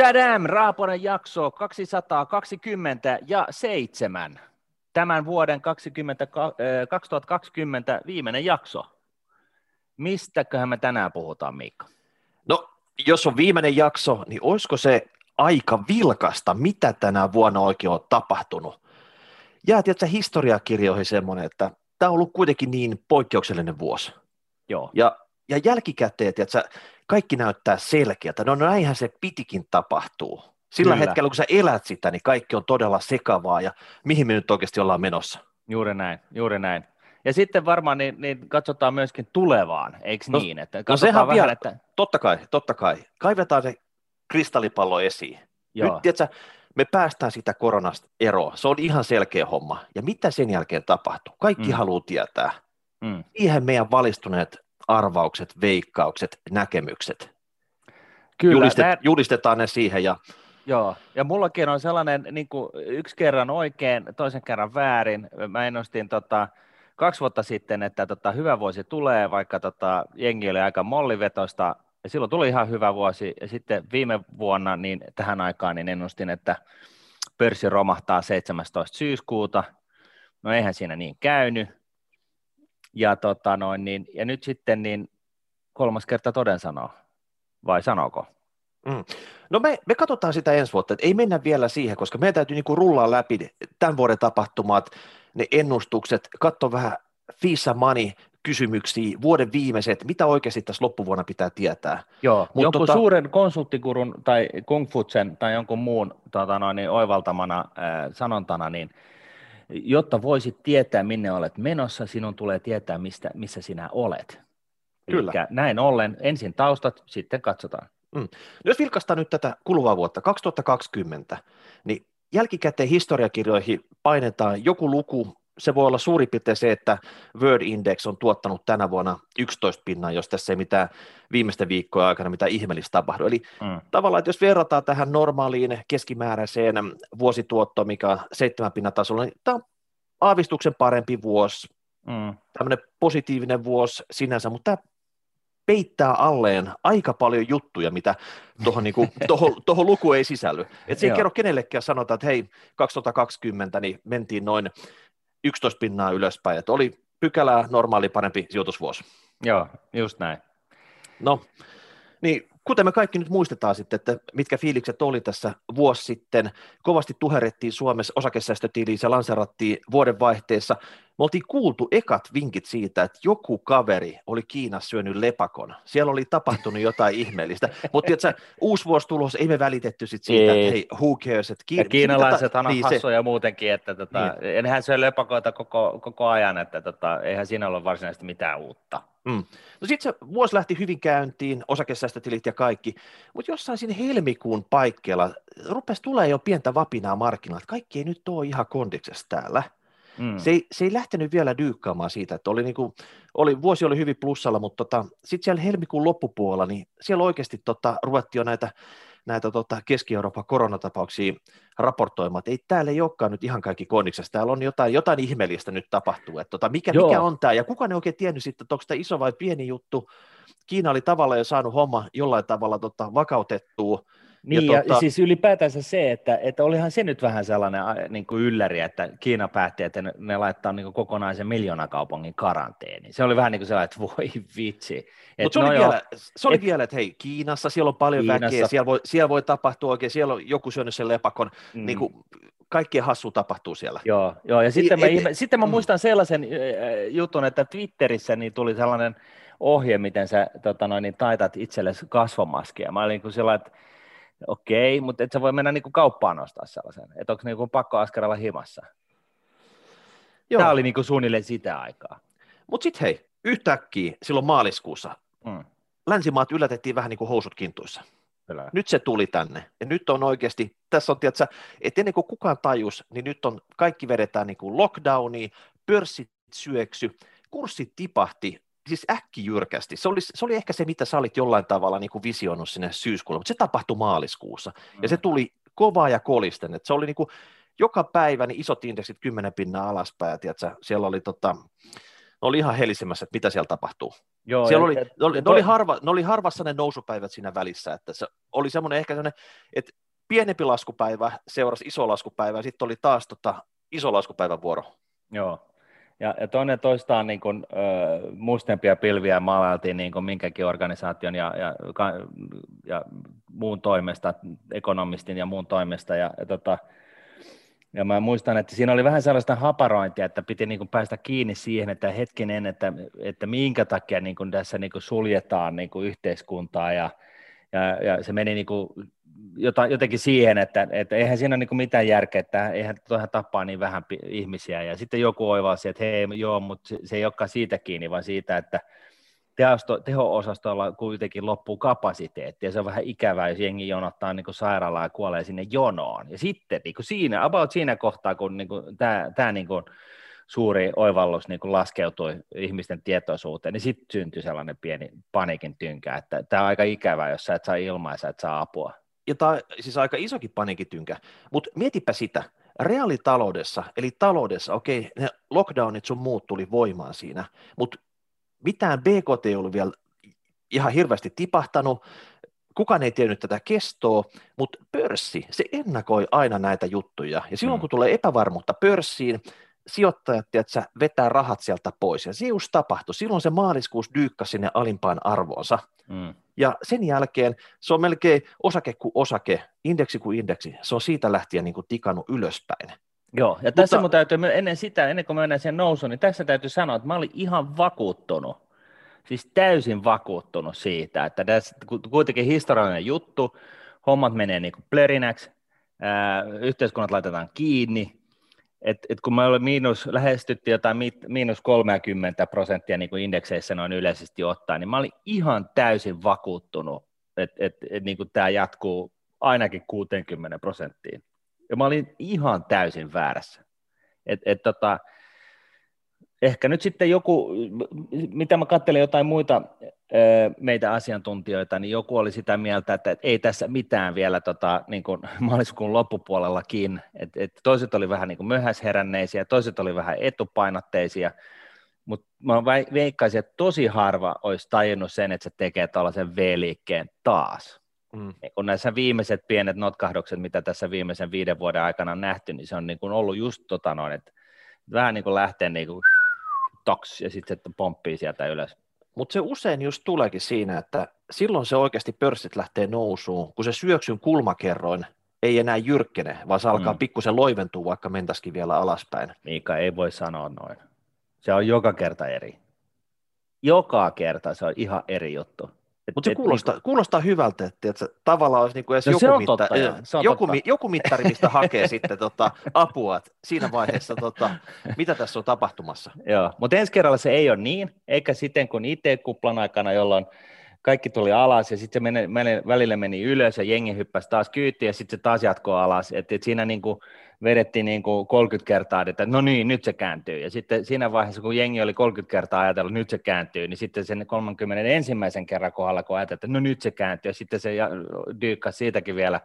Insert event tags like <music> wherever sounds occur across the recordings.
Tadam, Raaponen jakso 220 ja 7. Tämän vuoden 20, 2020 viimeinen jakso. Mistäköhän me tänään puhutaan, Miikka? No, jos on viimeinen jakso, niin olisiko se aika vilkasta, mitä tänä vuonna oikein on tapahtunut? Jää tietysti historiakirjoihin semmoinen, että tämä on ollut kuitenkin niin poikkeuksellinen vuosi. Joo. Ja, ja jälkikäteen, tiedätkö, kaikki näyttää selkeältä. No näinhän se pitikin tapahtuu. Sillä Kyllä. hetkellä, kun sä elät sitä, niin kaikki on todella sekavaa ja mihin me nyt oikeasti ollaan menossa. Juuri näin, juuri näin. Ja sitten varmaan niin, niin katsotaan myöskin tulevaan, eikö No- niin? Että No sehän vähän, vielä, että totta kai, totta kai. Kaivetaan se kristallipallo esiin. joo, Nyt tiedätkö, me päästään sitä koronasta eroon. Se on ihan selkeä homma. Ja mitä sen jälkeen tapahtuu? Kaikki mm. haluaa tietää. mm, Siihen meidän valistuneet arvaukset, veikkaukset, näkemykset. kyllä, Julistet, nää- julistetaan ne siihen ja Joo, ja mullakin on sellainen niin kuin yksi kerran oikein, toisen kerran väärin. Mä ennustin tota, kaksi vuotta sitten, että tota, hyvä vuosi tulee, vaikka tota, jengi oli aika mollivetosta, ja silloin tuli ihan hyvä vuosi, ja sitten viime vuonna niin tähän aikaan niin ennustin, että pörssi romahtaa 17. syyskuuta. No eihän siinä niin käynyt. Ja, tota, noin, niin, ja nyt sitten niin kolmas kerta toden sanoo, vai sanooko? No me, me katsotaan sitä ensi vuotta, että ei mennä vielä siihen, koska meidän täytyy niinku rullaa läpi tämän vuoden tapahtumat, ne ennustukset, katso vähän Fisa Money kysymyksiä, vuoden viimeiset, mitä oikeasti tässä loppuvuonna pitää tietää. Joo, Mut jonkun tota- suuren konsulttikurun tai kungfutsen tai jonkun muun tota noin, niin oivaltamana äh, sanontana, niin jotta voisit tietää, minne olet menossa, sinun tulee tietää, mistä, missä sinä olet. Kyllä. Elikkä näin ollen, ensin taustat, sitten katsotaan. No jos vilkastaa nyt tätä kuluvaa vuotta, 2020, niin jälkikäteen historiakirjoihin painetaan joku luku, se voi olla suurin piirtein se, että Word Index on tuottanut tänä vuonna 11 pinnan, jos tässä ei mitään viimeisten viikkojen aikana mitään ihmeellistä tapahdu. Eli Mm. tavallaan, että jos verrataan tähän normaaliin keskimääräiseen vuosituottoon, mikä on seitsemän pinnan tasolla, niin tämä on aavistuksen parempi vuosi, Mm. tämmöinen positiivinen vuosi sinänsä, mutta tämä peittää alleen aika paljon juttuja, mitä tuohon niinku, <laughs> toho, toho luku ei sisälly. Et se ei kerro kenellekään sanota, että hei, 2020 niin mentiin noin 11 pinnaa ylöspäin, että oli pykälää normaali parempi sijoitusvuosi. Joo, just näin. No, niin kuten me kaikki nyt muistetaan sitten, että mitkä fiilikset oli tässä vuosi sitten, kovasti tuherettiin Suomessa osakesäästötiliin, se lanserattiin vuodenvaihteessa. Me oltiin kuultu ekat vinkit siitä, että joku kaveri oli Kiinassa syönyt lepakon. Siellä oli tapahtunut jotain <laughs> ihmeellistä. Mutta tiedätkö, uusi vuosi tulos, ei me välitetty sit siitä, Ei. että hei, who cares. Että Ja Kiin- kiinalaiset on niin, se- hassuja muutenkin, että tota, niin. nehän syö lepakoita koko, koko ajan, että tota, eihän siinä ole varsinaisesti mitään uutta. No sitten se vuosi lähti hyvin käyntiin, osakesäästötilit ja kaikki, mutta jossain siinä helmikuun paikkeilla rupesi tulee jo pientä vapinaa markkinoilta. Kaikki ei nyt ole ihan kondiksessa täällä. Mm. Se, ei, se ei lähtenyt vielä dyykkaamaan siitä, että oli niinku, oli, vuosi oli hyvin plussalla, mutta tota, sitten siellä helmikuun loppupuolella, niin siellä oikeasti tota, ruvettiin jo näitä, näitä tota, Keski-Euroopan koronatapauksia raportoimaan, että ei täällä ei olekaan nyt ihan kaikki kondiksessa, täällä on jotain, jotain ihmeellistä nyt tapahtuu, että tota, mikä, Joo. mikä on tämä, ja kukaan ei oikein tiennyt sitten, että onko tämä iso vai pieni juttu, Kiina oli tavallaan jo saanut homma jollain tavalla tota, vakautettua, Niin, Ja tota- ja siis ylipäätänsä se, että, että olihan se nyt vähän sellainen niin kuin ylläri, että Kiina päätti, että ne, ne laittaa niin kuin kokonaisen miljoonakaupungin karanteeniin. Se oli vähän niin kuin sellainen, että voi vitsi. Mutta se, oli no vielä, se oli et- vielä, että hei, Kiinassa siellä on paljon Kiinassa- väkeä, siellä voi, siellä voi tapahtua oikein, siellä on joku syönyt sen lepakon, mm, niin kuin, kaikkea hassua tapahtuu siellä. Joo, joo, ja sitten, mä, et- ihme, sitten mä mm. muistan sellaisen jutun, että Twitterissä niin tuli sellainen ohje, miten sä tota noin, niin taitat itsellesi kasvomaskia. Mä olin niin kuin sillä että okei, mutta et sä voi mennä niin kuin kauppaan ostaa sellaisen, että onko niin kuin pakko askarella himassa. Tämä oli niin kuin suunnilleen sitä aikaa. Mutta sitten hei, yhtäkkiä silloin maaliskuussa Mm, länsimaat yllätettiin vähän niin kuin housut kintuissa. kyllä. Nyt se tuli tänne. Ja nyt on oikeasti, tässä on, tiedätkö, että ennen kuin kukaan tajus, niin nyt on, kaikki vedetään niin kuin lockdowniin, pörssit syöksy, kurssit tipahti, siis äkkijyrkästi. Se oli, se oli ehkä se, mitä sä olit jollain tavalla niin kuin visioinut sinne syyskuulle, mutta se tapahtui maaliskuussa. Ja se tuli kovaa ja kolisten, että se oli niin kuin joka päivä niin isot indeksit kymmenen pinnaa alaspäin, ja tiedätkö, siellä oli tota, ne oli ihan helisemässä, että mitä siellä tapahtuu. Joo, siellä oli, et, ne, oli, ne, oli harva, ne oli harvassa ne nousupäivät siinä välissä, että se oli semmoinen ehkä semmoinen, että pienempi laskupäivä seurasi iso laskupäivä, ja sitten oli taas tota, iso laskupäivän vuoro. Joo, ja, ja toinen toistaan niin kuin, ö, mustempia pilviä maalailtiin niin kuin minkäkin organisaation ja, ja, ja muun toimesta, ekonomistin ja muun toimesta, ja, ja tota, ja mä muistan, että siinä oli vähän sellaista haparointia, että piti niin kuin päästä kiinni siihen, että hetkinen, että, että minkä takia niin kuin tässä niin kuin suljetaan niin kuin yhteiskuntaa. Ja, ja, ja se meni niin kuin jotenkin siihen, että, että eihän siinä ole niin mitään järkeä, että eihän tuohon tapaa niin vähän ihmisiä. Ja sitten joku oivasi, että hei, joo, mutta se ei olekaan siitä kiinni, vaan siitä, että teho-osastolla kuitenkin loppuu kapasiteetti, ja se on vähän ikävää, jos jengi jonottaa niin sairaalaa ja kuolee sinne jonoon. Ja sitten niin siinä, about siinä kohtaa, kun niin tämä, tämä niin kuin suuri oivallus niin kuin laskeutui ihmisten tietoisuuteen, niin sitten syntyi sellainen pieni paniikin tynkä, että tämä on aika ikävää, jos sä et saa ilmaa sä et saa apua. Ja siis aika isokin tynkä, mutta mietipä sitä, reaalitaloudessa, eli taloudessa, okei, ne lockdownit sun muut tuli voimaan siinä, mutta mitään BKT ei ollut vielä ihan hirveästi tipahtanut, kukaan ei tiennyt tätä kestoa, mutta pörssi, se ennakoi aina näitä juttuja. Ja silloin, mm. kun tulee epävarmuutta pörssiin, sijoittajat tiedätkö, vetää rahat sieltä pois. Ja se just tapahtui. Silloin se maaliskuus dyykkasi sinne alimpaan arvoonsa. Mm. Ja sen jälkeen se on melkein osake kuin osake, indeksi kuin indeksi. Se on siitä lähtien niin kuin tikannut ylöspäin. Joo, ja tässä Mutta, mun täytyy, ennen sitä, ennen kuin mennään siihen nousuun, niin tässä täytyy sanoa, että mä olin ihan vakuuttunut, siis täysin vakuuttunut siitä, että tässä kuitenkin historiallinen juttu, hommat menee niin kuin plerinäksi, ää, yhteiskunnat laitetaan kiinni, et, et kun me olemme miinus, lähestyttiin jotain miinus 30 prosenttia niin kuin indekseissä noin yleisesti ottaen, niin mä olin ihan täysin vakuuttunut, että et, et, niin tämä jatkuu ainakin 60 prosenttiin. Ja mä olin ihan täysin väärässä. Et, et tota, ehkä nyt sitten joku, mitä mä katselin jotain muita meitä asiantuntijoita, niin joku oli sitä mieltä, että ei tässä mitään vielä tota, niin kuin <laughs> maaliskuun loppupuolellakin. Et, et toiset oli vähän niin kuin myöhäisheränneisiä, toiset oli vähän etupainotteisia, mutta mä veikkaisin, että tosi harva olisi tajunnut sen, että se tekee tällaisen V-liikkeen taas. Mm. Kun näissä viimeiset pienet notkahdukset, mitä tässä viimeisen viiden vuoden aikana on nähty, niin se on niin kuin ollut just tota noin, että vähän niin kuin lähtee niin kuin toks ja sitten se pomppii sieltä ylös. Mutta se usein just tuleekin siinä, että silloin se oikeasti pörssit lähtee nousuun, kun se syöksyn kulmakerroin ei enää jyrkkene, vaan se alkaa mm. pikkusen loiventua, vaikka mentäisikin vielä alaspäin. Miika, ei voi sanoa noin. Se on joka kerta eri. Joka kerta se on ihan eri juttu. Mutta se kuulostaa, niin, kuulostaa hyvältä, että, että tavallaan olisi niinku edes no, joku, mitta, totta, joku, totta. joku mittari, mistä hakee sitten tota, apua että siinä vaiheessa, tota, mitä tässä on tapahtumassa. Joo, mutta ensi kerralla se ei ole niin, eikä siten kuin IT-kuplan aikana, jolloin kaikki tuli alas ja sitten se meni, meni, välillä meni ylös ja jengi hyppäsi taas kyytiin ja sitten se taas jatkoi alas. Et, et siinä niin kuin vedettiin niin kuin 30 kertaa, että no niin, nyt se kääntyy. Ja sitten siinä vaiheessa, kun jengi oli 30 kertaa ajatellut, että nyt se kääntyy, niin sitten sen 31. kerran kohdalla, kun ajateltiin, että no nyt se kääntyy, ja sitten se dyykkasi siitäkin vielä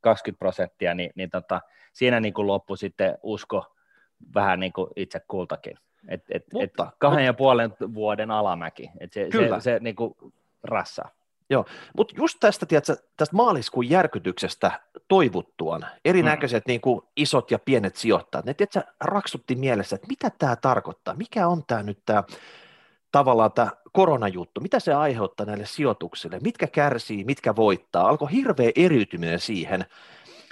20 prosenttia, niin, niin tota, siinä niin kuin loppui sitten usko vähän niin kuin itse kultakin. Et, et, mutta, et kahden mutta, ja puolen vuoden alamäki, et se, kyllä. se, se niin kuin rassaa. Joo, mutta just tästä, tiedätkö, tästä maaliskuun järkytyksestä toivuttuaan erinäköiset mm. niin kuin isot ja pienet sijoittajat, ne tiedätkö, raksutti mielessä, että mitä tämä tarkoittaa, mikä on tämä nyt tämä tavallaan tämä koronajuttu, mitä se aiheuttaa näille sijoituksille, mitkä kärsii, mitkä voittaa, alkoi hirveä eriytyminen siihen,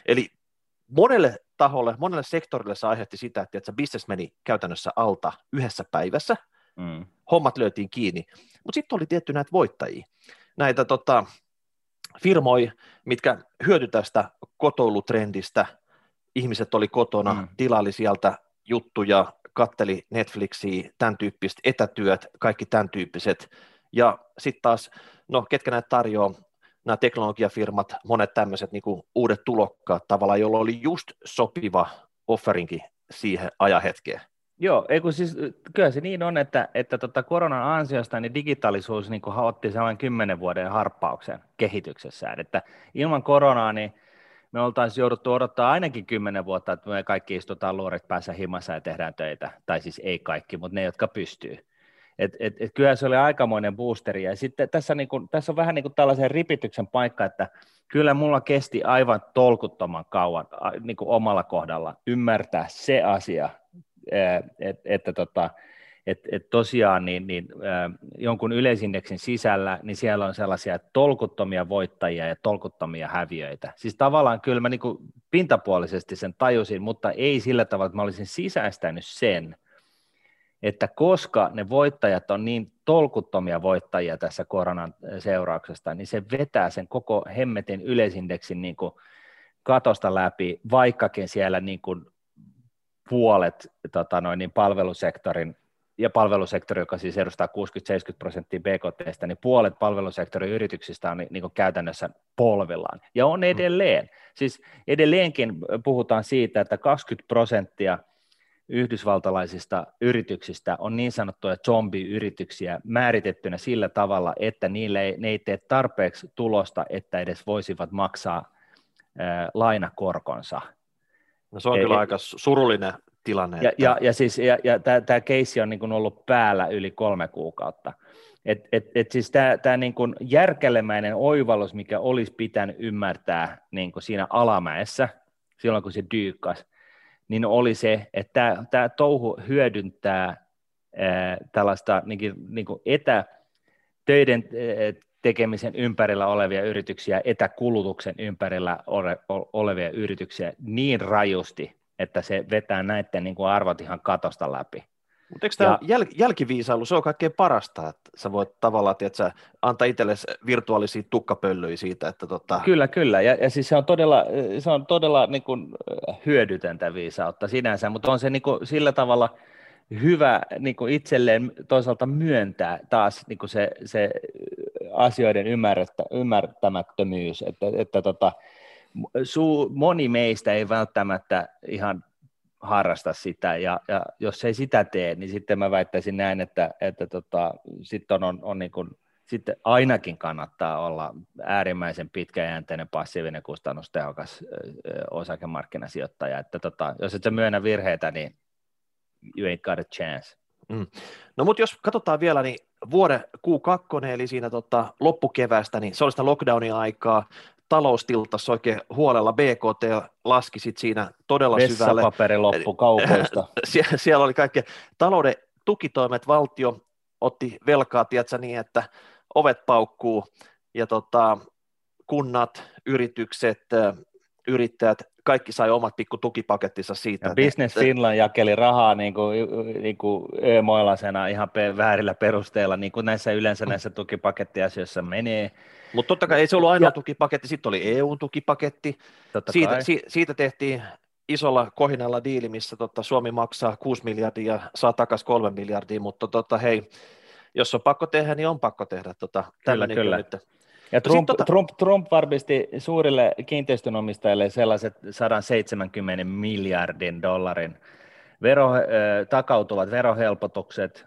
eli monelle taholle, monelle sektorille se aiheutti sitä, että, että business meni käytännössä alta yhdessä päivässä, mm. hommat löytiin kiinni, mutta sitten oli tietty näitä voittajia, näitä tota, firmoja, mitkä hyöty tästä kotoulutrendistä, ihmiset oli kotona, mm. tilaili sieltä juttuja, katteli Netflixiä, tämän tyyppiset etätyöt, kaikki tämän tyyppiset, ja sitten taas, no ketkä näitä tarjoaa, nämä teknologiafirmat, monet tämmöiset niin uudet tulokkaat tavallaan, jolla oli just sopiva offerinki siihen ajahetkeen. Joo, ei kun siis, kyllä se niin on, että, että tota koronan ansiosta niin digitaalisuus niin otti sellainen kymmenen vuoden harppauksen kehityksessään, että ilman koronaa niin me oltaisiin jouduttu odottaa ainakin kymmenen vuotta, että me kaikki istutaan luorit päässä himassa ja tehdään töitä, tai siis ei kaikki, mutta ne, jotka pystyy. Et, et, et kyllä se oli aikamoinen boosteri. Ja sitten tässä, niin kuin, tässä on vähän niin kuin tällaisen ripityksen paikka, että kyllä mulla kesti aivan tolkuttoman kauan niin kuin omalla kohdalla ymmärtää se asia, että, että tota, että et tosiaan niin, niin, jonkun yleisindeksin sisällä, niin siellä on sellaisia tolkuttomia voittajia ja tolkuttomia häviöitä. Siis tavallaan kyllä mä niin kuin pintapuolisesti sen tajusin, mutta ei sillä tavalla, että mä olisin sisäistänyt sen, että koska ne voittajat on niin tolkuttomia voittajia tässä koronan seurauksesta, niin se vetää sen koko hemmetin yleisindeksin niin kuin katosta läpi, vaikkakin siellä niin kuin puolet tota noin, niin palvelusektorin ja palvelusektori, joka siis edustaa 60-70 prosenttia BKT, niin puolet palvelusektorin yrityksistä on niin kuin käytännössä polvillaan. Ja on edelleen. Siis edelleenkin puhutaan siitä, että 20 prosenttia yhdysvaltalaisista yrityksistä on niin sanottuja zombiyrityksiä määritettynä sillä tavalla, että niille ei, ne ei tee tarpeeksi tulosta, että edes voisivat maksaa ää, lainakorkonsa. No se on e- kyllä aika surullinen tilanne. Ja, että... ja, ja, siis, ja, ja tämä keissi on niin kuin ollut päällä yli kolme kuukautta. Et, et, et siis tämä niin järkelemäinen oivallus, mikä olisi pitänyt ymmärtää niin kuin siinä alamäessä, silloin kun se dyykkas, niin oli se, että tämä touhu hyödyntää ää, tällaista niin kuin, niin kuin etätöiden tekemisen ympärillä olevia yrityksiä, etäkulutuksen ympärillä ole, olevia yrityksiä niin rajusti, että se vetää näiden niin kuin arvot ihan katosta läpi. Mutta eikö tämä ja, jäl, jälkiviisailu, se on kaikkein parasta, että sä voit tavallaan tiedätkö, antaa itsellesi virtuaalisia tukkapöllöjä siitä, että tota... Kyllä, kyllä, ja, ja siis se on todella, se on todella niin kuin, hyödytöntä viisautta sinänsä, mutta on se niin kuin, sillä tavalla hyvä niin kuin itselleen toisaalta myöntää taas niin kuin se, se asioiden ymmärtämättömyys, että, että tota, su, moni meistä ei välttämättä ihan harrasta sitä, ja, ja jos ei sitä tee, niin sitten mä väittäisin näin, että, että tota, sitten on, on, on niin kuin, sitten ainakin kannattaa olla äärimmäisen pitkäjänteinen, passiivinen, kustannustehokas osakemarkkinasijoittaja, että tota, jos et sä myönnä virheitä, niin you ain't got a chance. Mm. No mutta jos katsotaan vielä, niin vuoden Q2, eli siinä tota, loppukevästä, niin se oli sitä lockdownin aikaa, talous oikein huolella, BKT laski sit siinä todella syvälle. Vessapaperi loppu kaupoista. <laughs> Sie- siellä oli kaikki talouden tukitoimet, valtio otti velkaa, tiedätkö, niin, että ovet paukkuu ja tota, kunnat, yritykset, yrittäjät, kaikki sai omat pikku tukipakettinsa siitä. Ja Business Finland jakeli rahaa niin kuin, niin kuin ömoilasena ihan pe- väärillä perusteella, niin kuin näissä yleensä näissä tukipakettiasioissa menee. Mutta totta kai ei se ollut ainoa ja, tukipaketti, sitten oli EU-tukipaketti. Siitä, si, siitä tehtiin isolla kohinalla diili, missä tota, Suomi maksaa 6 miljardia ja saa takaisin 3 miljardia, mutta tota, hei, jos on pakko tehdä, niin on pakko tehdä. Tota, kyllä, kyllä. Nyt. Ja Trump, tota... Trump, Trump varmisti suurille kiinteistönomistajille sellaiset 170 miljardin dollarin vero, takautuvat verohelpotukset,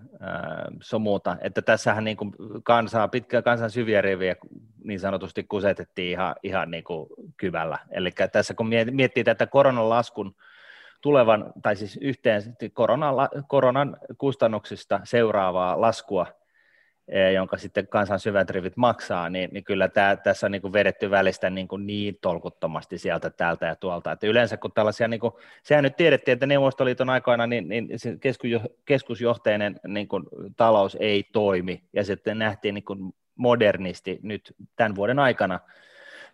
sun muuta, että tässähän niin kuin kansaa, pitkä kansan syviä riviä niin sanotusti kusetettiin ihan, ihan niin kuin kyvällä. Eli tässä kun miettii tätä koronan laskun tulevan, tai siis yhteen koronan, koronan kustannuksista seuraavaa laskua, jonka sitten kansan syvät rivit maksaa, niin, niin kyllä tämä, tässä on niin kuin vedetty välistä niin, kuin niin tolkuttomasti sieltä, täältä ja tuolta. Että yleensä kun tällaisia, niin kuin, sehän nyt tiedettiin, että Neuvostoliiton aikoina niin, niin keskusjohteinen niin kuin, talous ei toimi, ja sitten nähtiin niin kuin modernisti nyt tämän vuoden aikana,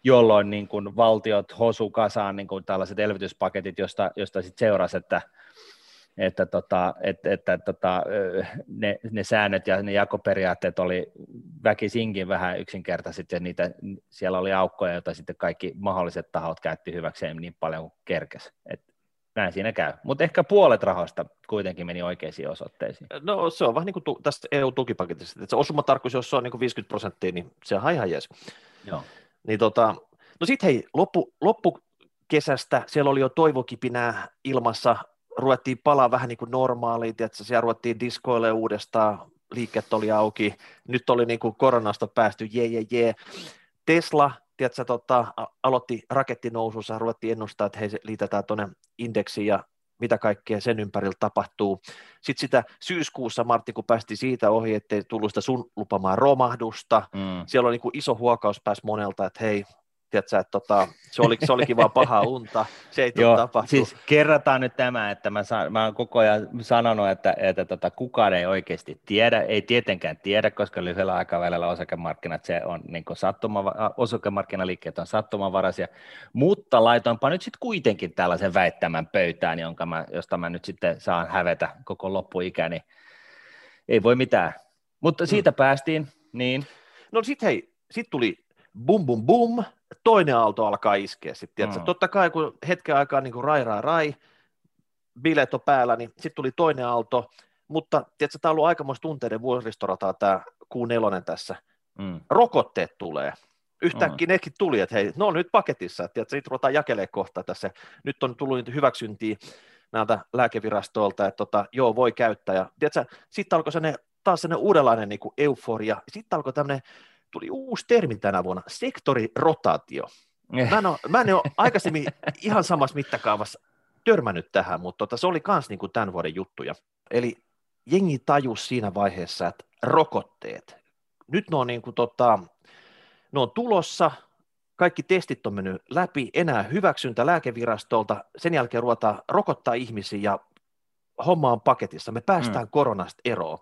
jolloin niin kuin valtiot hosu kasaan niin kuin tällaiset elvytyspaketit, josta, josta sitten seurasi, että että, tota, että, että tota, ne, ne, säännöt ja ne jakoperiaatteet oli väkisinkin vähän yksinkertaiset ja niitä, siellä oli aukkoja, joita sitten kaikki mahdolliset tahot käytti hyväkseen niin paljon kuin kerkes. Et näin siinä käy. Mutta ehkä puolet rahoista kuitenkin meni oikeisiin osoitteisiin. No se on vähän niin kuin tu- tästä EU-tukipaketista, että se osumatarkkuus, jos se on niin kuin 50 prosenttia, niin se on ihan jees. Joo. Niin tota, no sitten hei, loppu, loppu kesästä siellä oli jo toivokipinää ilmassa ruvettiin palaa vähän niin kuin normaaliin, että siellä ruvettiin diskoille uudestaan, liikkeet oli auki, nyt oli niin kuin koronasta päästy, jee, jee, jee. Tesla, tiedätkö, tota, aloitti rakettinousussa, ruvettiin ennustaa, että hei, se liitetään tuonne indeksiin ja mitä kaikkea sen ympärillä tapahtuu. Sitten sitä syyskuussa, Martti, kun päästi siitä ohi, ettei tullut sitä sun lupamaa romahdusta, mm. siellä oli niin kuin iso huokaus pääsi monelta, että hei, tiedätkö, että tota, se, oli, se olikin vaan paha unta, se ei tule tapahtua. Siis kerrataan nyt tämä, että mä, saan, mä oon koko ajan sanonut, että, että tota, kukaan ei oikeasti tiedä, ei tietenkään tiedä, koska lyhyellä aikavälillä osakemarkkinat, se on niin sattuma, osakemarkkinaliikkeet on sattumavaraisia, mutta laitoinpa nyt sitten kuitenkin tällaisen väittämän pöytään, jonka mä, josta mä nyt sitten saan hävetä koko loppuikäni. Ei voi mitään, mutta siitä mm. päästiin, niin. No sitten hei, sitten tuli bum bum bum, toinen aalto alkaa iskeä sitten, mm. Totta kai kun hetken aikaa niin kuin rai rai rai, bileet on päällä, niin sitten tuli toinen aalto, mutta tiedätkö, tämä on ollut aikamoista tunteiden vuoristorataa tämä Q4 tässä. Mm. Rokotteet tulee. Yhtäkkiä mm. nekin tuli, että hei, no nyt paketissa, että sitten ruvetaan jakelemaan kohta tässä. Nyt on tullut hyväksyntiä näiltä lääkevirastoilta, että tota, joo, voi käyttää. Ja sitten alkoi sellainen, taas sellainen uudenlainen niin kuin euforia. Sitten alkoi tämmöinen tuli uusi termi tänä vuonna, sektorirotaatio. Eh. Mä en, ole, mä en ole aikaisemmin ihan samassa mittakaavassa törmännyt tähän, mutta tota, se oli myös niin tämän vuoden juttuja. Eli jengi tajus siinä vaiheessa, että rokotteet, nyt ne on, niin kuin, tota, ne on tulossa, kaikki testit on mennyt läpi, enää hyväksyntä lääkevirastolta, sen jälkeen ruvetaan rokottaa ihmisiä ja homma on paketissa, me päästään mm. koronasta eroon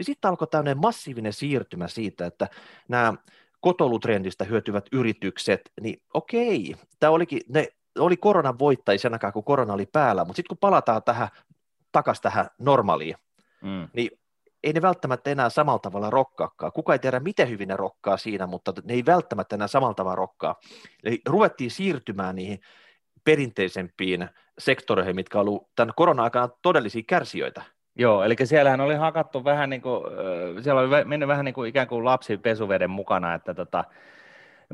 niin sitten alkoi tämmöinen massiivinen siirtymä siitä, että nämä kotolutrendistä hyötyvät yritykset, niin okei, tämä olikin, ne oli koronan voittajia sen aikaa, kun korona oli päällä, mutta sitten kun palataan tähän, takaisin tähän normaaliin, mm. niin ei ne välttämättä enää samalla tavalla rokkaakaan. Kuka ei tiedä, miten hyvin ne rokkaa siinä, mutta ne ei välttämättä enää samalla tavalla rokkaa. Eli ruvettiin siirtymään niihin perinteisempiin sektoreihin, mitkä on ollut tämän korona-aikana todellisia kärsijöitä. Joo, eli siellähän oli hakattu vähän niin kuin, siellä oli mennyt vähän niin kuin ikään kuin lapsi pesuveden mukana, että tota,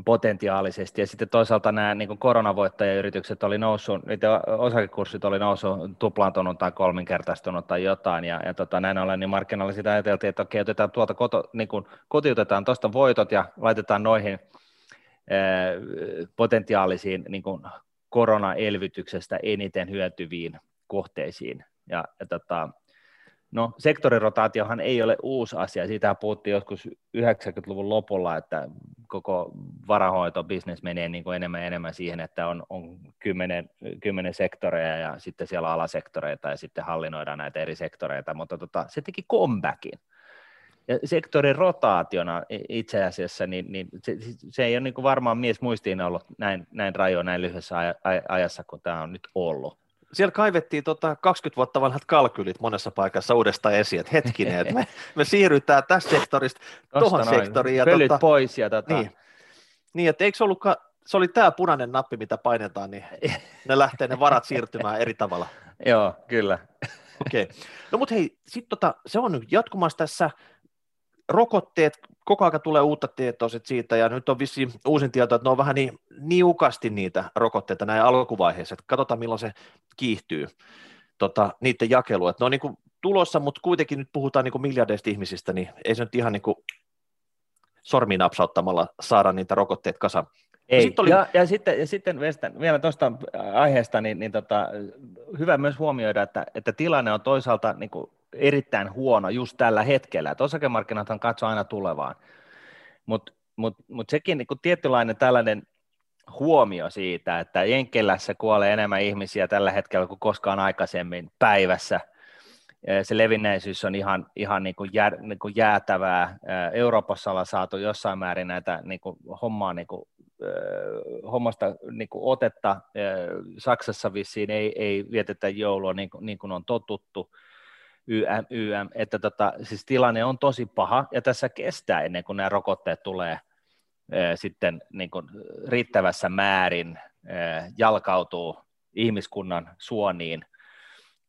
potentiaalisesti, ja sitten toisaalta nämä niin kuin koronavoittajayritykset oli noussut, niiden osakekurssit oli noussut, tuplaantunut tai kolminkertaistunut tai jotain, ja, ja tota, näin ollen, niin markkinoilla sitä ajateltiin, että okei, otetaan tuolta koto, niin kuin, kotiutetaan tuosta voitot ja laitetaan noihin potentiaalisiin niin kuin koronaelvytyksestä eniten hyötyviin kohteisiin, ja, ja tota, No sektorirotaatiohan ei ole uusi asia, siitä puhuttiin joskus 90-luvun lopulla, että koko varahoitobisnes menee niin kuin enemmän ja enemmän siihen, että on, on kymmenen, kymmenen sektoreja ja sitten siellä alasektoreita ja sitten hallinnoidaan näitä eri sektoreita, mutta tota, se teki comebackin. Ja sektorin rotaationa itse asiassa, niin, niin se, se ei ole niin varmaan mies muistiin ollut näin, näin rajoa näin lyhyessä ajassa kuin tämä on nyt ollut siellä kaivettiin tota 20 vuotta vanhat kalkylit monessa paikassa uudestaan esiin, että hetkinen, että me, me siirrytään tästä sektorista tuohon sektoriin. Ja Pölyt tota, pois. Ja tota... niin, niin, että eikö se ollutkaan, se oli tämä punainen nappi, mitä painetaan, niin ne lähtee ne varat siirtymään eri tavalla. <laughs> Joo, kyllä. Okei. Okay. No mutta hei, sit tota, se on nyt jatkumassa tässä rokotteet, koko ajan tulee uutta tietoa siitä, ja nyt on vissi uusin tieto, että ne on vähän niin niukasti niitä rokotteita näin alkuvaiheessa, että katsotaan milloin se kiihtyy tota, niiden jakelu, että ne on niin kuin tulossa, mutta kuitenkin nyt puhutaan niin kuin miljardeista ihmisistä, niin ei se nyt ihan niin kuin sormiin napsauttamalla saada niitä rokotteet kasaan. Ei. Sitten oli... ja, ja, sitten, ja sitten vielä tuosta aiheesta, niin, niin tota, hyvä myös huomioida, että, että tilanne on toisaalta niin kuin erittäin huono just tällä hetkellä, että osakemarkkinathan katsoo aina tulevaan, mutta mut, mut sekin niin tietynlainen tällainen huomio siitä, että Jenkkilässä kuolee enemmän ihmisiä tällä hetkellä kuin koskaan aikaisemmin päivässä, se levinneisyys on ihan, ihan niin kuin jää, niin kuin jäätävää. Euroopassa ollaan saatu jossain määrin näitä niin kuin hommaa niin kuin, hommasta niin kuin otetta. Saksassa vissiin ei, ei vietetä joulua niin kuin, niin kuin on totuttu YM, YM, että tota, siis tilanne on tosi paha ja tässä kestää ennen kuin nämä rokotteet tulee ää, sitten niin kuin riittävässä määrin ää, jalkautuu ihmiskunnan suoniin,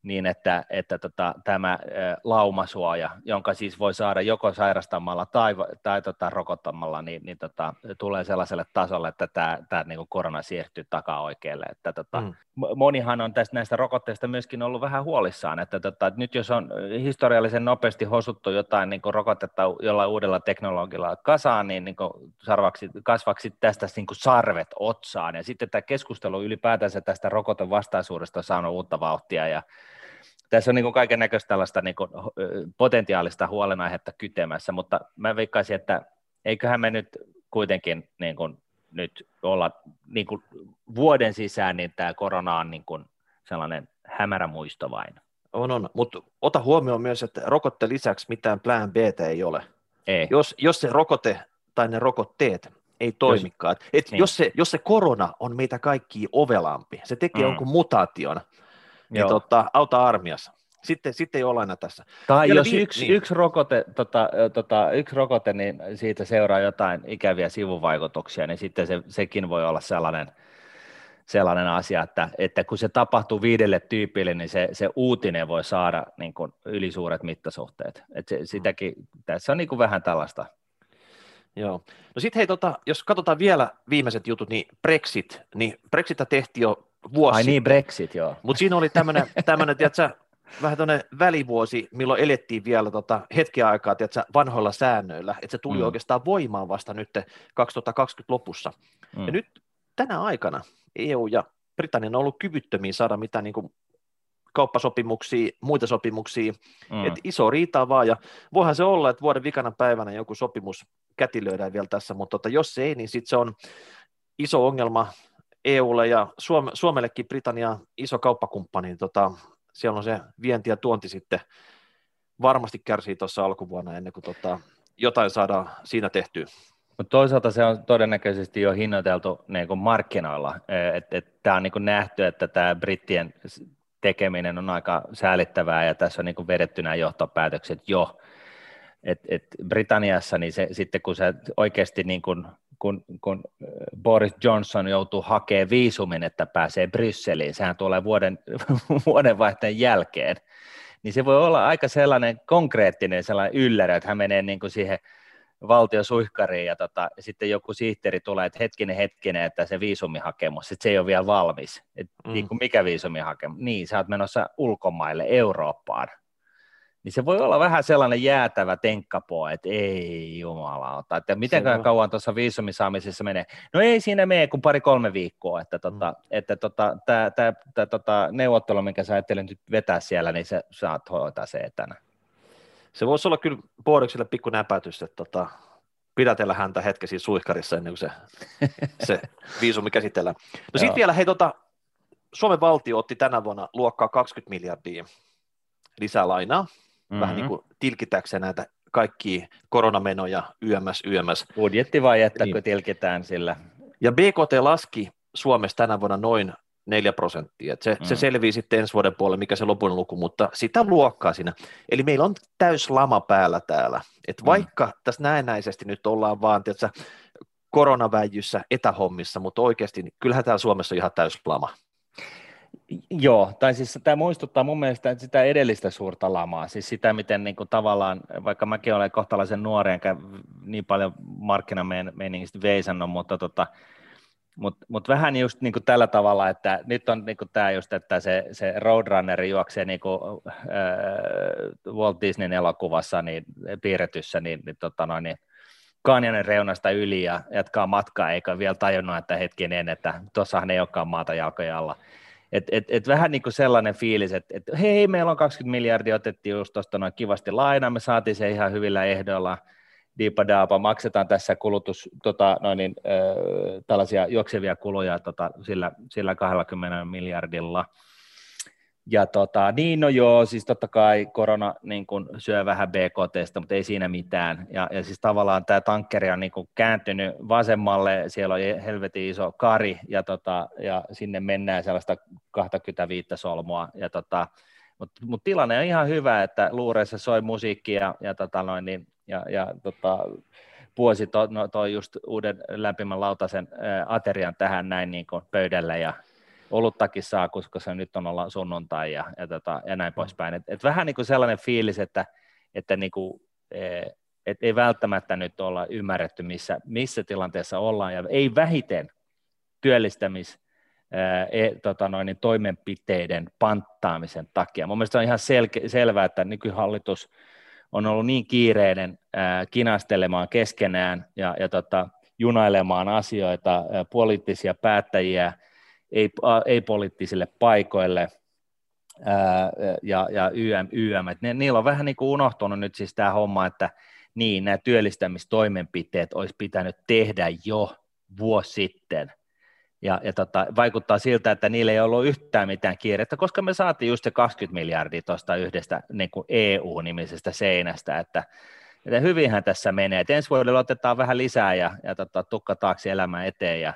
niin että, että tota, tämä laumasuoja, jonka siis voi saada joko sairastamalla tai, tai tota, rokottamalla, niin, niin tota, tulee sellaiselle tasolle, että tämä, tämä niin kuin korona siirtyy takaa oikealle. Että, tota, mm. Monihan on tästä näistä rokotteista myöskin ollut vähän huolissaan, että, tota, että nyt jos on historiallisen nopeasti hosuttu jotain niin kuin rokotetta jollain uudella teknologialla kasaan, niin, niin kuin sarvaksi, kasvaksi tästä niin kuin sarvet otsaan, ja sitten tämä keskustelu ylipäätänsä tästä rokotevastaisuudesta on saanut uutta vauhtia, ja tässä on niin kaiken näköistä tällaista niin kuin, potentiaalista huolenaihetta kytemässä, mutta mä veikkaisin, että eiköhän me nyt kuitenkin niin kuin, nyt olla niin kuin, vuoden sisään, niin tämä korona on niin kuin, sellainen hämärä muisto vain. On, on, mutta ota huomioon myös, että rokotte lisäksi mitään plan B ei ole. Ei. Jos, jos se rokote tai ne rokotteet ei toimikaan, jos, et niin. jos, se, jos se korona on meitä kaikki ovelampi, se tekee mm. jonkun mutaation, niin tota, auta armias. Sitten, sitten ei olla enää tässä. Tai Vielä jos vi- yksi, niin. yksi, rokote, tota, tota, yksi rokote, niin siitä seuraa jotain ikäviä sivuvaikutuksia, niin sitten se, sekin voi olla sellainen, sellainen asia, että, että kun se tapahtuu viidelle tyypille, niin se, se uutinen voi saada niin kuin ylisuuret mittasuhteet. Et se, sitäkin, tässä on niin kuin vähän tällaista. Joo. No sitten hei, tota, jos katsotaan vielä viimeiset jutut, niin Brexit, niin Brexitä tehtiin jo vuosi Ai niin, Brexit, joo. Mutta siinä oli tämmöinen, <laughs> tämmönen, tiedätkö, vähän tuonne välivuosi, milloin elettiin vielä tota hetken aikaa tiedätkö, vanhoilla säännöillä, että se tuli mm. oikeastaan voimaan vasta nyt 2020 lopussa. Mm. Ja nyt tänä aikana EU ja Britannia on ollut kyvyttömiä saada mitään niin kuin kauppasopimuksia, muita sopimuksia, mm. että iso riita vaan, ja voihan se olla, että vuoden vikana päivänä joku sopimus kätilöidään vielä tässä, mutta tota, jos se ei, niin sitten se on iso ongelma EUlle ja Suome, Suomellekin Britannia iso kauppakumppani, niin tota, siellä on se vienti ja tuonti sitten varmasti kärsii tuossa alkuvuonna ennen kuin tota, jotain saadaan siinä tehtyä. Mutta toisaalta se on todennäköisesti jo hinnoiteltu niin kuin markkinoilla, että et, tämä on niin kuin nähty, että tämä brittien tekeminen on aika säälittävää ja tässä on niin kuin vedetty nämä johtopäätökset jo. Et, et Britanniassa niin se, sitten kun se oikeasti niin kuin kun, kun Boris Johnson joutuu hakemaan viisumin, että pääsee Brysseliin, sehän tulee vuoden, <laughs> vuodenvaihteen jälkeen, niin se voi olla aika sellainen konkreettinen sellainen yllärä, että hän menee niin kuin siihen valtiosuihkariin ja, tota, sitten joku sihteeri tulee, että hetkinen, hetkinen, että se viisumihakemus, että se ei ole vielä valmis. Et, mm. niin kuin mikä viisumihakemus? Niin, sä oot menossa ulkomaille, Eurooppaan niin se voi olla vähän sellainen jäätävä tenkkapo, että ei jumalauta, että miten kauan tuossa viisumisaamisessa menee. No ei siinä mene kuin pari-kolme viikkoa, että, tota, mm. että tota, tämä tota, neuvottelu, minkä sä ajattelet nyt vetää siellä, niin se saat hoitaa se etänä. Se voisi olla kyllä Boorikselle pikku näpätys, että tota, pidätellä häntä hetkesi suihkarissa ennen kuin se, se <laughs> viisumi käsitellään. No sitten vielä, hei tota, Suomen valtio otti tänä vuonna luokkaa 20 miljardia lisää lainaa mm-hmm. vähän niin kuin tilkitäkseen näitä kaikki koronamenoja YMS, YMS. Budjettivajetta, niin. kun tilkitään sillä. Ja BKT laski Suomessa tänä vuonna noin 4 prosenttia. se, mm. se selvii sitten ensi vuoden puolelle, mikä se lopun luku, mutta sitä luokkaa siinä. Eli meillä on täys lama päällä täällä. Et mm. vaikka tässä näennäisesti nyt ollaan vaan tiedätkö, koronaväijyssä etähommissa, mutta oikeasti niin kyllähän täällä Suomessa on ihan täys lama. Joo, tai siis tämä muistuttaa mun mielestä sitä edellistä suurta lamaa, siis sitä, miten niin kuin tavallaan, vaikka mäkin olen kohtalaisen nuori, enkä niin paljon markkinameiningistä veisannut, mutta tota, mutta mut vähän just niin kuin tällä tavalla, että nyt on niin kuin tämä just, että se, se Roadrunner juoksee niin kuin, äh, Walt Disneyn elokuvassa niin, piirretyssä, niin, niin, tota noin, niin Kanjanen reunasta yli ja jatkaa matkaa, eikä vielä tajunnut, että hetkinen, että tuossahan ei olekaan maata jalkoja alla. Et, et, et vähän niin kuin sellainen fiilis, että et, hei, meillä on 20 miljardia, otettiin just tuosta noin kivasti lainaa, me saatiin se ihan hyvillä ehdoilla, diipadaapa, maksetaan tässä kulutus, tota, noin niin, äh, tällaisia juoksevia kuluja tota, sillä, sillä 20 miljardilla, ja tota, niin no joo, siis totta kai korona niin kun syö vähän BKTstä, mutta ei siinä mitään. Ja, ja siis tavallaan tämä tankkeri on niin kun kääntynyt vasemmalle, siellä on helvetin iso kari ja, tota, ja sinne mennään sellaista 25 solmua. Ja tota, mutta mut tilanne on ihan hyvä, että luureissa soi musiikkia ja, ja, tota noin, niin, ja, ja tota, Puosi no, toi just uuden lämpimän lautasen ä, aterian tähän näin niin pöydälle ja oluttakin saa, koska se nyt on olla sunnuntai ja, ja, tota, ja näin poispäin. Et, et vähän niin kuin sellainen fiilis, että, että niin kuin, e, et ei välttämättä nyt olla ymmärretty, missä, missä tilanteessa ollaan, ja ei vähiten työllistämis, e, tota noin, niin toimenpiteiden panttaamisen takia. Mun mielestä on ihan selke, selvää, että nykyhallitus on ollut niin kiireinen ää, kinastelemaan keskenään ja, ja tota, junailemaan asioita, ää, poliittisia päättäjiä ei, ei poliittisille paikoille ää, ja, ja YM, YM. Et ne, niillä on vähän niin kuin unohtunut nyt siis tämä homma, että niin, nämä työllistämistoimenpiteet olisi pitänyt tehdä jo vuosi sitten. Ja, ja tota, vaikuttaa siltä, että niillä ei ollut yhtään mitään kiirettä, koska me saatiin just se 20 miljardia tuosta yhdestä niin kuin EU-nimisestä seinästä, että, että hyvinhän tässä menee. Et ensi vuodella otetaan vähän lisää ja, ja tota, tukka taakse elämä eteen ja,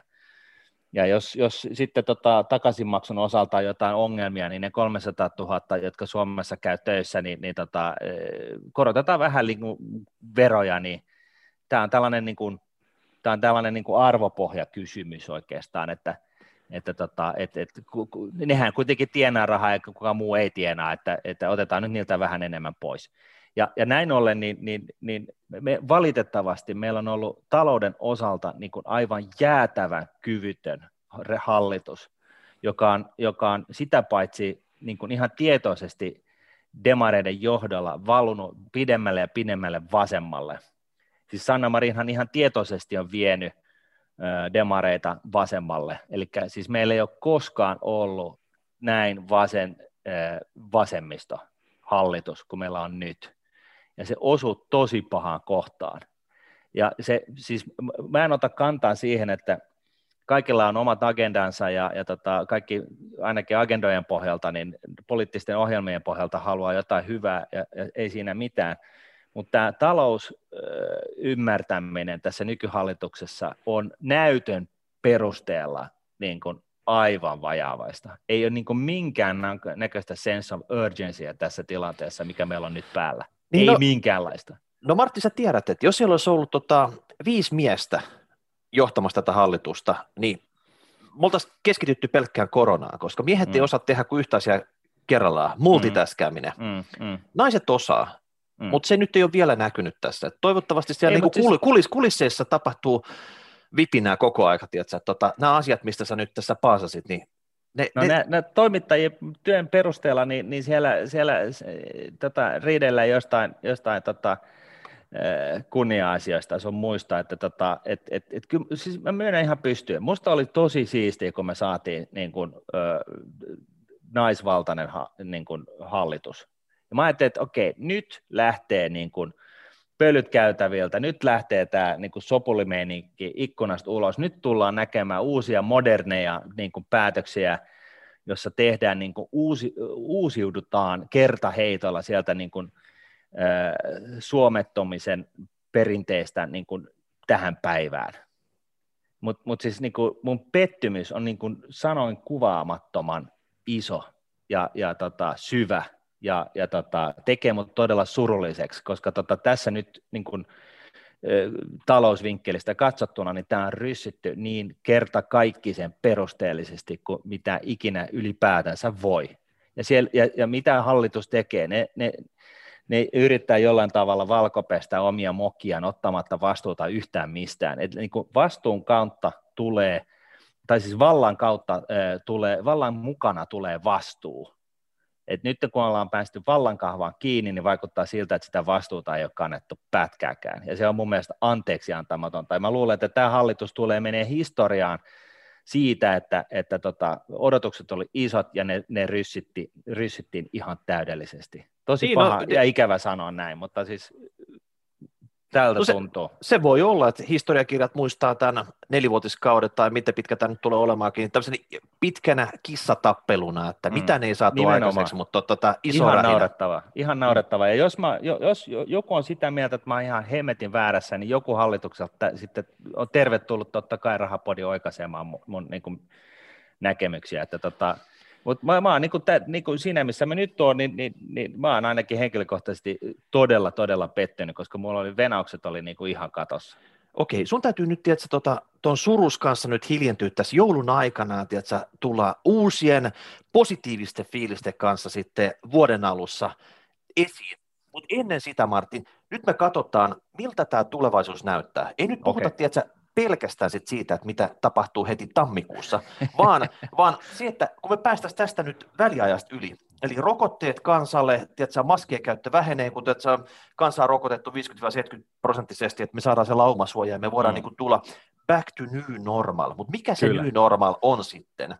ja jos, jos sitten tota, takaisinmaksun osalta on jotain ongelmia, niin ne 300 000, jotka Suomessa käy töissä, niin, niin tota, eh, korotetaan vähän niin kuin veroja, niin tämä on tällainen, niin kuin, tämä on tällainen niin kuin arvopohjakysymys oikeastaan, että, että tota, et, et, nehän kuitenkin tienaa rahaa ja kukaan muu ei tienaa, että, että otetaan nyt niiltä vähän enemmän pois. Ja, ja näin ollen, niin, niin, niin me valitettavasti meillä on ollut talouden osalta niin kuin aivan jäätävän kyvytön hallitus, joka on, joka on sitä paitsi niin kuin ihan tietoisesti demareiden johdolla valunut pidemmälle ja pidemmälle vasemmalle. Siis Sanna Marinhan ihan tietoisesti on vienyt demareita vasemmalle. Eli siis meillä ei ole koskaan ollut näin vasen, vasemmisto hallitus kuin meillä on nyt ja se osuu tosi pahaan kohtaan. Ja se, siis mä en ota kantaa siihen, että kaikilla on omat agendansa ja, ja tota, kaikki ainakin agendojen pohjalta, niin poliittisten ohjelmien pohjalta haluaa jotain hyvää ja, ja ei siinä mitään. Mutta tämä talousymmärtäminen tässä nykyhallituksessa on näytön perusteella niin kuin aivan vajaavaista. Ei ole niin kuin minkään näköistä sense of urgency tässä tilanteessa, mikä meillä on nyt päällä. Niin Ei no, minkäänlaista. No Martti, sä tiedät, että jos siellä olisi ollut tota, viisi miestä johtamassa tätä hallitusta, niin me oltaisiin keskitytty pelkkään koronaan, koska miehet mm. ei osaa tehdä kuin yhtä asiaa kerrallaan, multitaskääminen. Mm. Mm. Naiset osaa, mm. mutta se nyt ei ole vielä näkynyt tässä. Toivottavasti siellä ei, niin siis... kulis, kulisseissa tapahtuu vipinää koko aika, tiedätkö, tota, nämä asiat, mistä sä nyt tässä paasasit, niin ne, no ne, ne, toimittajien työn perusteella, niin, niin siellä, siellä tota, riidellä jostain, jostain tota, kunnia-asioista sun muistaa, että tota, et, et, et, kyllä, siis mä myönnän ihan pystyyn. Musta oli tosi siistiä, kun me saatiin niin kuin, ö, naisvaltainen ha, niin kuin, hallitus. Ja mä ajattelin, että okei, nyt lähtee niin kuin, pölyt käytäviltä, nyt lähtee tämä niin sopulimeinikki ikkunasta ulos, nyt tullaan näkemään uusia moderneja niin kuin päätöksiä, jossa tehdään niin kuin uusi, uusiudutaan kertaheitolla sieltä niin kuin, äh, suomettomisen perinteestä niin kuin tähän päivään. Mutta mut siis niin kuin mun pettymys on niin kuin sanoin kuvaamattoman iso ja, ja tota, syvä ja, ja tota, tekee mut todella surulliseksi, koska tota, tässä nyt niin kun, talousvinkkelistä katsottuna, niin tämä on ryssitty niin kertakaikkisen perusteellisesti kuin mitä ikinä ylipäätänsä voi. Ja, siellä, ja, ja mitä hallitus tekee, ne, ne, ne yrittää jollain tavalla valkopestä omia mokiaan ottamatta vastuuta yhtään mistään. Et niin kuin vastuun kautta tulee, tai siis vallan kautta äh, tulee, vallan mukana tulee vastuu. Et nyt kun ollaan päästy vallankahvaan kiinni, niin vaikuttaa siltä, että sitä vastuuta ei ole kannettu pätkääkään. Ja se on mun mielestä anteeksi antamatonta. Ja mä luulen, että tämä hallitus tulee menee historiaan siitä, että, että tota, odotukset oli isot ja ne, ne ryssitti, ryssittiin ihan täydellisesti. Tosi niin, no, paha no, ja ikävä sanoa näin, mutta siis tältä no se, tuntuu. Se voi olla, että historiakirjat muistaa tämän nelivuotiskauden tai miten pitkä tämä nyt tulee olemaankin, niin tämmöisen pitkänä kissatappeluna, että mm. mitä ne ei saatu Nimenomaan. aikaiseksi, mutta tota, iso Ihan naurettava, ihan naurettava. Ja jos, mä, jos joku on sitä mieltä, että mä oon ihan hemetin väärässä, niin joku hallitukselta sitten on tervetullut totta kai rahapodi oikaisemaan mun, mun niin kuin näkemyksiä, että tota, mutta mä, mä oon niin kuin, tä, niin kuin siinä, missä mä nyt oon, niin, niin, niin mä oon ainakin henkilökohtaisesti todella, todella pettynyt, koska mulla oli venaukset oli niin kuin ihan katossa. Okei, sun täytyy nyt, tiedätkö, tuota, tuon surus kanssa nyt hiljentyä tässä joulun aikana, tiedätkö, tulla uusien positiivisten fiilisten kanssa sitten vuoden alussa esiin. Mutta ennen sitä, Martin, nyt me katsotaan, miltä tämä tulevaisuus näyttää. Ei nyt puhuta, okay. tiedätkö, pelkästään sit siitä, että mitä tapahtuu heti tammikuussa, vaan, <laughs> vaan se, että kun me päästäisiin tästä nyt väliajasta yli, eli rokotteet kansalle, tiedätkö, maskien käyttö vähenee, kun tiedätkö, kansa on rokotettu 50-70 prosenttisesti, että me saadaan se laumasuoja ja me voidaan mm. niin kuin, tulla back to new normal, mutta mikä se Kyllä. new normal on sitten?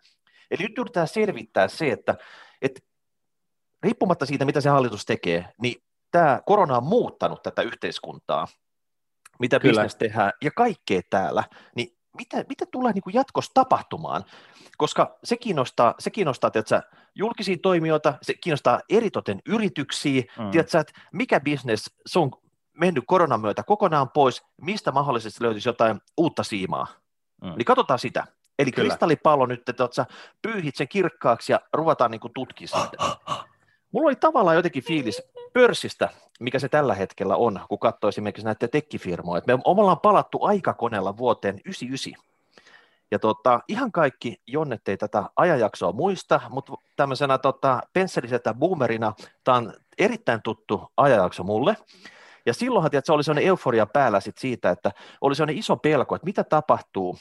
Eli nyt yritetään selvittää se, että, että riippumatta siitä, mitä se hallitus tekee, niin tämä korona on muuttanut tätä yhteiskuntaa, mitä Kyllä. bisnes tehdään ja kaikkea täällä, niin mitä, mitä tulee niin kuin jatkossa tapahtumaan? Koska se kiinnostaa, se kiinnostaa tiedätkö, julkisia toimijoita, se kiinnostaa eritoten yrityksiä, mm. tiedätkö, että mikä bisnes se on mennyt koronan myötä kokonaan pois, mistä mahdollisesti löytyisi jotain uutta siimaa. Mm. Eli katsotaan sitä. Eli Kyllä. kristallipallo nyt, että sä pyyhit sen kirkkaaksi ja ruvetaan niin tutkimaan sitä. Mulla oli tavallaan jotenkin fiilis pörssistä, mikä se tällä hetkellä on, kun katsoo esimerkiksi näitä tekkifirmoja. Me ollaan palattu aikakoneella vuoteen 99. Ja tota, ihan kaikki jonnet ei tätä ajanjaksoa muista, mutta tämmöisenä tota, pensseliseltä boomerina tämä on erittäin tuttu ajanjakso mulle. Ja silloinhan tiedät, se oli sellainen euforia päällä sit siitä, että oli sellainen iso pelko, että mitä tapahtuu,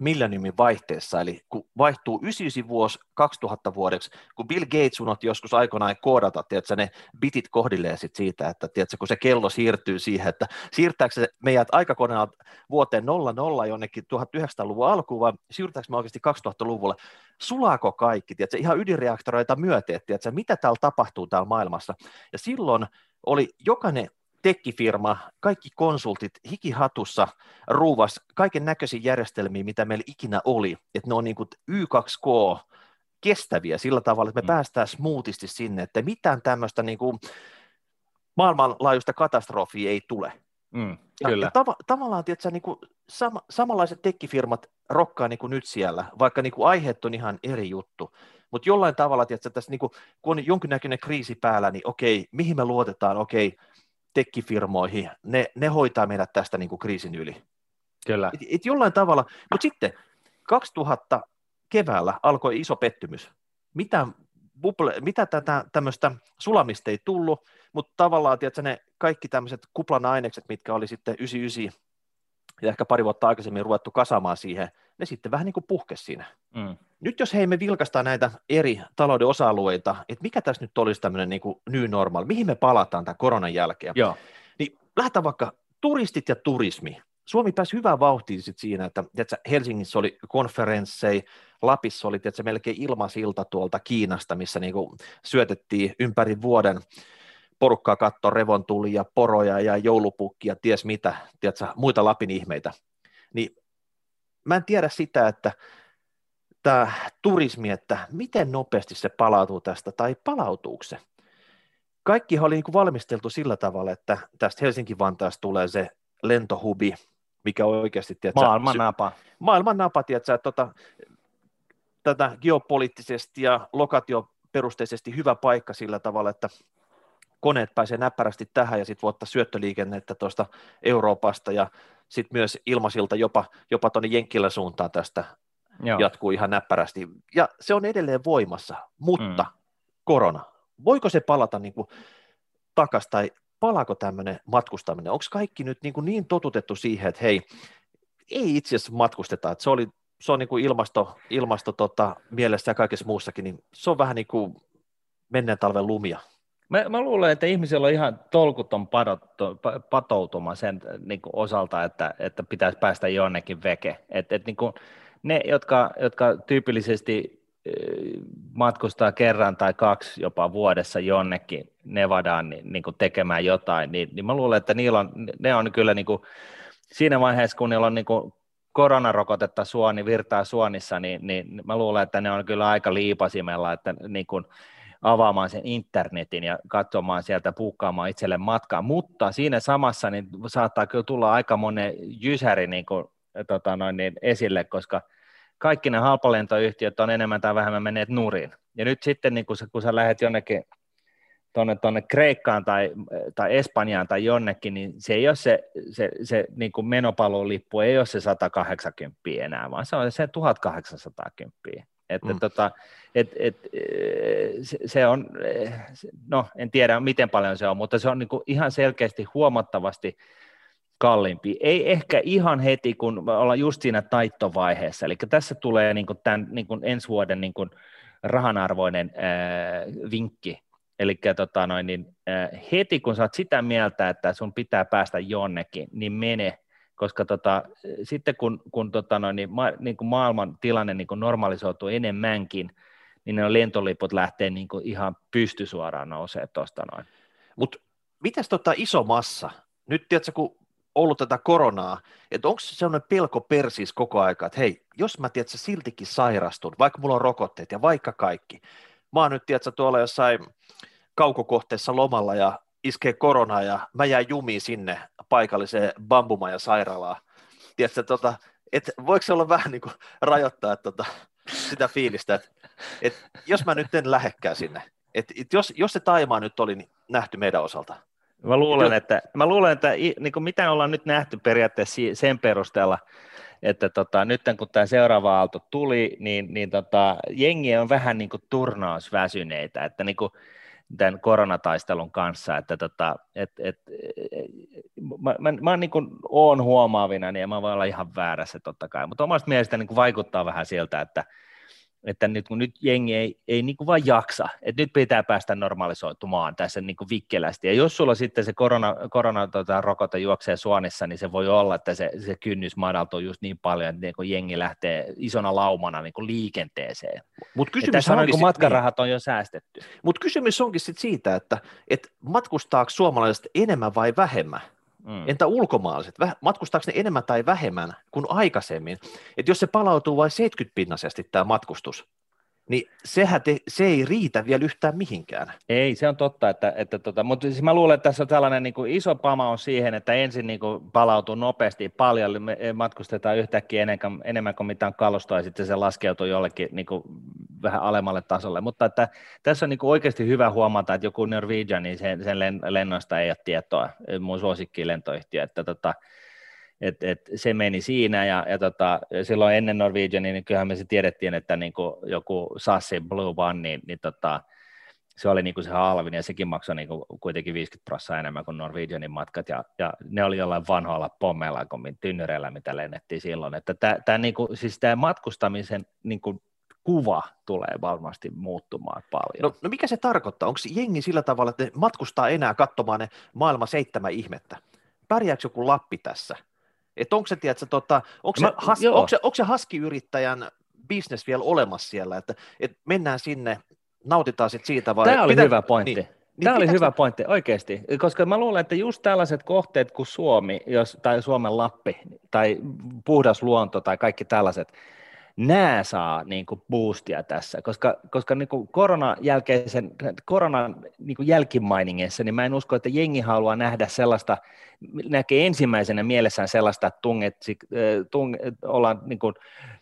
millenniumin vaihteessa, eli kun vaihtuu 99 vuosi 2000 vuodeksi, kun Bill Gates unohti joskus aikoinaan koodata, tiedätkö, ne bitit kohdilleen sit siitä, että tiedätkö, kun se kello siirtyy siihen, että siirtääkö se meidät aikakoneella vuoteen 00 jonnekin 1900-luvun alkuun, vai siirtääkö me oikeasti 2000-luvulle, sulaako kaikki, tiedätkö, ihan ydinreaktoreita myöten, tiedätkö, mitä täällä tapahtuu täällä maailmassa, ja silloin oli jokainen tekkifirma, kaikki konsultit hikihatussa ruuvas kaiken näköisiä järjestelmiä, mitä meillä ikinä oli, että ne on niin kuin Y2K kestäviä sillä tavalla, että me mm. päästään smoothisti sinne, että mitään tämmöistä niin kuin maailmanlaajuista katastrofia ei tule. Mm, kyllä. Ja, tav- tavallaan tiedätkö, niin kuin sama, samanlaiset tekkifirmat rokkaa niin kuin nyt siellä, vaikka niin kuin aiheet on ihan eri juttu. Mutta jollain tavalla, tiedätkö, tässä, niin kuin, kun on jonkinnäköinen kriisi päällä, niin okei, mihin me luotetaan, okei, tekkifirmoihin, ne, ne hoitaa meidät tästä niin kuin kriisin yli. Kyllä. Et, et jollain tavalla, mutta sitten 2000 keväällä alkoi iso pettymys. Mitä, buble, mitä tätä tämmöistä sulamista ei tullut, mutta tavallaan tiedätkö, ne kaikki tämmöiset kuplan ainekset, mitkä oli sitten 99 ja ehkä pari vuotta aikaisemmin ruvettu kasaamaan siihen, ne sitten vähän niin kuin puhkesi siinä. Mm. Nyt jos hei me vilkaistaan näitä eri talouden osa-alueita, että mikä tässä nyt olisi tämmöinen niin kuin new normal, mihin me palataan tämän koronan jälkeen, Joo. niin lähdetään vaikka turistit ja turismi. Suomi pääsi hyvään vauhtiin sit siinä, että tiedätkö, Helsingissä oli konferensseja, Lapissa oli tiedätkö, melkein ilmasilta tuolta Kiinasta, missä niin kuin syötettiin ympäri vuoden porukkaa katsoa revontulia, poroja ja joulupukkia, ties mitä, tiedätkö, muita Lapin ihmeitä. Niin mä en tiedä sitä, että tämä turismi, että miten nopeasti se palautuu tästä, tai palautuuko se? Kaikki oli niin kuin valmisteltu sillä tavalla, että tästä Helsinki-Vantaasta tulee se lentohubi, mikä oikeasti... Tiedätkö, maailman napa. Maailman napa, tiedätkö, että tota, tätä geopoliittisesti ja lokatioperusteisesti hyvä paikka sillä tavalla, että koneet pääsee näppärästi tähän ja sitten vuotta syöttöliikennettä tuosta Euroopasta ja sitten myös ilmasilta jopa, jopa tuonne Jenkkilän suuntaan tästä Joo. jatkuu ihan näppärästi. Ja se on edelleen voimassa, mutta mm. korona, voiko se palata niin kuin takaisin tai palaako tämmöinen matkustaminen? Onko kaikki nyt niin, kuin niin totutettu siihen, että hei, ei itse asiassa matkusteta, että se, oli, se on niin kuin ilmasto, ilmasto tota, mielessä ja kaikessa muussakin, niin se on vähän niin kuin menneen talven lumia. Mä, mä luulen, että ihmisillä on ihan tolkuton padotto, patoutuma sen niin osalta, että, että pitäisi päästä jonnekin veke. Et, et, niin kuin ne, jotka, jotka tyypillisesti matkustaa kerran tai kaksi jopa vuodessa jonnekin Nevadaan niin, niin kuin tekemään jotain, niin, niin mä luulen, että niillä on, ne on kyllä niin kuin, siinä vaiheessa, kun niillä on niin kuin koronarokotetta suoni, virtaa suonissa, niin, niin mä luulen, että ne on kyllä aika liipasimella, että niin kuin, avaamaan sen internetin ja katsomaan sieltä, puukkaamaan itselle matkaa, mutta siinä samassa niin saattaa kyllä tulla aika monen jysäri niin kuin, tota noin, niin esille, koska kaikki ne halpalentoyhtiöt on enemmän tai vähemmän menneet nurin. Ja nyt sitten, niin kun, sä, kun sä lähdet jonnekin tuonne tonne Kreikkaan tai, tai Espanjaan tai jonnekin, niin se ei ole se, se, se niin kuin menopalolippu, ei ole se 180 enää, vaan se on se 1810. Että mm. tota, et, et, se, se on, no en tiedä miten paljon se on, mutta se on niin kuin ihan selkeästi huomattavasti kalliimpi. Ei ehkä ihan heti, kun ollaan just siinä taittovaiheessa, eli tässä tulee niin kuin tämän niin kuin ensi vuoden niin kuin rahanarvoinen ää, vinkki, Eli tota noin, niin, äh, heti kun sä oot sitä mieltä, että sun pitää päästä jonnekin, niin mene, koska tota, sitten kun, kun, tota noin, niin, ma, niin kuin maailman tilanne niin kuin normalisoituu enemmänkin, niin ne lentoliput lähtee niin kuin ihan pystysuoraan nousee tuosta noin. Mutta mitäs tota iso massa? Nyt tiedätkö, kun ollut tätä koronaa, että onko se sellainen pelko persis koko aika, että hei, jos mä tiedätkö, siltikin sairastun, vaikka mulla on rokotteet ja vaikka kaikki, mä oon nyt tiedätkö, tuolla jossain kaukokohteessa lomalla ja iskee korona ja mä jäin jumiin sinne paikalliseen bambumaja sairaalaan. Tiedätkö, tota, et voiko se olla vähän niin kuin rajoittaa tota, sitä fiilistä, että et jos mä nyt en lähekkää sinne, että et jos, jos se taimaa nyt oli niin nähty meidän osalta. Mä luulen, että, mä luulen, että niin kuin mitä ollaan nyt nähty periaatteessa sen perusteella, että tota, nyt kun tämä seuraava aalto tuli, niin, niin tota, jengi on vähän niin kuin turnausväsyneitä, että niin kuin, tämän koronataistelun kanssa, että tota, et, et, mä, mä, mä niin oon huomaavina, niin mä voin olla ihan väärässä totta kai, mutta omasta mielestä niin vaikuttaa vähän siltä, että että nyt kun nyt jengi ei, ei niin kuin vaan jaksa, että nyt pitää päästä normalisoitumaan tässä niin kuin vikkelästi, ja jos sulla sitten se korona, korona tota, rokote juoksee suonissa, niin se voi olla, että se, se kynnys madaltuu just niin paljon, että niin kuin jengi lähtee isona laumana niin kuin liikenteeseen. Mut kysymys tässä on, niin kuin matkarahat niin. on jo säästetty. Mutta kysymys onkin sit siitä, että, että matkustaako suomalaiset enemmän vai vähemmän? Mm. Entä ulkomaalaiset, matkustaako ne enemmän tai vähemmän kuin aikaisemmin? Et jos se palautuu vain 70-pinnaisesti tämä matkustus, niin sehän te, se ei riitä vielä yhtään mihinkään. Ei, se on totta, että, että tota, mutta siis mä luulen, että tässä on tällainen niin kuin iso pama on siihen, että ensin niin kuin palautuu nopeasti paljon, me matkustetaan yhtäkkiä enemmän, enemmän kuin mitään kalustoa ja sitten se laskeutuu jollekin niin kuin vähän alemmalle tasolle, mutta että tässä on niin kuin oikeasti hyvä huomata, että joku Norwegian, niin sen, sen lennosta ei ole tietoa, mun suosikki lentoyhtiö, että tota, et, et se meni siinä ja, ja tota, silloin ennen Norwegianin, niin kyllähän me se tiedettiin, että niin kuin joku Sassi Blue One, niin, niin tota, se oli niin kuin se halvin ja sekin maksoi niin kuin kuitenkin 50 prosenttia enemmän kuin Norwegianin matkat ja, ja ne oli jollain vanhoilla pommeilla kuin tynnyreillä, mitä lennettiin silloin. Että tämä, tämä, niin kuin, siis tämä matkustamisen niin kuin kuva tulee varmasti muuttumaan paljon. No, no mikä se tarkoittaa? Onko jengi sillä tavalla, että matkustaa enää katsomaan ne maailman seitsemän ihmettä? Pärjääkö joku Lappi tässä? Että onko se, tiedätkö, tota, onko, se, has, onko, se, onko se haskiyrittäjän bisnes vielä olemassa siellä, että, että mennään sinne, nautitaan sit siitä vai... Tämä oli Pitä, hyvä pointti. Niin, niin Tämä oli hyvä pointti, oikeasti, koska mä luulen, että just tällaiset kohteet kuin Suomi jos, tai Suomen Lappi tai puhdas luonto tai kaikki tällaiset, nämä saa niin kuin boostia tässä, koska, koska niin kuin koronan, jälkeisen, koronan niin kuin jälkimainingeissa, niin mä en usko, että jengi haluaa nähdä sellaista, näkee ensimmäisenä mielessään sellaista, että tunget, tung, ollaan niin kuin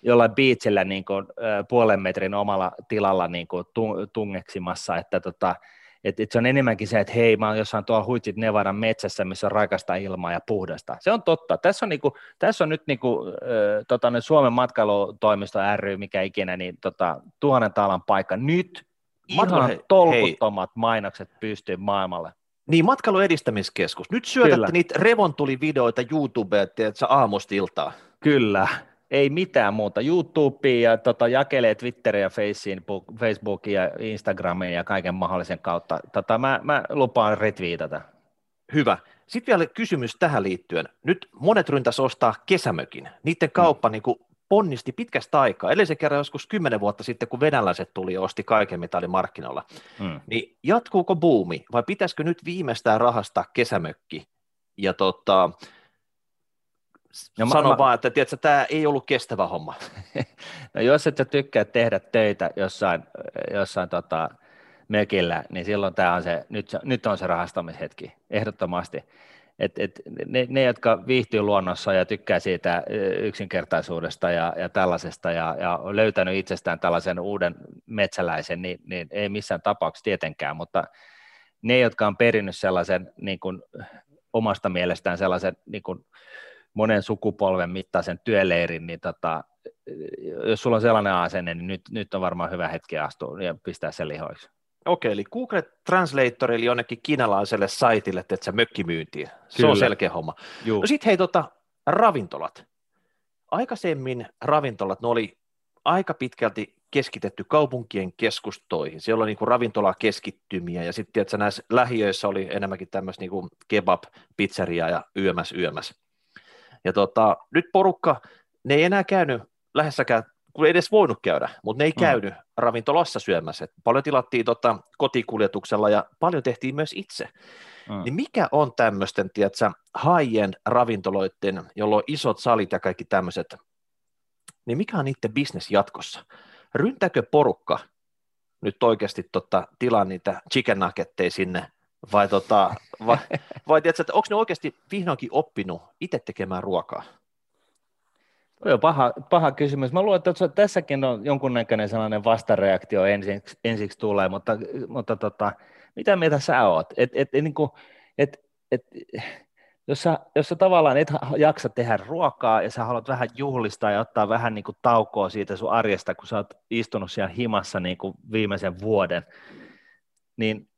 jollain biitsillä niin kuin, puolen metrin omalla tilalla niin kuin tungeksimassa, että tota, et, et se on enemmänkin se, että hei, mä oon jossain tuolla huitsit Nevadan metsässä, missä on raikasta ilmaa ja puhdasta. Se on totta. Tässä on, niinku, tässä on nyt niinku, äh, tota, Suomen matkailutoimisto ry, mikä ikinä, niin tota, tuhannen taalan paikka. Nyt Matkailu, ihan tolkuttomat hei. mainokset pystyy maailmalle. Niin, matkailu edistämiskeskus. Nyt syötätte Kyllä. niitä revontuli-videoita YouTubeen, että aamusta iltaa. Kyllä, ei mitään muuta. YouTubeen ja tota, jakelee Twitteriä, Facebook, Facebookia ja Instagramia ja kaiken mahdollisen kautta. Tota, mä, mä lupaan retviitata. Hyvä. Sitten vielä kysymys tähän liittyen. Nyt monet ryntäs ostaa kesämökin. Niiden kauppa mm. niin kuin ponnisti pitkästä aikaa. Edellisen kerran joskus kymmenen vuotta sitten, kun venäläiset tuli ja osti kaiken, mitä oli markkinoilla. Mm. Niin jatkuuko buumi vai pitäisikö nyt viimeistään rahastaa kesämökki? Ja tota, No, Sano mä, vaan, että tiedätkö, tämä ei ollut kestävä homma. <laughs> no jos et sä tykkää tehdä töitä jossain, jossain tota, mökillä, niin silloin tämä on se, nyt, nyt on se rahastamishetki, ehdottomasti. Et, et, ne, ne, jotka viihtyy luonnossa ja tykkää siitä yksinkertaisuudesta ja, ja tällaisesta ja, ja löytänyt itsestään tällaisen uuden metsäläisen, niin, niin ei missään tapauksessa tietenkään, mutta ne, jotka on perinnyt sellaisen niin kuin, omasta mielestään sellaisen niin kuin, monen sukupolven mittaisen työleirin, niin tota, jos sulla on sellainen asenne, niin nyt, nyt on varmaan hyvä hetki astua ja pistää sen lihoiksi. Okei, eli Google Translator eli jonnekin kiinalaiselle saitille, että sä mökkimyyntiin. Se Kyllä. on selkeä homma. Juu. No sitten hei, tota, ravintolat. Aikaisemmin ravintolat, ne oli aika pitkälti keskitetty kaupunkien keskustoihin. Siellä oli niin ravintolakeskittymiä ja sitten näissä lähiöissä oli enemmänkin tämmöistä niin kebab, pizzeria ja yömäs yömäs. Ja tota, nyt porukka, ne ei enää käynyt lähessäkään, kun ei edes voinut käydä, mutta ne ei mm. käynyt ravintolassa syömässä. Paljon tilattiin tota, kotikuljetuksella ja paljon tehtiin myös itse. Mm. Niin mikä on tämmöisten, tiedätkö, high ravintoloiden, jolloin on isot salit ja kaikki tämmöiset, niin mikä on niiden bisnes jatkossa? Ryntääkö porukka nyt oikeasti tota, tilaa niitä chicken nuggetteja sinne, vai, tota, vai, <laughs> vai tiedätkö, että onko ne oikeasti vihdoinkin oppinut itse tekemään ruokaa? Joo, paha, paha kysymys. Mä luulen, että tässäkin on jonkunnäköinen sellainen vastareaktio ensiksi, ensiksi tulee, mutta, mutta tota, mitä mieltä sä oot? Et, et, et, niin kuin, et, et, jos, sä, jos sä tavallaan et jaksa tehdä ruokaa ja sä haluat vähän juhlistaa ja ottaa vähän niin kuin taukoa siitä sun arjesta, kun sä oot istunut siellä himassa niin kuin viimeisen vuoden, niin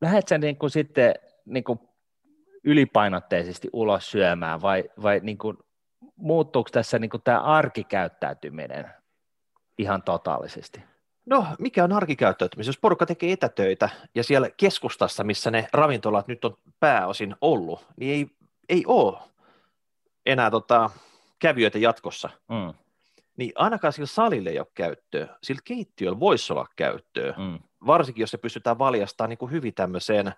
lähdet sä niin kuin sitten niin kuin ylipainotteisesti ulos syömään vai, vai niin kuin, muuttuuko tässä niin kuin tämä arkikäyttäytyminen ihan totaalisesti? No, mikä on arkikäyttäytyminen? Jos porukka tekee etätöitä ja siellä keskustassa, missä ne ravintolat nyt on pääosin ollut, niin ei, ei ole enää tota, kävijöitä jatkossa. Mm. Niin ainakaan sillä salille ei ole käyttöä. Sillä keittiöllä voisi olla käyttöä. Mm. Varsinkin, jos se pystytään valjastamaan niin kuin hyvin tämmöiseen,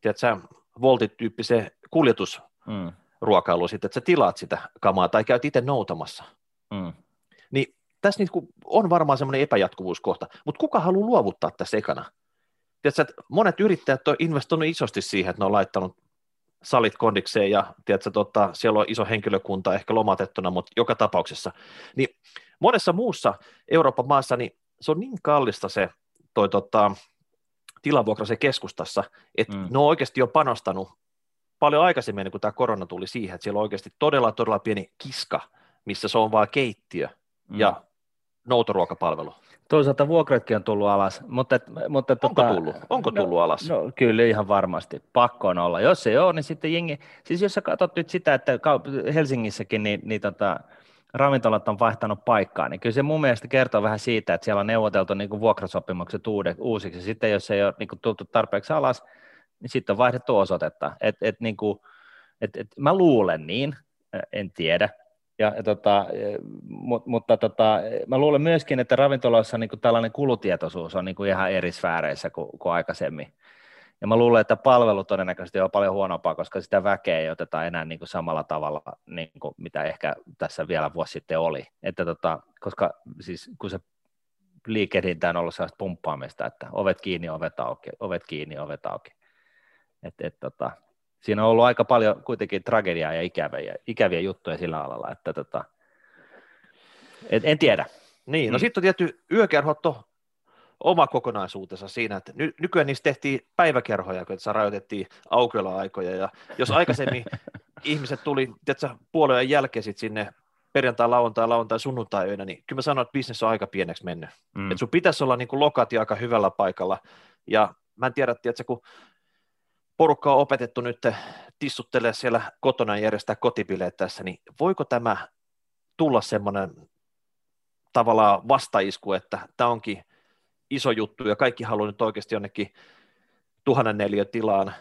tiedätkö, voltityyppiseen kuljetusruokailuun mm. sitten, että sä tilaat sitä kamaa tai käyt itse noutamassa. Mm. Niin tässä niin on varmaan semmoinen epäjatkuvuuskohta, mutta kuka haluaa luovuttaa tässä ekana? Tiedätkö, että monet yrittäjät on investoinut isosti siihen, että ne on laittanut salit kondikseen ja tiedätkö, tota, siellä on iso henkilökunta ehkä lomatettuna, mutta joka tapauksessa. Niin monessa muussa Euroopan maassa niin se on niin kallista se toi, tota, tilavuokra se keskustassa, että mm. ne on oikeasti jo panostanut paljon aikaisemmin, niin kun tämä korona tuli siihen, että siellä on oikeasti todella, todella pieni kiska, missä se on vain keittiö mm. ja noutoruokapalvelu. Toisaalta vuokratkin on tullut alas, mutta... mutta Onko tota, tullut? Onko no, tullut no, alas? No, kyllä ihan varmasti, pakko on olla. Jos ei ole, niin sitten jengi, siis jos sä katsot nyt sitä, että Helsingissäkin niin, niin tota, ravintolat on vaihtanut paikkaa, niin kyllä se mun mielestä kertoo vähän siitä, että siellä on neuvoteltu niin kuin vuokrasopimukset uudet, uusiksi, sitten jos ei ole niin kuin tultu tarpeeksi alas, niin sitten on vaihdettu osoitetta. Et, et, niin kuin, et, et, mä luulen niin, en tiedä, ja, ja tota, mut, mutta tota, mä luulen myöskin, että ravintoloissa niin kuin tällainen kulutietoisuus on niin kuin ihan eri sfääreissä kuin, kuin aikaisemmin. Ja mä luulen, että palvelu todennäköisesti on paljon huonompaa, koska sitä väkeä ei oteta enää niin kuin samalla tavalla, niin kuin mitä ehkä tässä vielä vuosi sitten oli. Että tota, koska siis kun se liikehdintä on ollut sellaista pumppaamista, että ovet kiinni, ovet auki, ovet kiinni, ovet auki. Et, et, tota, siinä on ollut aika paljon kuitenkin tragediaa ja ikäviä, ikäviä juttuja sillä alalla, että tota, et, en tiedä. Niin, no mm. sitten on tietty yökerhotto oma kokonaisuutensa siinä, että ny- nykyään niistä tehtiin päiväkerhoja, kun rajoitettiin aukioloaikoja, ja jos aikaisemmin <laughs> ihmiset tuli tiedätkö, puolueen jälkeen sit sinne perjantai, lauantai, lauantai, sunnuntai yönä, niin kyllä mä sanoin, että bisnes on aika pieneksi mennyt. Mm. Että sun pitäisi olla niin kuin lokati aika hyvällä paikalla, ja mä en tiedä, tiedätkö, kun porukka on opetettu nyt tissuttelee siellä kotona ja järjestää kotibileet tässä, niin voiko tämä tulla semmoinen tavallaan vastaisku, että tämä onkin iso juttu ja kaikki haluaa nyt oikeasti jonnekin tuhannen neljä tilaan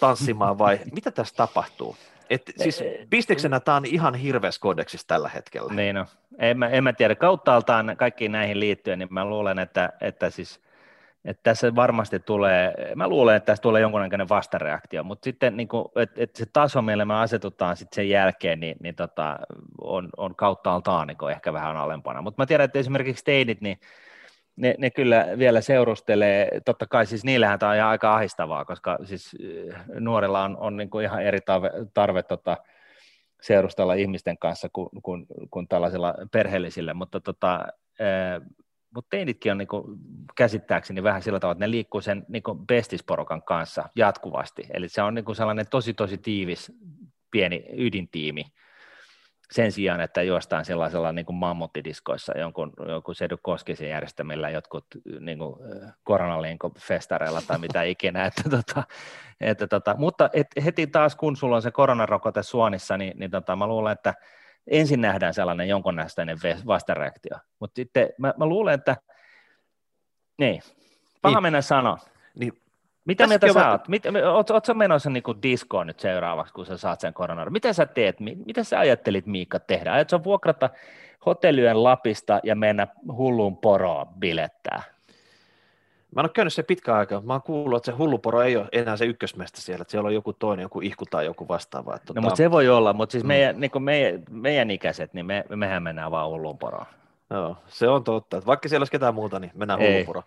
tanssimaan vai <laughs> mitä tässä tapahtuu? Et siis bisneksenä tämä on ihan hirveässä kodeksissa tällä hetkellä. Niin no. en, mä, en mä tiedä, kauttaaltaan kaikkiin näihin liittyen, niin mä luulen, että, että siis että tässä varmasti tulee, mä luulen, että tässä tulee jonkunnäköinen vastareaktio, mutta sitten niin kuin, että, että se taso, millä me asetutaan sitten sen jälkeen, niin, niin tota, on, on kauttaaltaan niin ehkä vähän alempana. Mutta mä tiedän, että esimerkiksi teinit, niin ne, ne kyllä vielä seurustelee, totta kai siis niillähän tämä on ihan aika ahistavaa, koska siis eh, nuorilla on, on niin kuin ihan eri tarve, tarve tota, seurustella ihmisten kanssa kuin, kuin, kuin tällaisilla perheellisillä, mutta tota, eh, mutta teinitkin on niin kuin käsittääkseni vähän sillä tavalla, että ne liikkuu sen niin bestisporukan kanssa jatkuvasti. Eli se on niin kuin sellainen tosi tosi tiivis pieni ydintiimi sen sijaan, että juostaan sellaisella niin kuin mammuttidiskoissa jonkun, jonkun Sedu Koskisen järjestämillä jotkut niin kuin festareilla tai mitä <laughs> ikinä. Että, tota, että, tota, mutta et heti taas kun sulla on se koronarokote suonissa, niin, niin tota, mä luulen, että ensin nähdään sellainen jonkunnäköinen vastareaktio. Mutta sitten mä, mä luulen, että niin, paha niin. mennä sanoa. Niin, mitä mieltä sä oot? Mit, oot, oot sä menossa niin diskoon nyt seuraavaksi, kun sä saat sen koronan? Mitä sä teet? Mitä sä ajattelit, Miikka, tehdä? Aiotko vuokrata hotellien Lapista ja mennä hulluun poroon bilettää? Mä en ole käynyt se pitkä aika. Mä oon kuullut, että se hulluporo ei ole enää se ykkösmestä siellä, että siellä on joku toinen, joku ihku tai joku vastaava. Että, no, tota... mutta se voi olla, mutta siis mm. meidän, niin meidän, meidän ikäiset, niin me, mehän mennään vaan hulluun poroon. Joo, se on totta. Että vaikka siellä olisi ketään muuta, niin mennään hullupuro.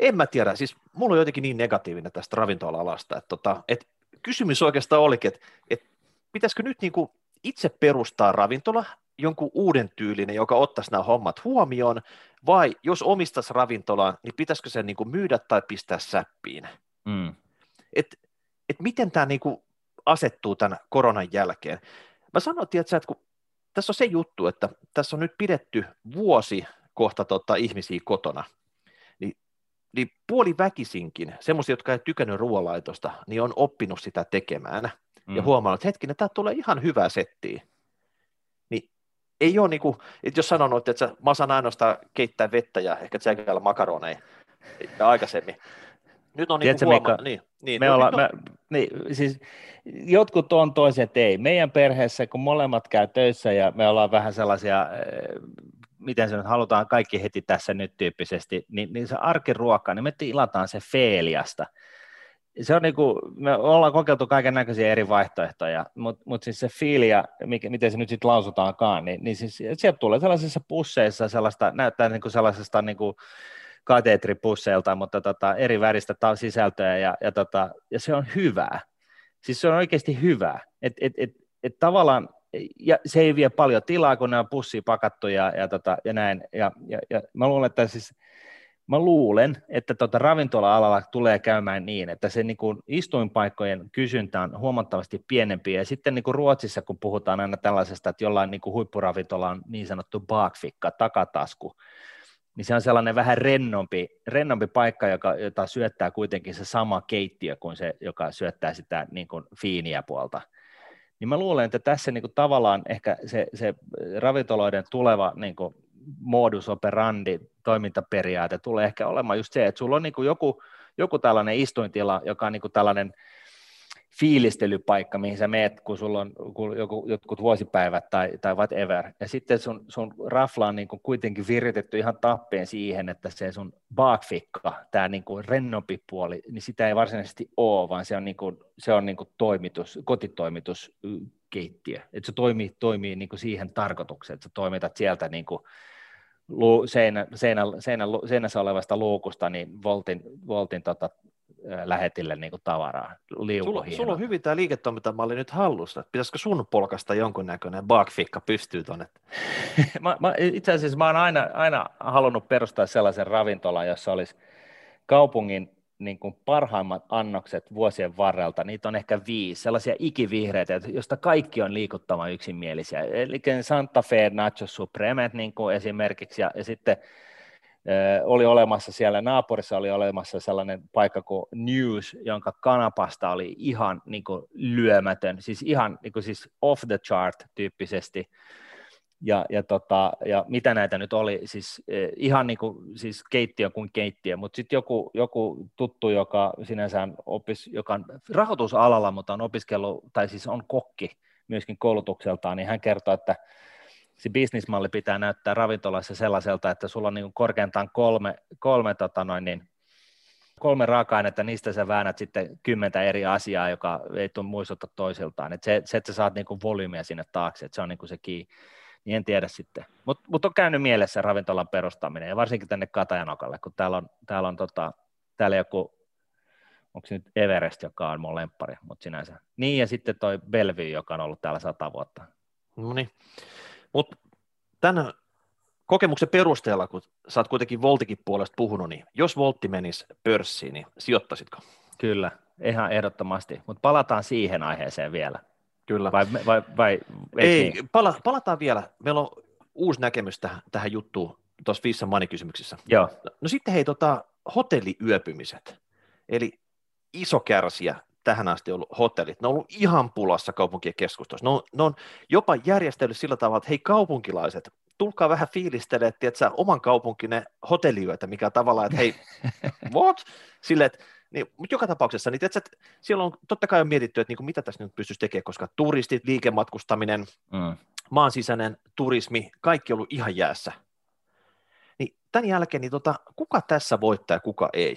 En mä tiedä, siis mulla on jotenkin niin negatiivinen tästä ravintola-alasta, että, tota, että kysymys oikeastaan olikin, että, että pitäisikö nyt niin kuin itse perustaa ravintola, jonkun uuden tyylinen, joka ottaisi nämä hommat huomioon, vai jos omistaisi ravintolaan, niin pitäisikö sen niin kuin myydä tai pistää säppiin? Mm. Et, et miten tämä niin kuin asettuu tämän koronan jälkeen? Mä sanoin, että kun tässä on se juttu, että tässä on nyt pidetty vuosi kohta tota, ihmisiä kotona, niin, niin puoli väkisinkin, semmoisia, jotka ei tykännyt ruoanlaitosta, niin on oppinut sitä tekemään mm. ja huomannut, että hetkinen, tämä tulee ihan hyvää settiä. Ei ole niin kuin, että jos sanonut, että mä osaan ainoastaan keittää vettä ja ehkä tsekäillä makaroneja aikaisemmin, nyt on niin huoma- niin, niin, me no, olla, me, niin, siis jotkut on, toiset ei. Meidän perheessä, kun molemmat käy töissä ja me ollaan vähän sellaisia, eh, miten se nyt halutaan kaikki heti tässä nyt tyyppisesti, niin, niin se arkiruokka, niin me tilataan se feeliasta. Se on niin kuin, me ollaan kokeiltu kaiken näköisiä eri vaihtoehtoja, mutta mut siis se fiilia, mikä, miten se nyt sitten lausutaankaan, niin, niin siis sieltä tulee sellaisissa pusseissa sellaista, näyttää niin kuin sellaisesta niin kuin, kateetripusseilta, mutta tota, eri väristä sisältöä ja, ja, tota, ja se on hyvää. Siis se on oikeasti hyvää. Et, et, et, et tavallaan, ja se ei vie paljon tilaa, kun ne on pussiin pakattu ja, ja, tota, ja näin. Ja, ja, ja mä luulen, että siis mä luulen, että tota ravintola-alalla tulee käymään niin, että se niin kuin istuinpaikkojen kysyntä on huomattavasti pienempi, ja sitten niin kuin Ruotsissa, kun puhutaan aina tällaisesta, että jollain niin kuin huippuravintola on niin sanottu bakfikka, takatasku, niin se on sellainen vähän rennompi, rennompi paikka, joka, jota syöttää kuitenkin se sama keittiö kuin se, joka syöttää sitä niin kuin fiiniä puolta. Niin mä luulen, että tässä niin kuin tavallaan ehkä se, se ravintoloiden tuleva niin kuin modus operandi, toimintaperiaate tulee ehkä olemaan just se, että sulla on niin kuin joku, joku tällainen istuintila, joka on niin kuin tällainen fiilistelypaikka, mihin sä meet, kun sulla on kun joku, jotkut vuosipäivät tai, tai whatever, ja sitten sun, sun rafla on niin kuin kuitenkin viritetty ihan tappeen siihen, että se sun baakfikka, tämä niin kuin rennompi puoli, niin sitä ei varsinaisesti ole, vaan se on, niin kuin, se on niin kuin toimitus, kotitoimituskeittiö, että se toimii, toimii niin kuin siihen tarkoitukseen, että sä toimitat sieltä niin kuin seinä, seinä, seinä, seinässä olevasta luukusta niin voltin, voltin tota, lähetille niin kuin tavaraa. Sulla, sulla on hyvin tämä liiketoimintamalli nyt hallussa. Pitäisikö sun polkasta jonkunnäköinen bakfikka pystyy tuonne? <laughs> mä, mä, itse asiassa mä oon aina, aina halunnut perustaa sellaisen ravintolan, jossa olisi kaupungin niin kuin parhaimmat annokset vuosien varrelta, niitä on ehkä viisi, sellaisia ikivihreitä, joista kaikki on liikuttavan yksimielisiä. Eli Santa Fe Nacho Supreme niin kuin esimerkiksi, ja, ja sitten oli olemassa siellä naapurissa oli olemassa sellainen paikka kuin News, jonka kanapasta oli ihan niin kuin lyömätön, siis ihan niin kuin siis off the chart tyyppisesti. Ja, ja, tota, ja mitä näitä nyt oli, siis ihan niin kuin, siis keittiö kuin keittiö, mutta sitten joku, joku tuttu, joka sinänsä on, opis, joka on rahoitusalalla, mutta on opiskellut, tai siis on kokki myöskin koulutukseltaan, niin hän kertoo, että se bisnismalli pitää näyttää ravintolassa sellaiselta, että sulla on niin korkeintaan kolme, kolme, tota noin, niin, kolme raaka-ainetta, niistä sä väännät sitten kymmentä eri asiaa, joka ei tule muistuttaa toisiltaan. Et se, se, että sä saat niin volyymiä sinne taakse, että se on niin se key. Niin en tiedä sitten. Mutta mut on käynyt mielessä ravintolan perustaminen, ja varsinkin tänne Katajanokalle, kun täällä on, täällä on tota, täällä joku, onko se nyt Everest, joka on mun lemppari, mutta sinänsä. Niin, ja sitten toi Bellevue, joka on ollut täällä sata vuotta. No niin. Mutta tämän kokemuksen perusteella, kun sä oot kuitenkin Voltikin puolesta puhunut, niin jos Voltti menisi pörssiin, niin sijoittaisitko? Kyllä, ihan ehdottomasti, mutta palataan siihen aiheeseen vielä. Kyllä. Vai, vai, vai ei, niin? pala, palataan vielä. Meillä on uusi näkemys tähän, tähän juttuun tuossa Fissan Money-kysymyksessä. Joo. No, no sitten hei, tota, hotelliyöpymiset. Eli iso kärsiä tähän asti ollut hotellit. Ne on ollut ihan pulassa kaupunkien keskustossa. Ne on, ne on jopa järjestellyt sillä tavalla, että hei kaupunkilaiset, tulkaa vähän fiilistelee, että oman kaupunkinen hotelliyötä, mikä on tavallaan, että hei, <laughs> what? Sille, että niin, mutta joka tapauksessa, niin tiedätkö, että siellä on totta kai on mietitty, että niin kuin, mitä tässä nyt pystyisi tekemään, koska turistit, liikematkustaminen, mm. maan sisäinen turismi, kaikki on ollut ihan jäässä. Niin tämän jälkeen, niin tota, kuka tässä voittaa ja kuka ei?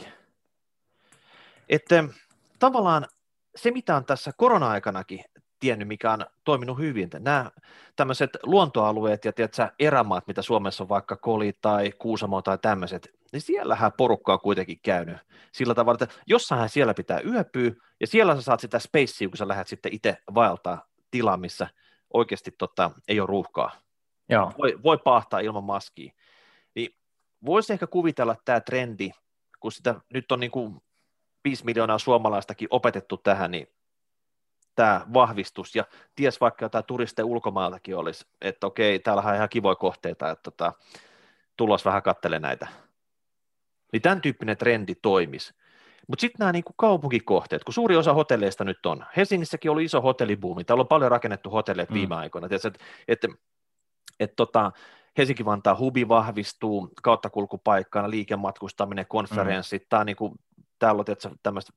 Että tavallaan se, mitä on tässä korona-aikanakin tiennyt, mikä on toiminut hyvin, nämä tämmöiset luontoalueet ja tiedätkö, erämaat, mitä Suomessa on vaikka Koli tai Kuusamo tai tämmöiset, niin siellähän porukka on kuitenkin käynyt sillä tavalla, että jossain siellä pitää yöpyä, ja siellä sä saat sitä spacea, kun sä lähdet sitten itse vaeltaa tilaa, missä oikeasti tota, ei ole ruuhkaa. Joo. Voi, voi pahtaa ilman maskia. Niin voisi ehkä kuvitella tämä trendi, kun sitä nyt on niin kuin 5 miljoonaa suomalaistakin opetettu tähän, niin tämä vahvistus, ja ties vaikka jotain turisteja ulkomaaltakin olisi, että okei, täällä on ihan kivoja kohteita, että tota, tulos vähän kattele näitä. Niin tämän tyyppinen trendi toimisi. Mutta sitten nämä niinku kaupunkikohteet, kun suuri osa hotelleista nyt on. Helsingissäkin oli iso hotellibuumi, täällä on paljon rakennettu hotelleet mm. viime aikoina. Että et, et, et, tota, Helsinki-Vantaa hubi vahvistuu kauttakulkupaikkana, liikematkustaminen, konferenssit, mm. tämä niinku, täällä on tämmöistä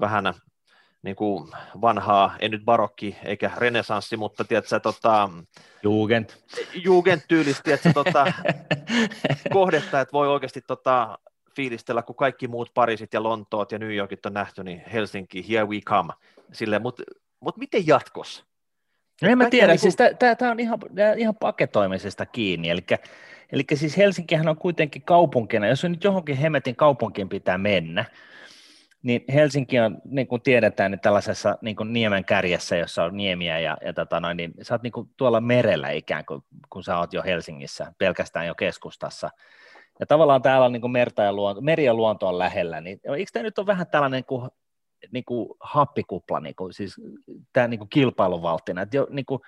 vähän niin kuin vanhaa, ei nyt barokki eikä renesanssi, mutta tiedätkö, tota, Jugend. Jugend-tyylistä, tiedätkö, tota, <laughs> kohdetta, että voi oikeasti tota, fiilistellä, kun kaikki muut Pariisit ja Lontoot ja New Yorkit on nähty, niin Helsinki, here we come. mutta mut miten jatkossa? No en mä tiedä, niin kuin... siis tämä on ihan, ihan paketoimisesta kiinni, eli, eli siis Helsinkihän on kuitenkin kaupunkina, jos nyt johonkin Hemetin kaupunkiin pitää mennä, niin Helsinki on, niin kuin tiedetään, niin tällaisessa niin kuin niemen kärjessä, jossa on niemiä ja, ja tota noin, niin sä oot niin kuin tuolla merellä ikään kuin, kun sä oot jo Helsingissä, pelkästään jo keskustassa. Ja tavallaan täällä on niin kuin merta ja luonto, meri ja luonto on lähellä, niin eikö tämä nyt ole vähän tällainen niin kuin, niin kuin happikupla, niin kuin, siis tämä niin kuin kilpailuvalttina, että jo, niin kuin,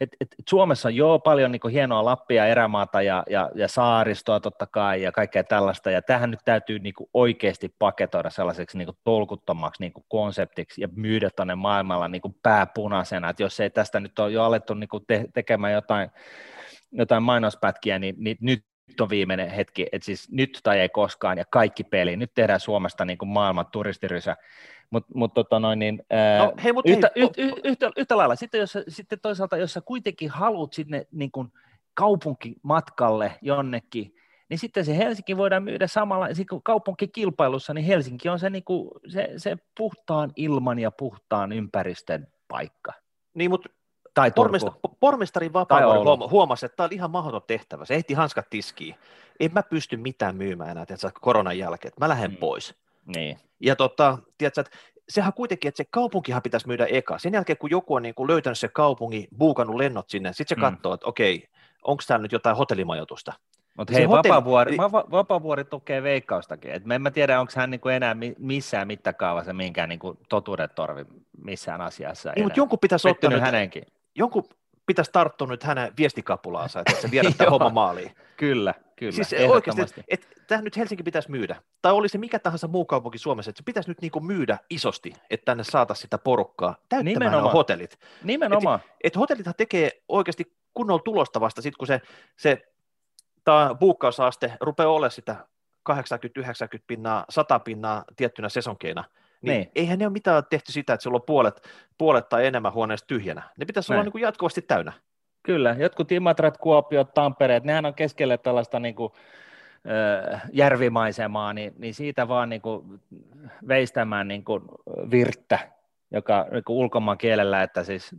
et, et Suomessa on jo paljon niin hienoa Lappia, erämaata ja, ja, ja saaristoa totta kai ja kaikkea tällaista, ja tähän nyt täytyy niin oikeasti paketoida sellaiseksi niin tolkuttomaksi niin konseptiksi ja myydä tuonne maailmalla niin pääpunaisena, että jos ei tästä nyt ole jo alettu niin te- tekemään jotain, jotain mainospätkiä, niin, niin nyt nyt on viimeinen hetki, että siis nyt tai ei koskaan ja kaikki peli. Nyt tehdään Suomesta niin kuin maailman turistirysä. Mutta mut, tota noin, niin, ää, no, hei, mut yhtä, hei, yhtä, yhtä, yhtä, yhtä, lailla. Sitten, jos, sitten toisaalta, jos sä kuitenkin haluat sinne niin kuin kaupunkimatkalle jonnekin, niin sitten se Helsinki voidaan myydä samalla, kaupunkikilpailussa, niin Helsinki on se, niin kuin, se, se puhtaan ilman ja puhtaan ympäristön paikka. Niin, mutta tai Pormestari, pormestari Vapaavuori huomasi, että tämä oli ihan mahdoton tehtävä. Se ehti hanskat tiskiin. En mä pysty mitään myymään enää tiedätkö, koronan jälkeen. Mä lähden mm. pois. Niin. Ja tota, tiedätkö, että sehän kuitenkin, että se kaupunkihan pitäisi myydä eka. Sen jälkeen, kun joku on niin kuin löytänyt se kaupunki, buukannut lennot sinne, sitten se mm. katsoo, että okei, onko täällä nyt jotain hotellimajoitusta. Mutta hei, hotelli... Vapaavuori, Vapaavuori tukee veikkaustakin. Et mä en mä tiedä, onko hän niinku enää missään mittakaavassa minkään niinku totuuden torvi missään asiassa. Niin, mutta jonkun pitäisi ottaa nyt, hänenkin. Jonkun pitäisi tarttua nyt hänen viestikapulaansa, että se viedä <laughs> tämä homma maaliin. Kyllä, kyllä. Siis oikeasti, että et, tämä nyt Helsinki pitäisi myydä, tai olisi se mikä tahansa muu kaupunki Suomessa, että se pitäisi nyt niinku myydä isosti, että tänne saataisiin sitä porukkaa täyttämään Nimenomaan. hotellit. Nimenomaan. Et, et hotellithan tekee oikeasti kunnolla tulosta vasta sitten, kun se, se tämä buukkausaste rupeaa olemaan sitä 80-90 pinnaa, 100 pinnaa tiettynä sesonkeina, niin, niin eihän ne ole mitään tehty sitä, että sulla on puolet, puolet tai enemmän huoneesta tyhjänä. Ne pitäisi Näin. olla niin kuin jatkuvasti täynnä. Kyllä, jotkut Imatrat, Kuopiot, Tampereet, nehän on keskelle tällaista niin kuin, järvimaisemaa, niin, niin siitä vaan niin kuin veistämään niin kuin virttä, joka niin kuin ulkomaan kielellä, että siis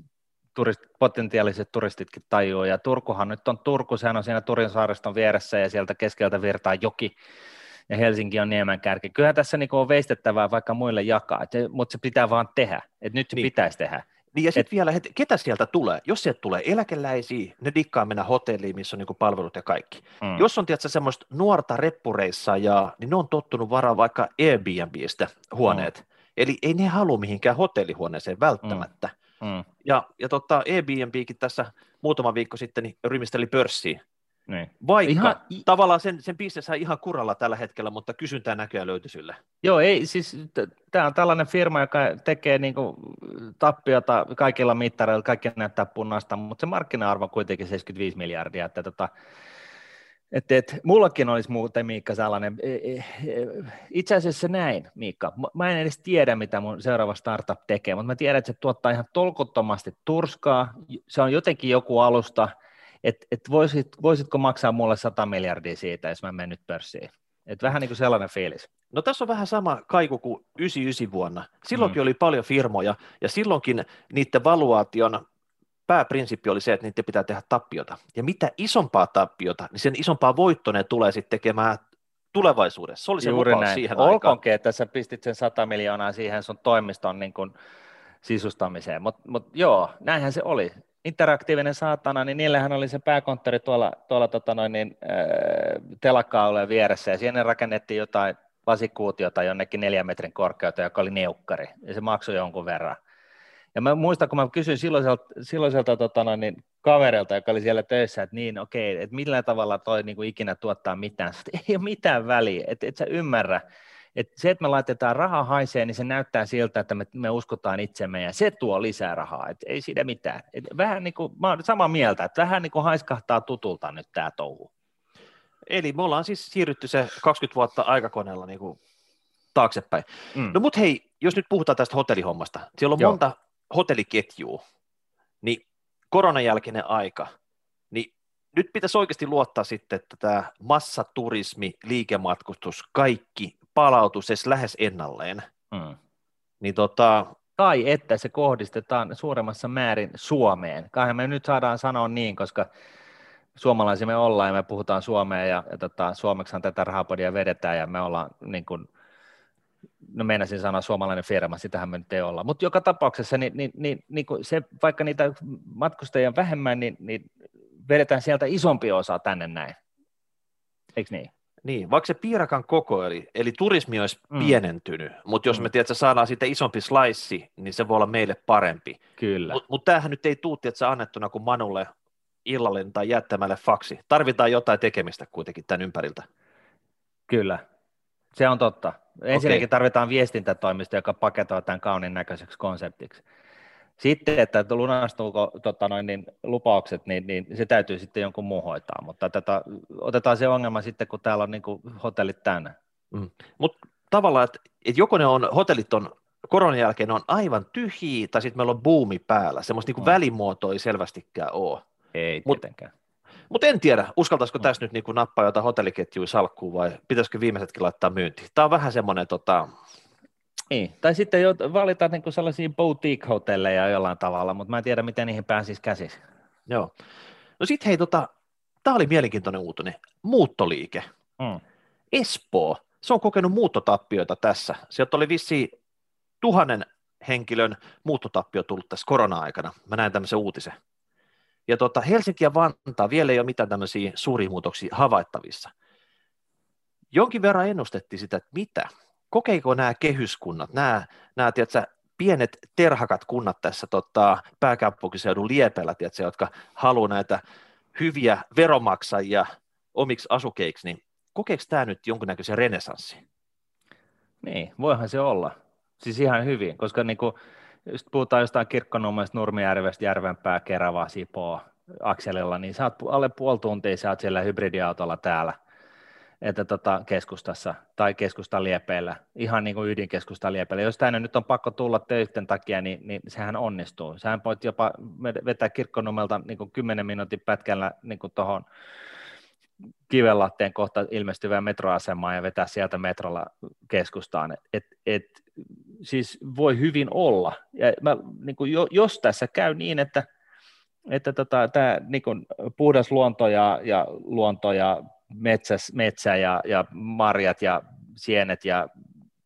turist, potentiaaliset turistitkin tajuu, ja Turkuhan nyt on Turku, sehän on siinä Turin saariston vieressä, ja sieltä keskeltä virtaa joki, ja Helsinki on niemen kärki. Kyllähän tässä niin on veistettävää vaikka muille jakaa, et, mutta se pitää vaan tehdä, että nyt se niin. pitäisi tehdä. Niin ja sitten vielä, että ketä sieltä tulee? Jos sieltä tulee eläkeläisiä, ne dikkaa mennä hotelliin, missä on niin palvelut ja kaikki. Mm. Jos on tietysti semmoista nuorta reppureissa, ja, niin ne on tottunut varaa vaikka Airbnbistä huoneet. Mm. Eli ei ne halua mihinkään hotellihuoneeseen välttämättä. Mm. Mm. Ja, ja tota, Airbnbkin tässä muutama viikko sitten niin rymisteli pörssiin. Niin. Vaikka ihan... tavallaan sen, sen bisneshän ihan kuralla tällä hetkellä, mutta kysyntää näköjään löytyi sille. Joo, ei, siis tämä on tällainen firma, joka tekee niinku tappiota kaikilla mittareilla, kaikki näyttää punaista, mutta se markkina-arvo on kuitenkin 75 miljardia, että tota, et, et, mullakin olisi muuten, Miikka, sellainen, e, e, e, itse asiassa näin, Miikka, mä en edes tiedä, mitä mun seuraava startup tekee, mutta mä tiedän, että se tuottaa ihan tolkottomasti turskaa, se on jotenkin joku alusta, että et voisit, voisitko maksaa mulle 100 miljardia siitä, jos mä menen nyt pörssiin. Et vähän niin kuin sellainen fiilis. No tässä on vähän sama kaiku kuin 99 vuonna. Silloinkin mm. oli paljon firmoja, ja silloinkin niiden valuaation pääprinsippi oli se, että niiden pitää tehdä tappiota. Ja mitä isompaa tappiota, niin sen isompaa voittoa ne tulee sitten tekemään tulevaisuudessa. Se oli se Juuri näin. siihen Olkoonkin, aikaan. että sä pistit sen 100 miljoonaa siihen sun toimiston niin kuin sisustamiseen, mutta mut joo, näinhän se oli interaktiivinen saatana, niin niillähän oli se pääkonttori tuolla, tuolla tota noin, niin, äh, telakka vieressä, ja siinä rakennettiin jotain lasikuutiota jonnekin neljän metrin korkeutta, joka oli neukkari, ja se maksoi jonkun verran. Ja mä muistan, kun mä kysyin silloiselta, silloiselta tota noin, niin kaverilta, joka oli siellä töissä, että niin okei, okay, että millä tavalla toi niin kuin ikinä tuottaa mitään. Sitten ei ole mitään väliä, että et sä ymmärrä, et se, että me laitetaan raha haisee, niin se näyttää siltä, että me, me uskotaan itsemme ja se tuo lisää rahaa, et ei siinä mitään. Et vähän niin kuin, mä olen samaa mieltä, että vähän niin kuin haiskahtaa tutulta nyt tämä touhu. Eli me ollaan siis siirrytty se 20 vuotta aikakoneella niin kuin taaksepäin. Mm. No mut hei, jos nyt puhutaan tästä hotellihommasta, siellä on Joo. monta hotelliketjua, niin koronan jälkeinen aika, niin nyt pitäisi oikeasti luottaa sitten, että tämä massaturismi, liikematkustus, kaikki palautus edes lähes ennalleen. Mm. Niin tota... Tai että se kohdistetaan suuremmassa määrin Suomeen. Kai me nyt saadaan sanoa niin, koska suomalaisia me ollaan ja me puhutaan suomea ja, ja tota, suomeksihan tätä rahapodia vedetään ja me ollaan niin kuin, no meinasin sanoa suomalainen firma, sitähän me nyt ei olla, mutta joka tapauksessa niin, niin, niin, niin kuin se, vaikka niitä matkustajia vähemmän, niin, niin vedetään sieltä isompi osa tänne näin, eikö niin? Niin, vaikka se piirakan koko, eli, eli turismi olisi mm. pienentynyt, mutta jos mm. me tiedät, että saadaan siitä isompi slice, niin se voi olla meille parempi. Kyllä. Mutta mut tämähän nyt ei tuu, että annettuna kuin Manulle illalle tai jättämälle faksi. Tarvitaan jotain tekemistä kuitenkin tämän ympäriltä. Kyllä, se on totta. Ensinnäkin okay. tarvitaan viestintätoimisto, joka paketoi tämän kaunin näköiseksi konseptiksi. Sitten, että lunastuuko tota noin, niin, lupaukset, niin, niin, se täytyy sitten jonkun muun hoitaa, mutta tätä, otetaan se ongelma sitten, kun täällä on niin kuin, hotellit täynnä. Mm. Mutta tavallaan, että, että joko ne on, hotellit on koronan jälkeen on aivan tyhjiä, tai sitten meillä on buumi päällä, semmoista niin mm. välimuotoa ei selvästikään ole. Ei tietenkään. Mutta en tiedä, uskaltaisiko mm. tässä nyt niin kuin nappaa jotain hotelliketjuja salkkuun vai pitäisikö viimeisetkin laittaa myyntiin. Tämä on vähän semmoinen tota, niin, tai sitten jo valitaan niin sellaisia boutique-hotelleja jollain tavalla, mutta mä en tiedä, miten niihin pääsisi käsisi. Joo. No sitten hei, tota, tämä oli mielenkiintoinen uutinen. Muuttoliike. Mm. Espoo, se on kokenut muuttotappioita tässä. Sieltä oli vissi tuhannen henkilön muuttotappio tullut tässä korona-aikana. Mä näin tämmöisen uutisen. Ja tota, Helsinki ja Vantaa vielä ei ole mitään tämmöisiä suuria muutoksia havaittavissa. Jonkin verran ennustettiin sitä, että mitä, kokeiko nämä kehyskunnat, nämä, nämä tiedätkö, pienet terhakat kunnat tässä tota, pääkaupunkiseudun liepellä, tiedätkö, jotka haluaa näitä hyviä veromaksajia omiksi asukeiksi, niin kokeeko tämä nyt jonkinnäköisen renesanssin? Niin, voihan se olla. Siis ihan hyvin, koska niin kuin, just puhutaan jostain Kirkkonummesta, Nurmijärvestä, Järvenpää, Kerava, Sipoo, akselilla, niin sä oot alle puoli tuntia, sä oot siellä hybridiautolla täällä – että tota, keskustassa tai keskustan liepeillä, ihan niin kuin ydinkeskustan liepeillä. Jos tänne nyt on pakko tulla töiden takia, niin, niin sehän onnistuu. Sehän voit jopa vetää kirkkonummelta niin kuin 10 minuutin pätkällä niin kuin tuohon kivenlatteen kohta ilmestyvään metroasemaan ja vetää sieltä metrolla keskustaan. Et, et, siis voi hyvin olla. Ja mä, niin kuin jo, jos tässä käy niin, että että tota, tämä niin puhdas luonto ja, ja luonto ja metsäs, metsä ja, ja marjat ja sienet ja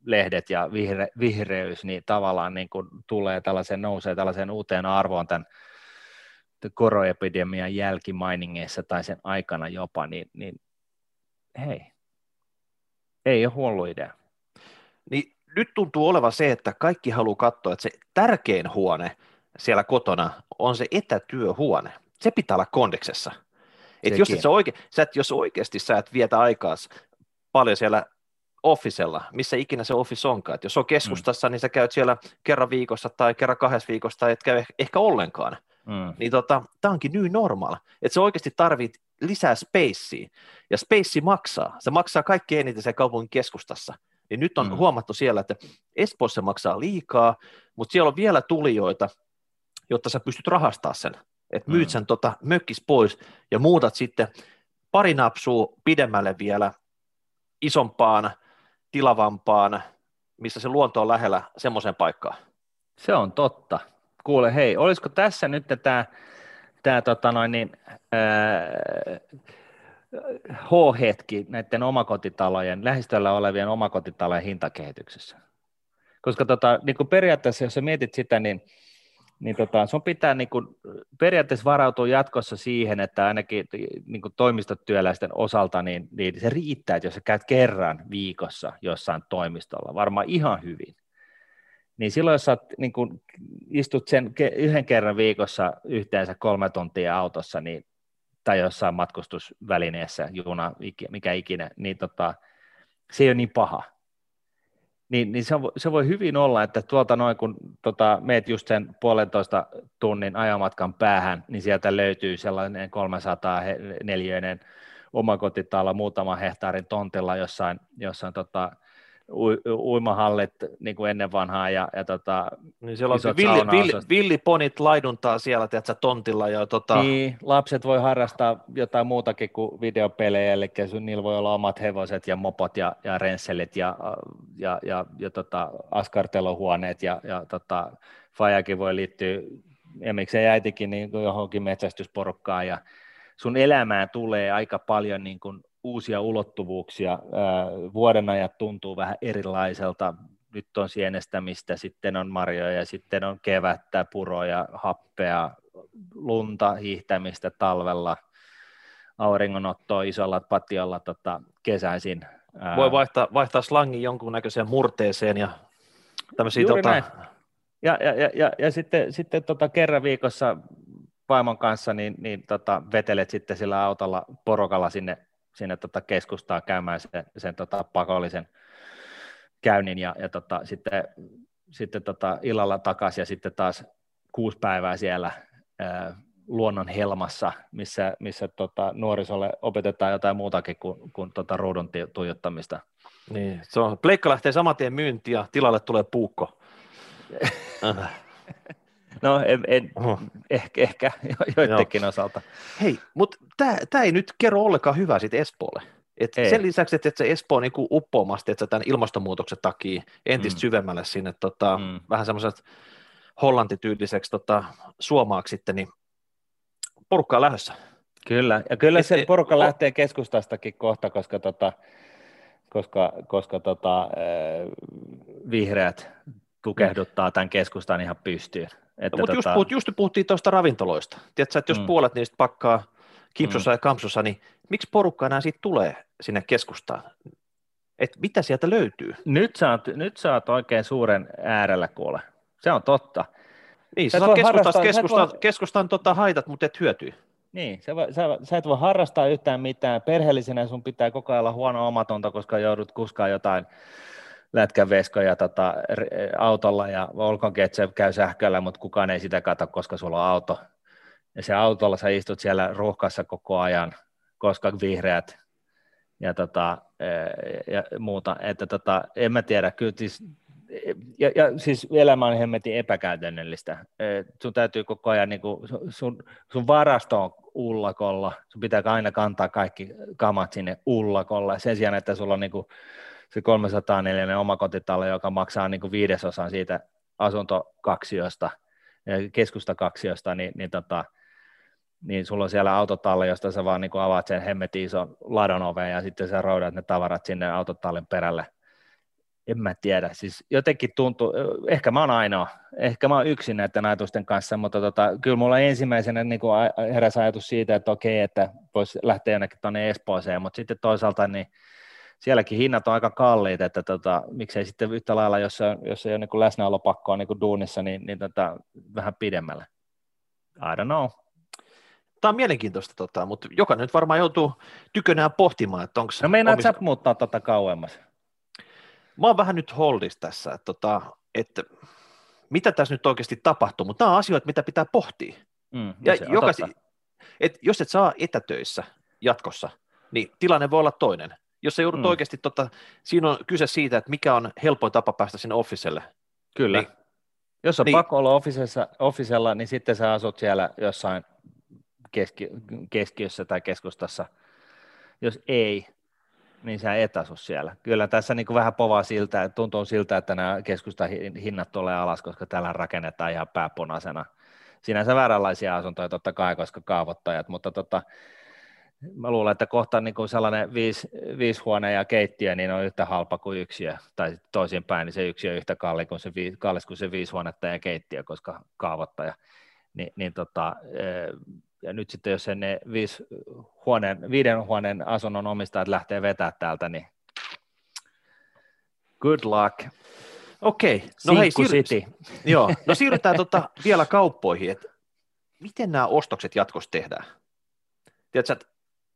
lehdet ja vihre, vihreys, niin tavallaan niin kuin tulee tällaisen, nousee tällaisen uuteen arvoon tämän koroepidemian jälkimainingeissa tai sen aikana jopa, niin, niin hei, ei ole huono idea. Niin nyt tuntuu olevan se, että kaikki haluaa katsoa, että se tärkein huone siellä kotona on se etätyöhuone. Se pitää olla kondeksessa. Et jos, et sä oike, sä et, jos oikeasti sä et vietä aikaa paljon siellä officella, missä ikinä se office onkaan. Et jos on keskustassa, mm. niin sä käyt siellä kerran viikossa tai kerran kahdessa viikossa tai et käy ehkä ollenkaan. Mm. Niin tota, tämä onkin new normal. Että sä oikeasti tarvit lisää spacea. Ja space maksaa. Se maksaa kaikki eniten sen kaupungin keskustassa. Niin nyt on mm. huomattu siellä, että Espoossa maksaa liikaa, mutta siellä on vielä tulijoita, jotta sä pystyt rahastaa sen. Että myyt mm. sen tota, mökkis pois ja muutat sitten pari napsua pidemmälle vielä isompaan, tilavampaan, missä se luonto on lähellä semmoiseen paikkaan. Se on totta. Kuule, hei, olisiko tässä nyt tämä tämä tota noin, niin, H-hetki näiden omakotitalojen, lähistöllä olevien omakotitalojen hintakehityksessä. Koska tota, niin kuin periaatteessa, jos sä mietit sitä, niin, niin tota, sun pitää niin kuin, periaatteessa varautua jatkossa siihen, että ainakin niin kuin toimistotyöläisten osalta, niin, niin se riittää, että jos sä käyt kerran viikossa jossain toimistolla, varmaan ihan hyvin, niin silloin jos sä niin kun istut sen yhden kerran viikossa yhteensä kolme tuntia autossa niin, tai jossain matkustusvälineessä, juna, mikä ikinä, niin tota, se ei ole niin paha. Niin, niin se, se voi hyvin olla, että tuolta noin kun tota, meet just sen puolentoista tunnin ajamatkan päähän, niin sieltä löytyy sellainen 300 neliöinen omakotitalo muutaman hehtaarin tontilla jossain, jossain tota, uimahallit niin kuin ennen vanhaa ja, ja tota, niin siellä on villi, villi, villiponit laiduntaa siellä tiedätkö, tontilla. Ja, tota... Niin, lapset voi harrastaa jotain muutakin kuin videopelejä, eli niillä voi olla omat hevoset ja mopot ja, ja rensselit ja, ja, ja, ja tota, askartelohuoneet ja, ja tota, Fajakin voi liittyä, ja miksei äitikin niin johonkin metsästysporukkaan ja sun elämään tulee aika paljon niin kuin uusia ulottuvuuksia. Vuoden ajat tuntuu vähän erilaiselta. Nyt on sienestämistä, sitten on marjoja, sitten on kevättä, puroja, happea, lunta, hiihtämistä talvella, auringonottoa isolla patiolla tota, kesäisin. Voi vaihtaa, vaihtaa slangin jonkunnäköiseen murteeseen ja tämmöisiä... Tota... Näin. Ja, ja, ja, ja, ja sitten, sitten tota, kerran viikossa vaimon kanssa niin, niin tota, vetelet sitten sillä autolla porokalla sinne sinne tota keskustaa käymään sen, sen tota pakollisen käynnin ja, ja tota, sitten, sitten tota illalla takaisin ja sitten taas kuusi päivää siellä ää, luonnon helmassa, missä, missä tota, nuorisolle opetetaan jotain muutakin kuin, kuin tota ruudun tuijottamista. Niin, se on, pleikka lähtee saman tien myyntiin ja tilalle tulee puukko. <laughs> No en, en, ehkä, ehkä <laughs> joidenkin Joo. osalta. Hei, mutta tämä ei nyt kerro ollenkaan hyvää siitä Espoolle. Et sen lisäksi, että, se Espoo niin uppoamasti, että tämän ilmastonmuutoksen takia entistä mm. syvemmälle sinne tota, mm. vähän semmoiset hollantityyliseksi tota, suomaaksi sitten, niin porukkaa lähdössä. Kyllä, ja kyllä se porukka o- lähtee keskustastakin kohta, koska, tota, koska, koska tota, vihreät tukehduttaa tämän keskustan ihan pystyyn. Että no, mutta tota... just, just puhuttiin tuosta ravintoloista. Tiedätkö, että jos mm. puolet niistä pakkaa kipsussa mm. ja kampsussa, niin miksi porukka enää siitä tulee sinne keskustaan? Et mitä sieltä löytyy? Nyt sä, oot, nyt sä oot oikein suuren äärellä kuule. Se on totta. Niin, sä, sä keskustan, keskustan, voi... keskustan tota haitat, mutta et hyötyy. Niin, sä, sä, sä et voi harrastaa yhtään mitään. Perheellisenä sun pitää koko ajan olla huono omatonta, koska joudut kuskaan jotain lätkäveskoja tota, autolla ja olkoonkin, että se käy sähköllä, mutta kukaan ei sitä katso, koska sulla on auto. Ja se autolla sä istut siellä ruuhkassa koko ajan, koska vihreät ja, tota, e, ja muuta. Että tota, en mä tiedä, kyllä siis, ja, ja siis elämä on hemmetin epäkäytännöllistä. Sun täytyy koko ajan, niin kuin, sun, sun varasto on ullakolla, sun pitää aina kantaa kaikki kamat sinne ullakolla, sen sijaan, että sulla on niin kuin, se 304 omakotitalo, joka maksaa niin kuin viidesosan siitä asuntokaksiosta, keskustakaksiosta, niin, niin, tota, niin sulla on siellä autotalli, josta sä vaan niin kuin avaat sen hemmetin ison ladon oven ja sitten sä roudat ne tavarat sinne autotallin perälle. en mä tiedä, siis jotenkin tuntuu, ehkä mä oon ainoa, ehkä mä oon yksin näiden ajatusten kanssa, mutta tota, kyllä mulla ensimmäisenä niin kuin heräsi ajatus siitä, että okei, että voisi lähteä jonnekin tuonne Espooseen, mutta sitten toisaalta niin sielläkin hinnat on aika kalliit, että tota, miksei sitten yhtä lailla, jos, jos ei ole niin läsnäolopakkoa niin kuin duunissa, niin, niin tota, vähän pidemmälle. I don't know. Tämä on mielenkiintoista, tota, mutta jokainen nyt varmaan joutuu tykönään pohtimaan, että onko No meinaat omista... sä muuttaa tota kauemmas? Mä oon vähän nyt holdis tässä, että, tota, että mitä tässä nyt oikeasti tapahtuu, mutta nämä on asioita, mitä pitää pohtia. Mm, ja jokais, et jos et saa etätöissä jatkossa, niin tilanne voi olla toinen. Jos sä joudut mm. oikeasti, tota, siinä on kyse siitä, että mikä on helpoin tapa päästä sinne officelle. Kyllä. Niin, jos on niin, pakko olla officella, niin sitten sä asut siellä jossain keski, keskiössä tai keskustassa. Jos ei, niin sä et asu siellä. Kyllä tässä niin kuin vähän povaa siltä, tuntuu siltä, että nämä keskustahinnat tulee alas, koska täällä rakennetaan ihan pääpunaisena. Sinänsä vääränlaisia asuntoja totta kai, koska kaavoittajat, mutta tota, mä luulen, että kohta niin kuin sellainen viisi, viisi huone ja keittiö niin on yhtä halpa kuin yksiö, tai toisinpäin, niin se yksiö on yhtä kalli kuin se, kallis kuin se viisi huonetta ja keittiö, koska kaavoittaja. Ni, niin tota, ja nyt sitten jos ne viisi huoneen, viiden huoneen asunnon omistajat lähtee vetää täältä, niin good luck. Okei, okay. no hei, siir- City. <laughs> Joo. No siirrytään tota vielä kauppoihin, että miten nämä ostokset jatkossa tehdään? Tiedätkö, että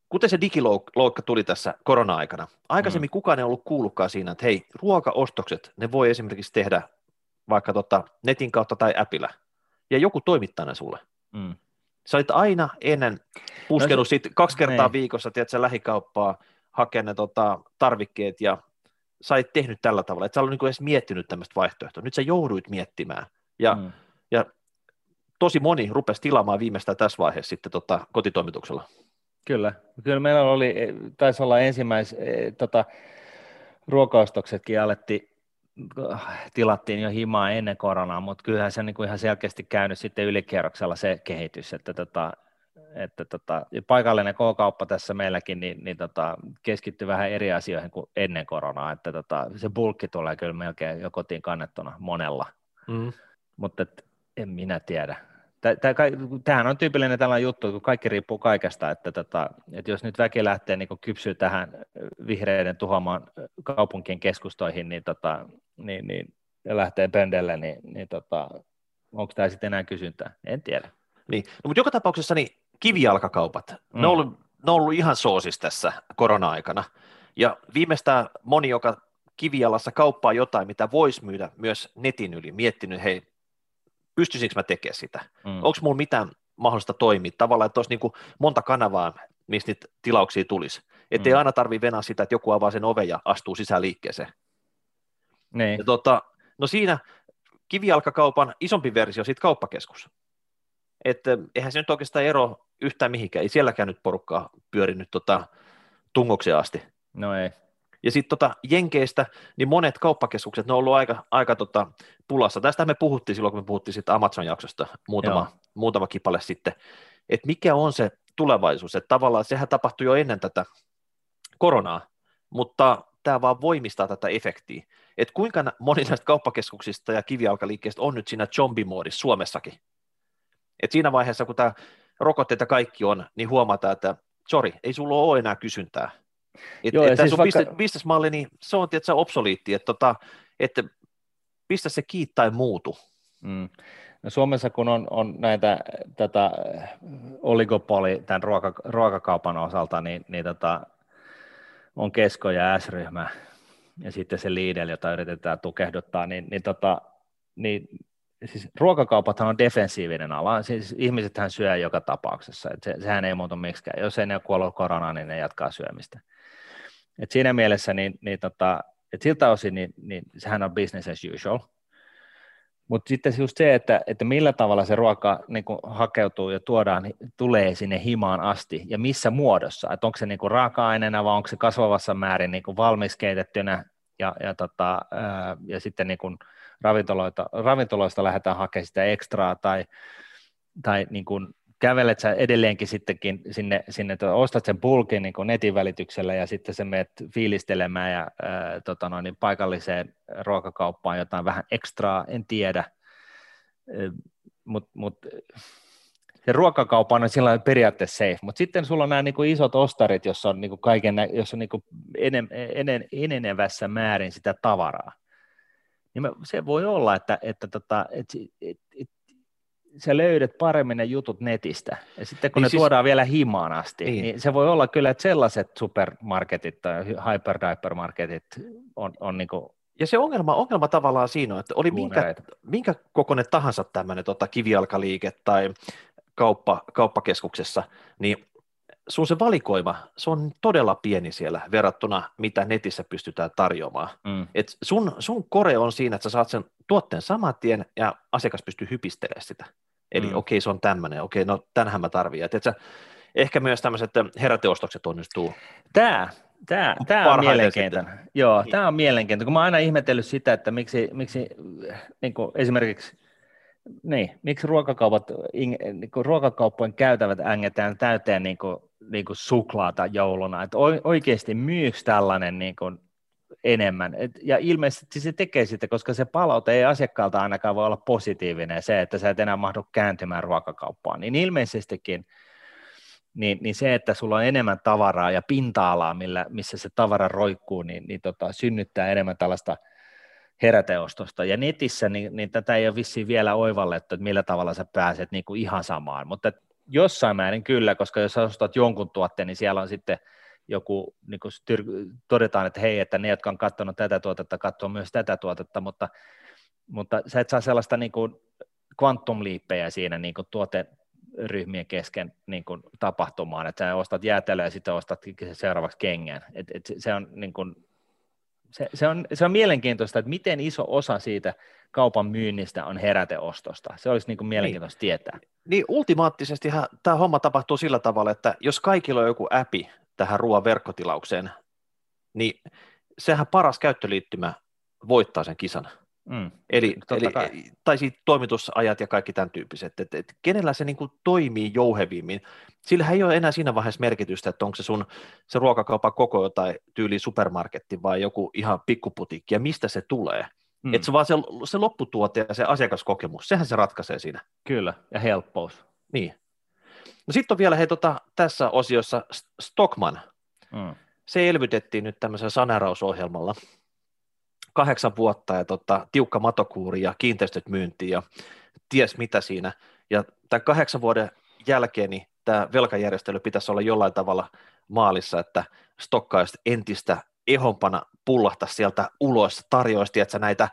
kuten se digiloukka tuli tässä korona-aikana, aikaisemmin mm. kukaan ei ollut kuullutkaan siinä, että hei, ruokaostokset, ne voi esimerkiksi tehdä vaikka tota netin kautta tai appilla, ja joku toimittaa ne sulle. Mm. Sä olit aina ennen puskenut no, sit kaksi kertaa ne. Niin. viikossa, tiedätkö, lähikauppaa, hakea ne tota, tarvikkeet ja sä olit tehnyt tällä tavalla, että sä olet niinku edes miettinyt tämmöistä vaihtoehtoa. Nyt sä jouduit miettimään ja, mm. ja tosi moni rupesi tilaamaan viimeistään tässä vaiheessa sitten tota, kotitoimituksella. Kyllä, kyllä meillä oli, taisi olla ensimmäis, e, tota, ruokaostoksetkin alettiin tilattiin jo himaa ennen koronaa, mutta kyllähän se on niin ihan selkeästi käynyt sitten ylikierroksella se kehitys, että, tota, että tota, paikallinen K-kauppa tässä meilläkin niin, niin tota, keskittyy vähän eri asioihin kuin ennen koronaa, että tota, se bulkki tulee kyllä melkein jo kotiin kannettuna monella, mm. mutta et, en minä tiedä, Tämähän on tyypillinen tällainen juttu, kun kaikki riippuu kaikesta, että, tota, että jos nyt väki lähtee niin kypsyä tähän vihreiden tuhoamaan kaupunkien keskustoihin, niin, tota, niin, niin ja lähtee pöndelle, niin, niin tota, onko tämä sitten enää kysyntää? En tiedä. Niin. No, mutta joka tapauksessa niin kivijalkakaupat, mm. ne, on ollut, ne on ollut ihan soosis tässä korona-aikana. Ja viimeistään moni, joka kivijalassa kauppaa jotain, mitä voisi myydä myös netin yli, miettinyt, hei, pystyisikö mä tekemään sitä? Mm. Onko mulla mitään mahdollista toimia? Tavallaan, että olisi niin kuin monta kanavaa, mistä niitä tilauksia tulisi. Että mm. aina tarvitse venää sitä, että joku avaa sen oven ja astuu sisään liikkeeseen. Niin. Ja tota, no siinä kivijalkakaupan isompi versio siitä kauppakeskus. Että eihän se nyt oikeastaan ero yhtään mihinkään. Ei sielläkään nyt porukkaa pyörinyt tota, tungokseen asti. No ei. Ja sitten tota Jenkeistä, niin monet kauppakeskukset, ne on ollut aika, aika tota pulassa. Tästä me puhuttiin silloin, kun me puhuttiin sitten Amazon-jaksosta muutama, muutama kipale sitten, että mikä on se tulevaisuus, että tavallaan sehän tapahtui jo ennen tätä koronaa, mutta tämä vaan voimistaa tätä efektiä, että kuinka moni näistä kauppakeskuksista ja kivijalkaliikkeistä on nyt siinä zombimoodissa Suomessakin. Et siinä vaiheessa, kun tämä rokotteet ja kaikki on, niin huomataan, että sorry, ei sulla ole enää kysyntää. Et, Joo, et siis vaikka... bisnesmalli, niin se on tietysti obsoliitti, että, tota, että pistä se kiinni tai muutu. Mm. No Suomessa kun on, on näitä tätä oligopoli tämän ruoka, ruokakaupan osalta, niin, niin tota, on Kesko ja S-ryhmä ja sitten se Lidl, jota yritetään tukehduttaa, niin, niin, tota, niin siis ruokakaupathan on defensiivinen ala, siis ihmisethän syö joka tapauksessa, että se, sehän ei muutu miksikään, jos ei ne ole kuollut koronaan, niin ne jatkaa syömistä. Et siinä mielessä, niin, niin tota, et siltä osin, niin, niin sehän on business as usual. Mutta sitten just se, että, että millä tavalla se ruoka niin hakeutuu ja tuodaan, tulee sinne himaan asti ja missä muodossa. Että onko se niin raaka-aineena vai onko se kasvavassa määrin niin valmis keitettynä ja, ja, tota, ja sitten niin ravintoloita, ravintoloista lähdetään hakemaan sitä ekstraa tai, tai niin kuin kävelet sä edelleenkin sittenkin sinne, sinne tuota, ostat sen bulkin niin netin välityksellä ja sitten sä menet fiilistelemään ja ää, tota noin, niin paikalliseen ruokakauppaan jotain vähän ekstraa, en tiedä, mutta mut, se ruokakauppa on sillä periaatteessa safe, mutta sitten sulla on nämä niin isot ostarit, jossa on, niin kaiken, jossa on niin enen, enen, enenevässä määrin sitä tavaraa. Niin se voi olla, että, että, tota, että, että, että sä löydät paremmin ne jutut netistä. Ja sitten kun niin ne siis, tuodaan vielä himaan asti, niin. niin se voi olla kyllä, että sellaiset supermarketit tai hyperdipermarketit on, on niin kuin ja se ongelma, ongelma tavallaan siinä on, että oli minkä, minkä kokoinen tahansa tämmöinen tota, kivijalkaliike tai kauppa, kauppakeskuksessa, niin sun se valikoima, se on todella pieni siellä verrattuna, mitä netissä pystytään tarjoamaan. Mm. Et sun, sun kore on siinä, että sä saat sen tuotteen saman tien ja asiakas pystyy hypistelemään sitä. Eli mm. okei, okay, se on tämmöinen, okei, okay, no tänhän mä tarvitsen. Et sä, ehkä myös tämmöiset heräteostokset onnistuu. Tämä, Tämä, tämä on mielenkiintoinen. Joo, niin. tämä on mielenkiintoinen, kun mä oon aina ihmetellyt sitä, että miksi, miksi niin kuin esimerkiksi niin, miksi ruokakaupat, niin kuin ruokakauppojen käytävät ängetään täyteen niin kuin, niin kuin suklaata jouluna, että oikeasti myyks tällainen niin kuin enemmän, Et, ja ilmeisesti se tekee sitä, koska se palaute ei asiakkaalta ainakaan voi olla positiivinen, se, että sä et enää mahdu kääntymään ruokakauppaan, niin ilmeisestikin niin, niin se, että sulla on enemmän tavaraa ja pinta-alaa, millä, missä se tavara roikkuu, niin, niin tota, synnyttää enemmän tällaista heräteostosta. Ja netissä niin, niin tätä ei ole vissiin vielä oivallettu, että millä tavalla sä pääset niin kuin ihan samaan, mutta jossain määrin kyllä, koska jos ostat jonkun tuotteen, niin siellä on sitten joku, niin kuin todetaan, että hei, että ne, jotka on katsonut tätä tuotetta, katsoo myös tätä tuotetta, mutta, mutta sä et saa sellaista niin kuin kvantumliippejä siinä niin kuin tuoteryhmien kesken niin kuin tapahtumaan, että sä ostat jäätelöä ja sitten ostat seuraavaksi kengän. Et, et se on niin kuin se, se, on, se on mielenkiintoista, että miten iso osa siitä kaupan myynnistä on heräteostosta. Se olisi niin kuin mielenkiintoista niin. tietää. Niin ultimaattisesti tämä homma tapahtuu sillä tavalla, että jos kaikilla on joku appi tähän ruoan verkkotilaukseen, niin sehän paras käyttöliittymä voittaa sen kisan. Mm, eli, eli, tai siitä toimitusajat ja kaikki tämän tyyppiset, että et, kenellä se niin kuin toimii jouhevimmin. Sillä ei ole enää siinä vaiheessa merkitystä, että onko se sun se ruokakaupan koko jotain tyyli supermarketti vai joku ihan pikkuputiikki ja mistä se tulee. Mm. Että se vaan se, se lopputuote ja se asiakaskokemus, sehän se ratkaisee siinä. Kyllä, ja helppous. Niin. No sitten on vielä hei, tota, tässä osiossa Stockman. Mm. Se elvytettiin nyt tämmöisellä saneerausohjelmalla kahdeksan vuotta ja tota, tiukka matokuuri ja kiinteistöt myyntiin ja ties mitä siinä. Ja tämän kahdeksan vuoden jälkeen niin tämä velkajärjestely pitäisi olla jollain tavalla maalissa, että stokkaisi entistä ehompana pullahta sieltä ulos, tarjoisti, että näitä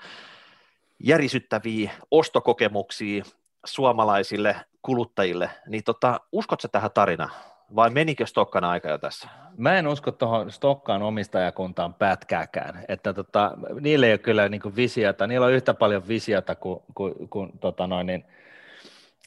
järisyttäviä ostokokemuksia suomalaisille kuluttajille, niin tota, uskotko tähän tarinaan? Vai menikö Stokkan aika jo tässä? Mä en usko tuohon Stokkaan omistajakuntaan pätkääkään, että tota, niillä ei ole kyllä niin visiota, niillä on yhtä paljon visiota kuin, kuin, kuin tota noin, niin,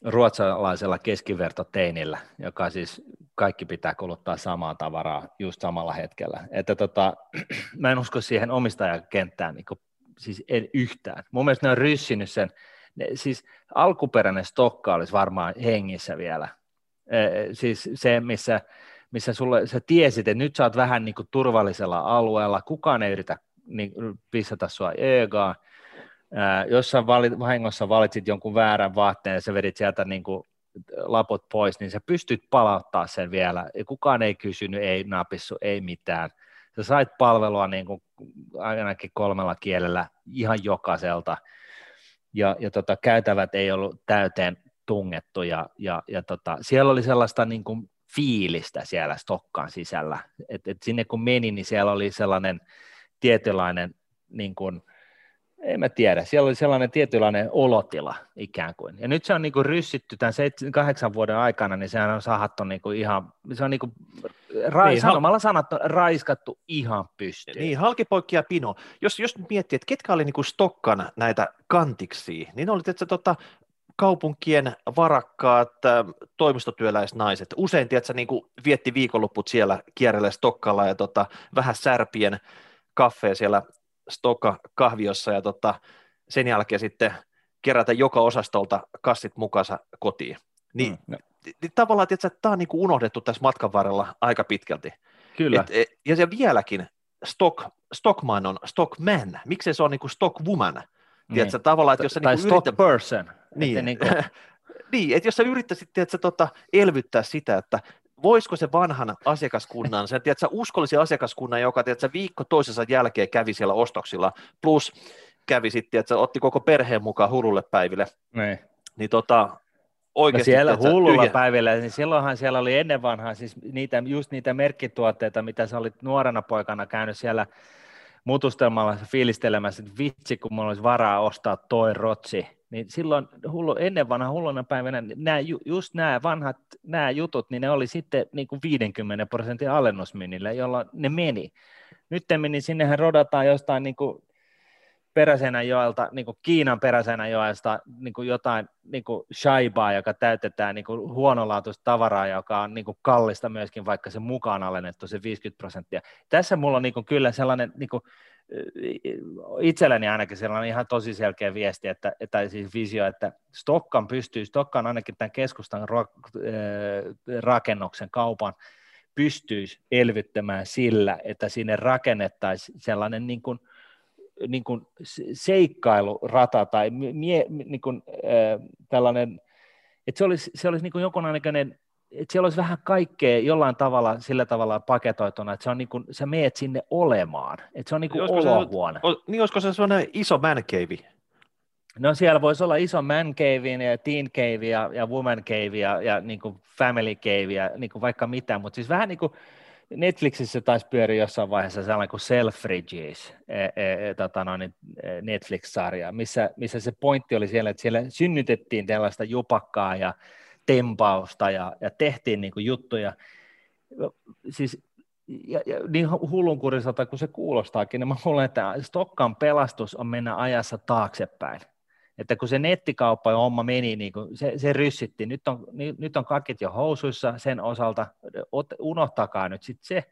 ruotsalaisella keskivertoteinillä, joka siis kaikki pitää kuluttaa samaa tavaraa just samalla hetkellä. Että tota, <clears throat> mä en usko siihen omistajakenttään niin kuin, siis en yhtään. Mun mielestä ne on ryssinyt sen, ne, siis alkuperäinen stokka olisi varmaan hengissä vielä, siis se, missä, missä sulle, sä tiesit, että nyt sä oot vähän niin kuin turvallisella alueella, kukaan ei yritä niin, pissata sua eegaa, jos sä valit, vahingossa valitsit jonkun väärän vaatteen ja sä vedit sieltä niin kuin lapot pois, niin sä pystyt palauttaa sen vielä. Kukaan ei kysynyt, ei napissu, ei mitään. Sä sait palvelua niin kuin ainakin kolmella kielellä ihan jokaiselta. Ja, ja tota, käytävät ei ollut täyteen tungettu ja, ja, ja tota, siellä oli sellaista niin kuin fiilistä siellä Stokkaan sisällä, että et sinne kun meni, niin siellä oli sellainen tietynlainen, niin kuin, en mä tiedä, siellä oli sellainen tietynlainen olotila ikään kuin. Ja nyt se on niin kuin ryssitty tämän seitsemän, kahdeksan vuoden aikana, niin sehän on sahattu niin kuin ihan, se on niin kuin, ra- niin, sanomalla hal- sanattu, raiskattu ihan pystyyn. Niin, halkipoikki ja pino. Jos, jos miettii, että ketkä oli niin kuin Stokkan näitä kantiksi, niin oli että tota, kaupunkien varakkaat toimistotyöläisnaiset. Usein, tiedätkö, niin kuin vietti viikonlopput siellä kierrellä Stokkalla ja tota, vähän särpien kaffea siellä Stokka kahviossa ja tota, sen jälkeen sitten kerätä joka osastolta kassit mukansa kotiin. Niin mm, no. niin tavallaan, että tämä on niin kuin unohdettu tässä matkan varrella aika pitkälti. Kyllä. Et, et, ja se vieläkin, stock, stockman on stockman, miksei se on niin kuin stockwoman, niin. tiedätkö, tavallaan, että jos sä tai niin stock yrität, person. niin, <laughs> Että niin kuin, <laughs> niin, että jos sä yrittäisit tiedätkö, tota, elvyttää sitä, että voisiko se vanhan asiakaskunnan, sen tiedätkö, uskollisen asiakaskunnan, joka tiedätkö, viikko toisensa jälkeen kävi siellä ostoksilla, plus kävi sitten, että otti koko perheen mukaan hurulle päiville, niin. niin tota, No oikeasti... siellä tiedätkö, hullulla tyhjä- päivillä, niin silloinhan siellä oli ennen vanhaa siis niitä, just niitä merkkituotteita, mitä sä olit nuorena poikana käynyt siellä mutustelmalla fiilistelemässä, että vitsi, kun mulla olisi varaa ostaa toi rotsi, niin silloin hullu, ennen vanha hulluna päivänä nämä, just nämä vanhat nämä jutut, niin ne oli sitten niin kuin 50 prosentin alennusmyynnillä, jolla ne meni. Nyt niin sinnehän rodataan jostain niin kuin Peräsenäjoelta, niin kuin Kiinan Peräsenäjoelta niin kuin jotain niin kuin shaibaa, joka täytetään niin kuin huonolaatuista tavaraa, joka on niin kuin kallista myöskin, vaikka se mukaan alennettu se 50 prosenttia. Tässä mulla on niin kuin kyllä sellainen niin kuin, itselläni ainakin sellainen ihan tosi selkeä viesti, että, että siis visio, että Stokkan pystyy, Stokkan ainakin tämän keskustan äh, rakennuksen kaupan pystyisi elvyttämään sillä, että sinne rakennettaisiin sellainen niin kuin, niin kuin seikkailurata tai mie, niin kuin, äh, tällainen, että se olisi, se olisi niin kuin jonkunnäköinen että siellä olisi vähän kaikkea jollain tavalla sillä tavalla paketoituna, että se on niin kuin, sä meet sinne olemaan, että se on niin kuin Olisiko se- olohuone. O, niin olisiko se sellainen iso man cave? No siellä voisi olla iso man cave ja teen cave ja, ja woman cave ja, ja niin kuin family cave ja niin kuin vaikka mitä, mutta siis vähän niin kuin Netflixissä taisi pyöri jossain vaiheessa sellainen kuin Selfridges, e, e, tota e, Netflix-sarja, missä, missä se pointti oli siellä, että siellä synnytettiin tällaista jupakkaa ja tempausta ja, ja tehtiin niin kuin juttuja. Siis ja, ja niin hullunkuriselta kuin se kuulostaakin, niin mä luulen, että Stokkan pelastus on mennä ajassa taaksepäin. Että kun se nettikauppa ja homma meni, niin kuin se, se ryssitti, nyt on, nyt on kakit jo housuissa sen osalta, ot- unohtakaa nyt sitten se,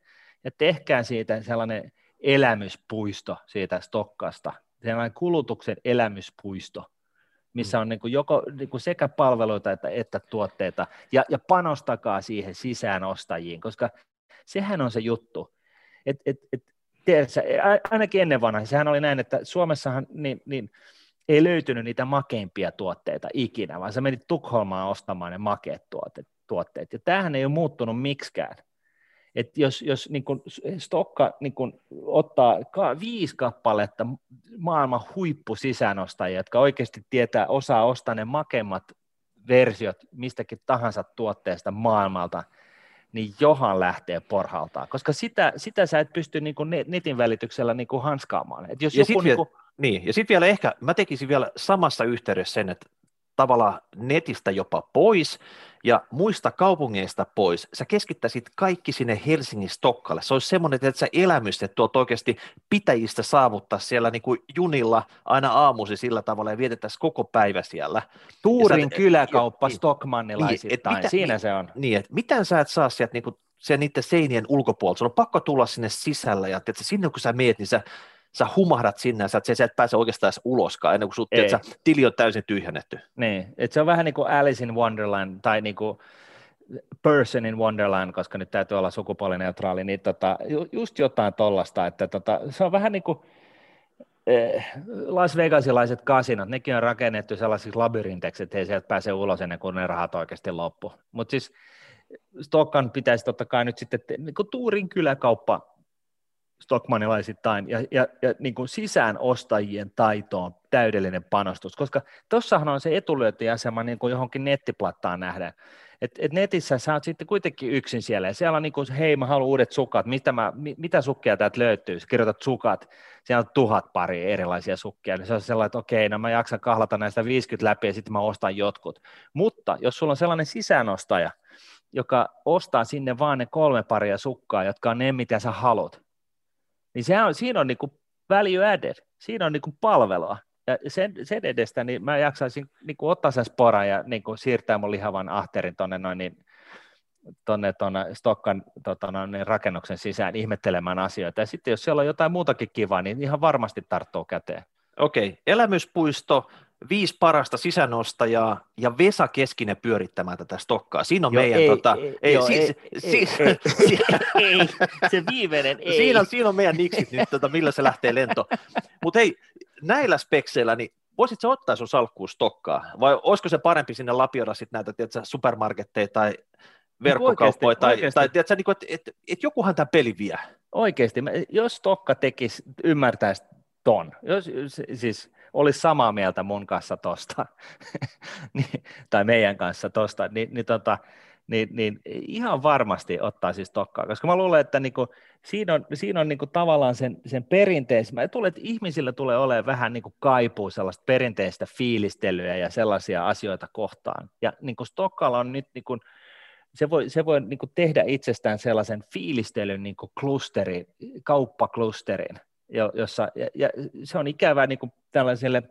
ja tehkää siitä sellainen elämyspuisto siitä Stokkasta, sellainen kulutuksen elämyspuisto, missä on niin kuin joko niin kuin sekä palveluita että, että tuotteita, ja, ja panostakaa siihen sisäänostajiin, koska sehän on se juttu. Et, et, et, tiedätkö, ainakin ennen vanha, sehän oli näin, että Suomessahan niin, niin, ei löytynyt niitä makeimpia tuotteita ikinä, vaan sä menit Tukholmaan ostamaan ne makeat tuotteet. Ja tämähän ei ole muuttunut miksikään. Et jos, jos niin kun Stokka niin kun ottaa ka- viisi kappaletta maailman huippusisäänostajia, jotka oikeasti tietää, osaa ostaa ne makeimmat versiot mistäkin tahansa tuotteesta maailmalta, niin johan lähtee porhaltaan, koska sitä, sitä sä et pysty niin kuin netin välityksellä niin kuin hanskaamaan. Et jos Ja joku sit niin vielä- kuin, Niin, ja sitten vielä ehkä, mä tekisin vielä samassa yhteydessä sen, että tavallaan netistä jopa pois ja muista kaupungeista pois. Sä keskittäisit kaikki sinne Helsingin Stokkalle. Se olisi semmoinen, että sä elämys, että tuot oikeasti pitäjistä saavuttaa siellä niin kuin junilla aina aamusi sillä tavalla ja vietettäisiin koko päivä siellä. Tuurin sä- kyläkauppa ja- niin. Stockmannilaisittain, Niin, mitä- siinä mi- se on. Niin, että mitään sä et saa sieltä niinku, sen niiden seinien ulkopuolelta. Sun on pakko tulla sinne sisällä ja tiedätkö, sinne kun sä meet, niin sä, sä humahdat sinne ja sä, sä et pääse oikeastaan edes uloskaan ennen kuin sut, Ei. tiedätkö, tili on täysin tyhjennetty. Niin, et se on vähän niin kuin Alice in Wonderland tai niin kuin Person in Wonderland, koska nyt täytyy olla sukupuolineutraali, niin tota, ju- just jotain tollasta, että tota, se on vähän niin kuin eh, Las Vegasilaiset kasinot, nekin on rakennettu sellaisiksi labyrinteiksi, että ei sieltä pääse ulos ennen kuin ne rahat oikeasti loppu. Mutta siis Stokkan pitäisi totta kai nyt sitten, te- niin kuin Tuurin kyläkauppa Stockmanilaisittain ja, ja, ja niin kuin sisäänostajien taitoon täydellinen panostus, koska tuossahan on se etulyöntiasema niin kuin johonkin nettiplattaan nähdään. Et, et netissä sä oot sitten kuitenkin yksin siellä ja siellä on niin kuin, hei mä haluan uudet sukat, mitä, mä, mi, mitä sukkia täältä löytyy, sä kirjoitat sukat, siellä on tuhat pari erilaisia sukkia, niin se on sellainen, että okei, no mä jaksan kahlata näistä 50 läpi ja sitten mä ostan jotkut. Mutta jos sulla on sellainen sisäänostaja, joka ostaa sinne vaan ne kolme paria sukkaa, jotka on ne, mitä sä haluat, niin sehän on, siinä on niin kuin value added, siinä on niin kuin palvelua. Ja sen, sen edestä niin mä jaksaisin niin kuin ottaa sen sporan ja niin kuin siirtää mun lihavan ahterin tuonne noin niin, tonne, tonne Stokkan noin, niin rakennuksen sisään ihmettelemään asioita. Ja sitten jos siellä on jotain muutakin kivaa, niin ihan varmasti tarttuu käteen. Okei, elämyspuisto, viisi parasta sisänostajaa ja Vesa Keskinen pyörittämään tätä stokkaa. Siinä on joo, meidän... Ei, tota, ei, ei, joo, ei, <laughs> ei, se viimeinen ei. Siinä, siinä on meidän niksit nyt, tota, millä se lähtee lento. Mutta hei, näillä spekseillä, niin voisitko ottaa sun salkkuun stokkaa? Vai olisiko se parempi sinne lapioida sitten näitä tiedätkö, supermarketteja tai verkkokauppoja, tai, oikeasti. tai tiedätkö, niin että, että, että jokuhan tämä peli vie. Oikeasti, jos Stokka tekisi, ymmärtäisi ton, jos, siis olisi samaa mieltä mun kanssa tosta, <laughs> niin, tai meidän kanssa tosta, niin, niin, tota, niin, niin ihan varmasti ottaa siis tokkaa, koska mä luulen, että niinku, siinä on, siinä on niinku tavallaan sen, sen perinteisen, mä luulen, että ihmisillä tulee olemaan vähän niinku kaipuu sellaista perinteistä fiilistelyä ja sellaisia asioita kohtaan, ja niinku Stokkalla on nyt niinku, se voi, se voi niin tehdä itsestään sellaisen fiilistelyn niin klusteri, kauppaklusterin, jossa, ja, ja se on ikävää niin kuin tällaiselle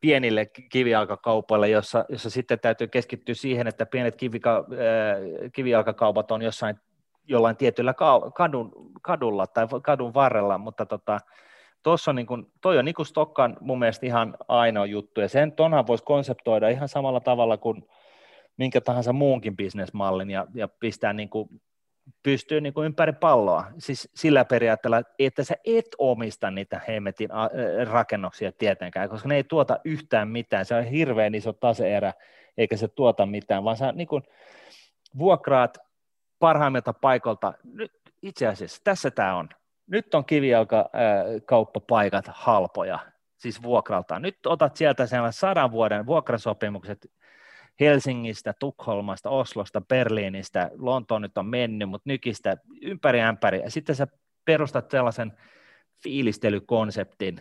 pienille kivijalkakaupoille, jossa, jossa sitten täytyy keskittyä siihen, että pienet kivika, äh, kivijalkakaupat on jossain jollain tietyllä kadun, kadulla tai kadun varrella, mutta tota, tuossa on niin kuin, toi on niin kuin Stokkan mun mielestä ihan ainoa juttu, ja sen tonhan voisi konseptoida ihan samalla tavalla kuin minkä tahansa muunkin bisnesmallin ja, ja pistää niin kuin, pystyy niin kuin ympäri palloa, siis sillä periaatteella, että sä et omista niitä hemmetin rakennuksia tietenkään, koska ne ei tuota yhtään mitään, se on hirveän iso taseerä, eikä se tuota mitään, vaan sä niin kuin vuokraat parhaimmilta paikolta, nyt itse asiassa tässä tämä on, nyt on kivijalkakauppapaikat halpoja, siis vuokraltaan. Nyt otat sieltä sellaisen sadan vuoden vuokrasopimukset Helsingistä, Tukholmasta, Oslosta, Berliinistä, Lontoon nyt on mennyt, mutta nykistä ympäri ämpäri. Ja sitten sä perustat sellaisen fiilistelykonseptin,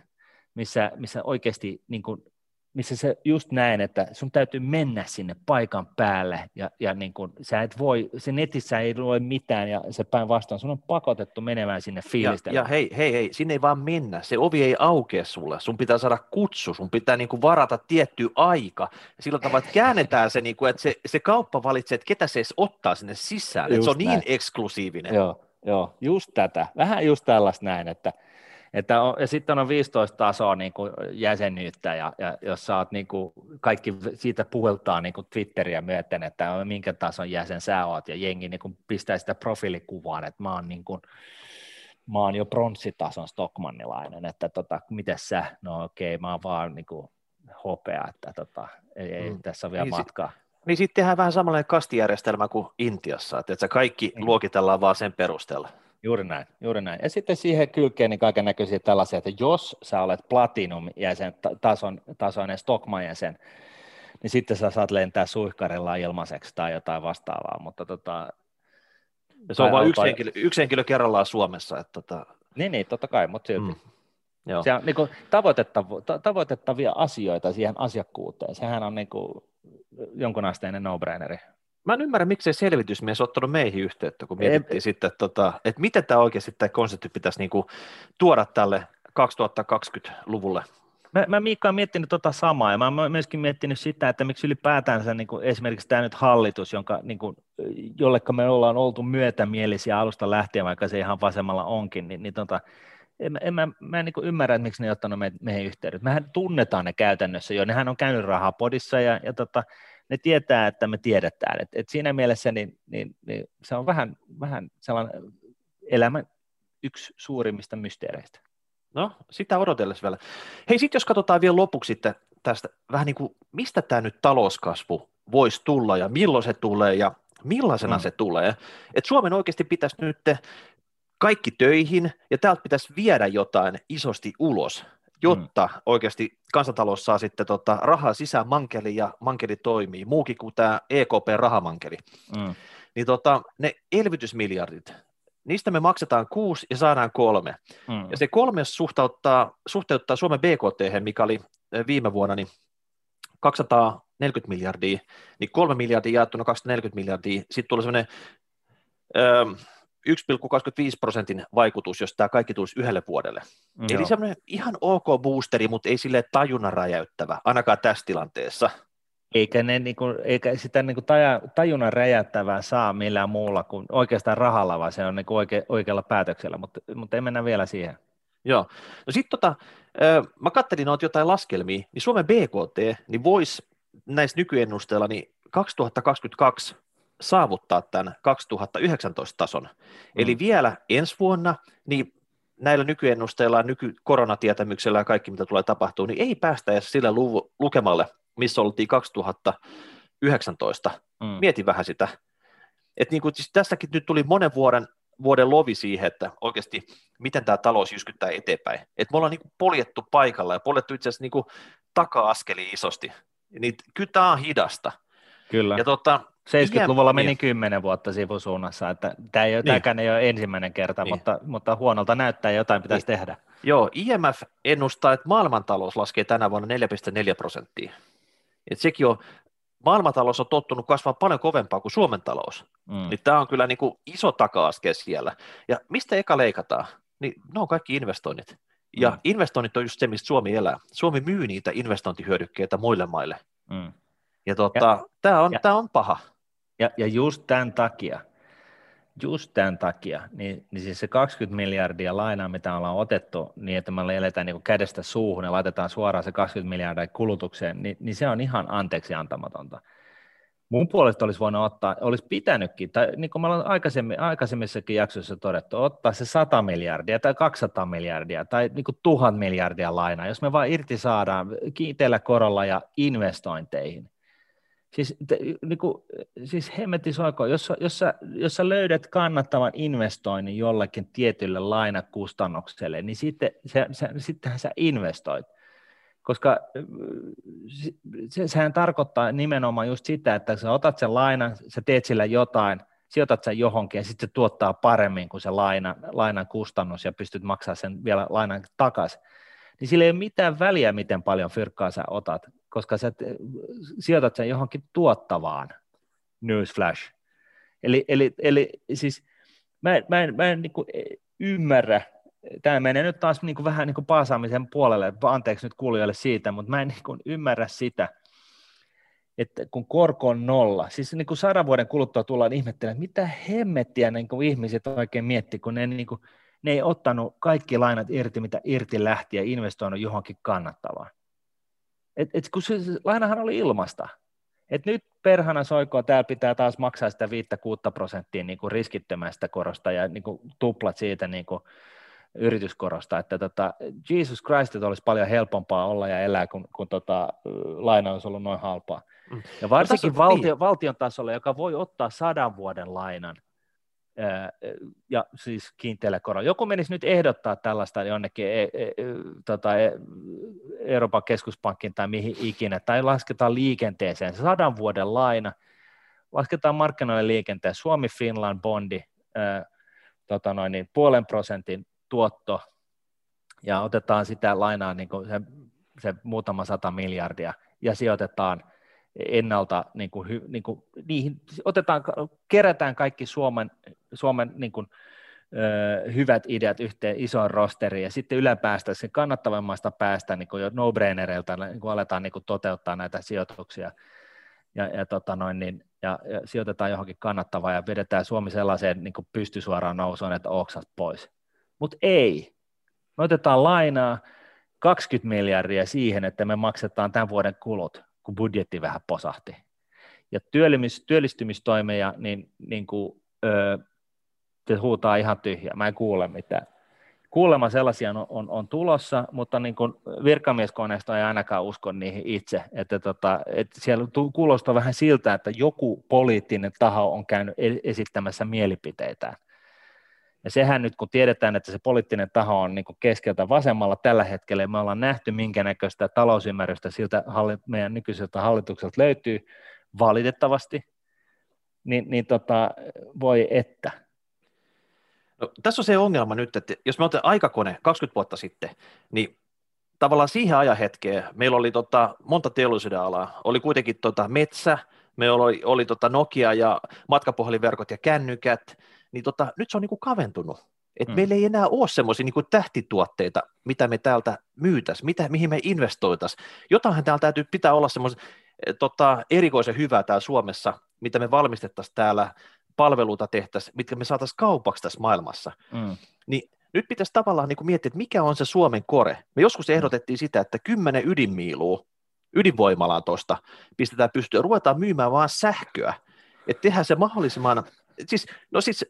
missä, missä oikeasti niin kuin missä se just näin, että sun täytyy mennä sinne paikan päälle ja, ja niin kun, sä et voi, se netissä ei lue mitään ja se päinvastoin, sun on pakotettu menemään sinne fiilistelyyn. Ja, ja hei, hei, hei, sinne ei vaan mennä, se ovi ei aukea sulle, sun pitää saada kutsu, sun pitää niin kuin varata tietty aika, sillä tavalla, että käännetään se, niin kuin, että se, se kauppa valitsee, että ketä se edes ottaa sinne sisään, just että se on niin näin. niin eksklusiivinen. Joo, joo, just tätä, vähän just tällaista näin, että että on, ja sitten on 15 tasoa niin kuin jäsenyyttä, ja, ja jos saat niin kuin, kaikki siitä puheltaa niin kuin Twitteriä myöten, että minkä tason jäsen sä oot, ja jengi niin kuin pistää sitä profiilikuvaan, että mä oon, niin kuin, mä oon jo pronssitason Stockmannilainen, että tota, miten sä, no okei, mä oon vaan niin kuin, hopea, että tota, ei, ei mm. tässä ole vielä niin matkaa. Sit, niin sitten tehdään vähän samanlainen kastijärjestelmä kuin Intiassa, että, että kaikki niin. luokitellaan vaan sen perusteella. Juuri näin, juuri näin. Ja sitten siihen kylkeen niin kaiken näköisiä tällaisia, että jos sä olet platinum-jäsen, tason, tasoinen Stockman-jäsen, niin sitten sä saat lentää suihkarilla ilmaiseksi tai jotain vastaavaa, mutta tota, ja se on vain yksi, henkilö, yksi henkilö kerrallaan Suomessa. Että tota... Niin, niin, totta kai, mutta silti. Mm. Joo. Se on niin kuin, tavoitettav- tavoitettavia asioita siihen asiakkuuteen. Sehän on niin kuin, jonkunasteinen no-braineri. Mä en ymmärrä, miksei selvitysmies ottanut meihin yhteyttä, kun mietittiin e- sitten, että, tota, että miten tämä oikeasti tämä konsepti pitäisi niinku tuoda tälle 2020-luvulle. Mä, mä Miikka olen miettinyt tota samaa ja mä oon myöskin miettinyt sitä, että miksi ylipäätänsä niin kuin esimerkiksi tämä nyt hallitus, jonka, niin kuin, jollekka me ollaan oltu myötämielisiä alusta lähtien, vaikka se ihan vasemmalla onkin, niin, niin tota, en, en, mä, mä en niin ymmärrä, että miksi ne ei ottanut me, meihin yhteydet. Mehän tunnetaan ne käytännössä jo, nehän on käynyt rahapodissa ja, ja tota, ne tietää, että me tiedetään. Et, et siinä mielessä niin, niin, niin se on vähän, vähän sellainen elämän yksi suurimmista mysteereistä. No, sitä odotellessa vielä. Hei, sitten jos katsotaan vielä lopuksi sitten tästä vähän niin kuin, mistä tämä nyt talouskasvu voisi tulla ja milloin se tulee ja millaisena mm. se tulee. Et Suomen oikeasti pitäisi nyt kaikki töihin ja täältä pitäisi viedä jotain isosti ulos jotta mm. oikeasti kansantalous saa sitten tota rahaa sisään mankeli ja mankeli toimii, muukin kuin tämä EKP-rahamankeli. Mm. Niin tota, ne elvytysmiljardit, niistä me maksetaan kuusi ja saadaan kolme. Mm. Ja se kolme suhteuttaa, suhteuttaa Suomen BKT, mikä oli viime vuonna niin 240 miljardia, niin kolme miljardia jaettuna 240 miljardia, sitten tulee sellainen 1,25 prosentin vaikutus, jos tämä kaikki tulisi yhdelle vuodelle. Mm, Eli semmoinen ihan ok boosteri, mutta ei sille tajunnan räjäyttävä, ainakaan tässä tilanteessa. Eikä, ne, niin kuin, eikä sitä niin kuin tajunnan räjäyttävää saa millään muulla kuin oikeastaan rahalla, vaan se on niin kuin oike, oikealla päätöksellä, mutta, mutta ei mennä vielä siihen. Joo. No sitten tota, mä katselin noita jotain laskelmia, niin Suomen BKT niin voisi näissä nykyennusteilla niin 2022 saavuttaa tämän 2019 tason. Mm. Eli vielä ensi vuonna, niin näillä nykyennusteilla ja nykykoronatietämyksellä ja kaikki, mitä tulee tapahtuu, niin ei päästä edes sille luvu, lukemalle, missä oltiin 2019. Mm. Mieti vähän sitä. Et niin kuin, siis tässäkin nyt tuli monen vuoden, vuoden lovi siihen, että oikeasti miten tämä talous jyskyttää eteenpäin. Et me ollaan niin kuin poljettu paikalla ja poljettu itse asiassa niin taka-askeli isosti. Niin kyllä tämä on hidasta. Kyllä. Ja tota, 70-luvulla meni kymmenen vuotta sivusuunnassa, että tämä ei, niin. tämäkään ei ole ensimmäinen kerta, niin. mutta, mutta huonolta näyttää jotain pitäisi niin. tehdä. Joo, IMF ennustaa, että maailmantalous laskee tänä vuonna 4,4 prosenttia. Et sekin on, maailmantalous on tottunut kasvaa paljon kovempaa kuin Suomen talous. Mm. Niin tämä on kyllä niin kuin iso taka-askel siellä. Ja mistä eka leikataan? Niin ne on kaikki investoinnit. Ja mm. investoinnit on just se, mistä Suomi elää. Suomi myy niitä investointihyödykkeitä muille maille. Mm. Ja, tota, tämä on, on paha. Ja, ja just tämän takia, just tämän takia, niin, niin siis se 20 miljardia lainaa, mitä ollaan otettu, niin että me eletään niin kädestä suuhun ja laitetaan suoraan se 20 miljardia kulutukseen, niin, niin se on ihan anteeksi antamatonta. Mun puolesta olisi voinut ottaa, olisi pitänytkin, tai niin kuin me ollaan aikaisemmin, aikaisemmissakin jaksoissa todettu, ottaa se 100 miljardia tai 200 miljardia tai niin kuin 1000 miljardia lainaa, jos me vaan irti saadaan kiinteällä korolla ja investointeihin, Siis, te, niin kuin, siis hemmetti soiko, jos, jos, sä, jos sä löydät kannattavan investoinnin jollekin tietylle lainakustannukselle, niin sitten, se, se, sittenhän sä investoit. Koska se, sehän tarkoittaa nimenomaan just sitä, että sä otat sen lainan, sä teet sillä jotain, sijoitat sen johonkin ja sitten se tuottaa paremmin kuin se laina, lainan kustannus ja pystyt maksamaan sen vielä lainan takaisin. Niin sillä ei ole mitään väliä, miten paljon fyrkkaa sä otat, koska sä sijoitat sen johonkin tuottavaan, newsflash. Eli, eli, eli siis mä mä en, mä en niin ymmärrä, tämä menee nyt taas niin kuin vähän niin kuin paasaamisen puolelle, anteeksi nyt kuulijoille siitä, mutta mä en niin kuin ymmärrä sitä, että kun korko on nolla, siis niin kuin sadan vuoden kuluttua tullaan ihmettelemään, mitä hemmettiä niin kuin ihmiset oikein miettii, kun ne, niin kuin, ne ei ottanut kaikki lainat irti, mitä irti lähti ja investoinut johonkin kannattavaan. Et, et kun se, lainahan oli ilmasta. Et nyt perhana soikoa, täällä pitää taas maksaa sitä 5-6 prosenttia niin kuin riskittömästä korosta ja niin kuin tuplat siitä niin kuin yrityskorosta, että tota, Jesus Christ, että olisi paljon helpompaa olla ja elää, kun, kun tota, laina olisi ollut noin halpaa. Mm. Ja varsinkin no, valtio, niin. valtion tasolla, joka voi ottaa sadan vuoden lainan, ja siis kiinteällä korolla. Joku menisi nyt ehdottaa tällaista jonnekin e, e, e, tota, e, Euroopan keskuspankkiin tai mihin ikinä, tai lasketaan liikenteeseen, sadan vuoden laina, lasketaan markkinoille liikenteen, Suomi Finland bondi, ää, tota noin, niin puolen prosentin tuotto, ja otetaan sitä lainaa niin kuin se, se muutama sata miljardia, ja sijoitetaan ennalta, niin kuin, niin kuin, niihin otetaan, kerätään kaikki Suomen, Suomen niin kuin, ö, hyvät ideat yhteen isoon rosteriin, ja sitten yläpäästä, sen kannattavammasta päästä niin kuin jo no-brainereilta niin kuin aletaan niin kuin toteuttaa näitä sijoituksia, ja, ja, tota noin, niin, ja, ja sijoitetaan johonkin kannattavaa, ja vedetään Suomi sellaiseen niin kuin pystysuoraan nousuun, että oksat pois. Mutta ei. Me otetaan lainaa 20 miljardia siihen, että me maksetaan tämän vuoden kulut kun budjetti vähän posahti. Ja työllistymistoimeja, niin, niin kuin, öö, se huutaa ihan tyhjää, mä en kuule mitään. Kuulemma sellaisia on, on, on tulossa, mutta niin kuin virkamieskoneisto ei ainakaan usko niihin itse. Että tota, että siellä kuulostaa vähän siltä, että joku poliittinen taho on käynyt e-, esittämässä mielipiteitä. Ja sehän nyt, kun tiedetään, että se poliittinen taho on niin keskeltä vasemmalla tällä hetkellä, me ollaan nähty, minkä näköistä talousymmärrystä siltä meidän nykyiseltä hallitukselta löytyy valitettavasti, niin, niin tota, voi että. No, tässä on se ongelma nyt, että jos me otetaan aikakone 20 vuotta sitten, niin tavallaan siihen ajan hetkeen meillä oli tota, monta teollisuuden alaa. Oli kuitenkin tota, metsä, me oli, oli tota Nokia ja matkapuhelinverkot ja kännykät, niin tota, nyt se on niin kuin kaventunut. Et mm. Meillä ei enää ole semmoisia niin tähtituotteita, mitä me täältä myytäisiin, mitä, mihin me investoitaisiin. Jotainhan täällä täytyy pitää olla semmoista eh, tota, erikoisen hyvää täällä Suomessa, mitä me valmistettaisiin täällä, palveluita tehtäisiin, mitkä me saataisiin kaupaksi tässä maailmassa. Mm. Niin nyt pitäisi tavallaan niin kuin miettiä, että mikä on se Suomen kore. Me joskus mm. ehdotettiin sitä, että kymmenen ydinmiilua ydinvoimalaa tuosta pistetään pystyyn, ruvetaan myymään vaan sähköä, että tehdään se mahdollisimman, siis, no siis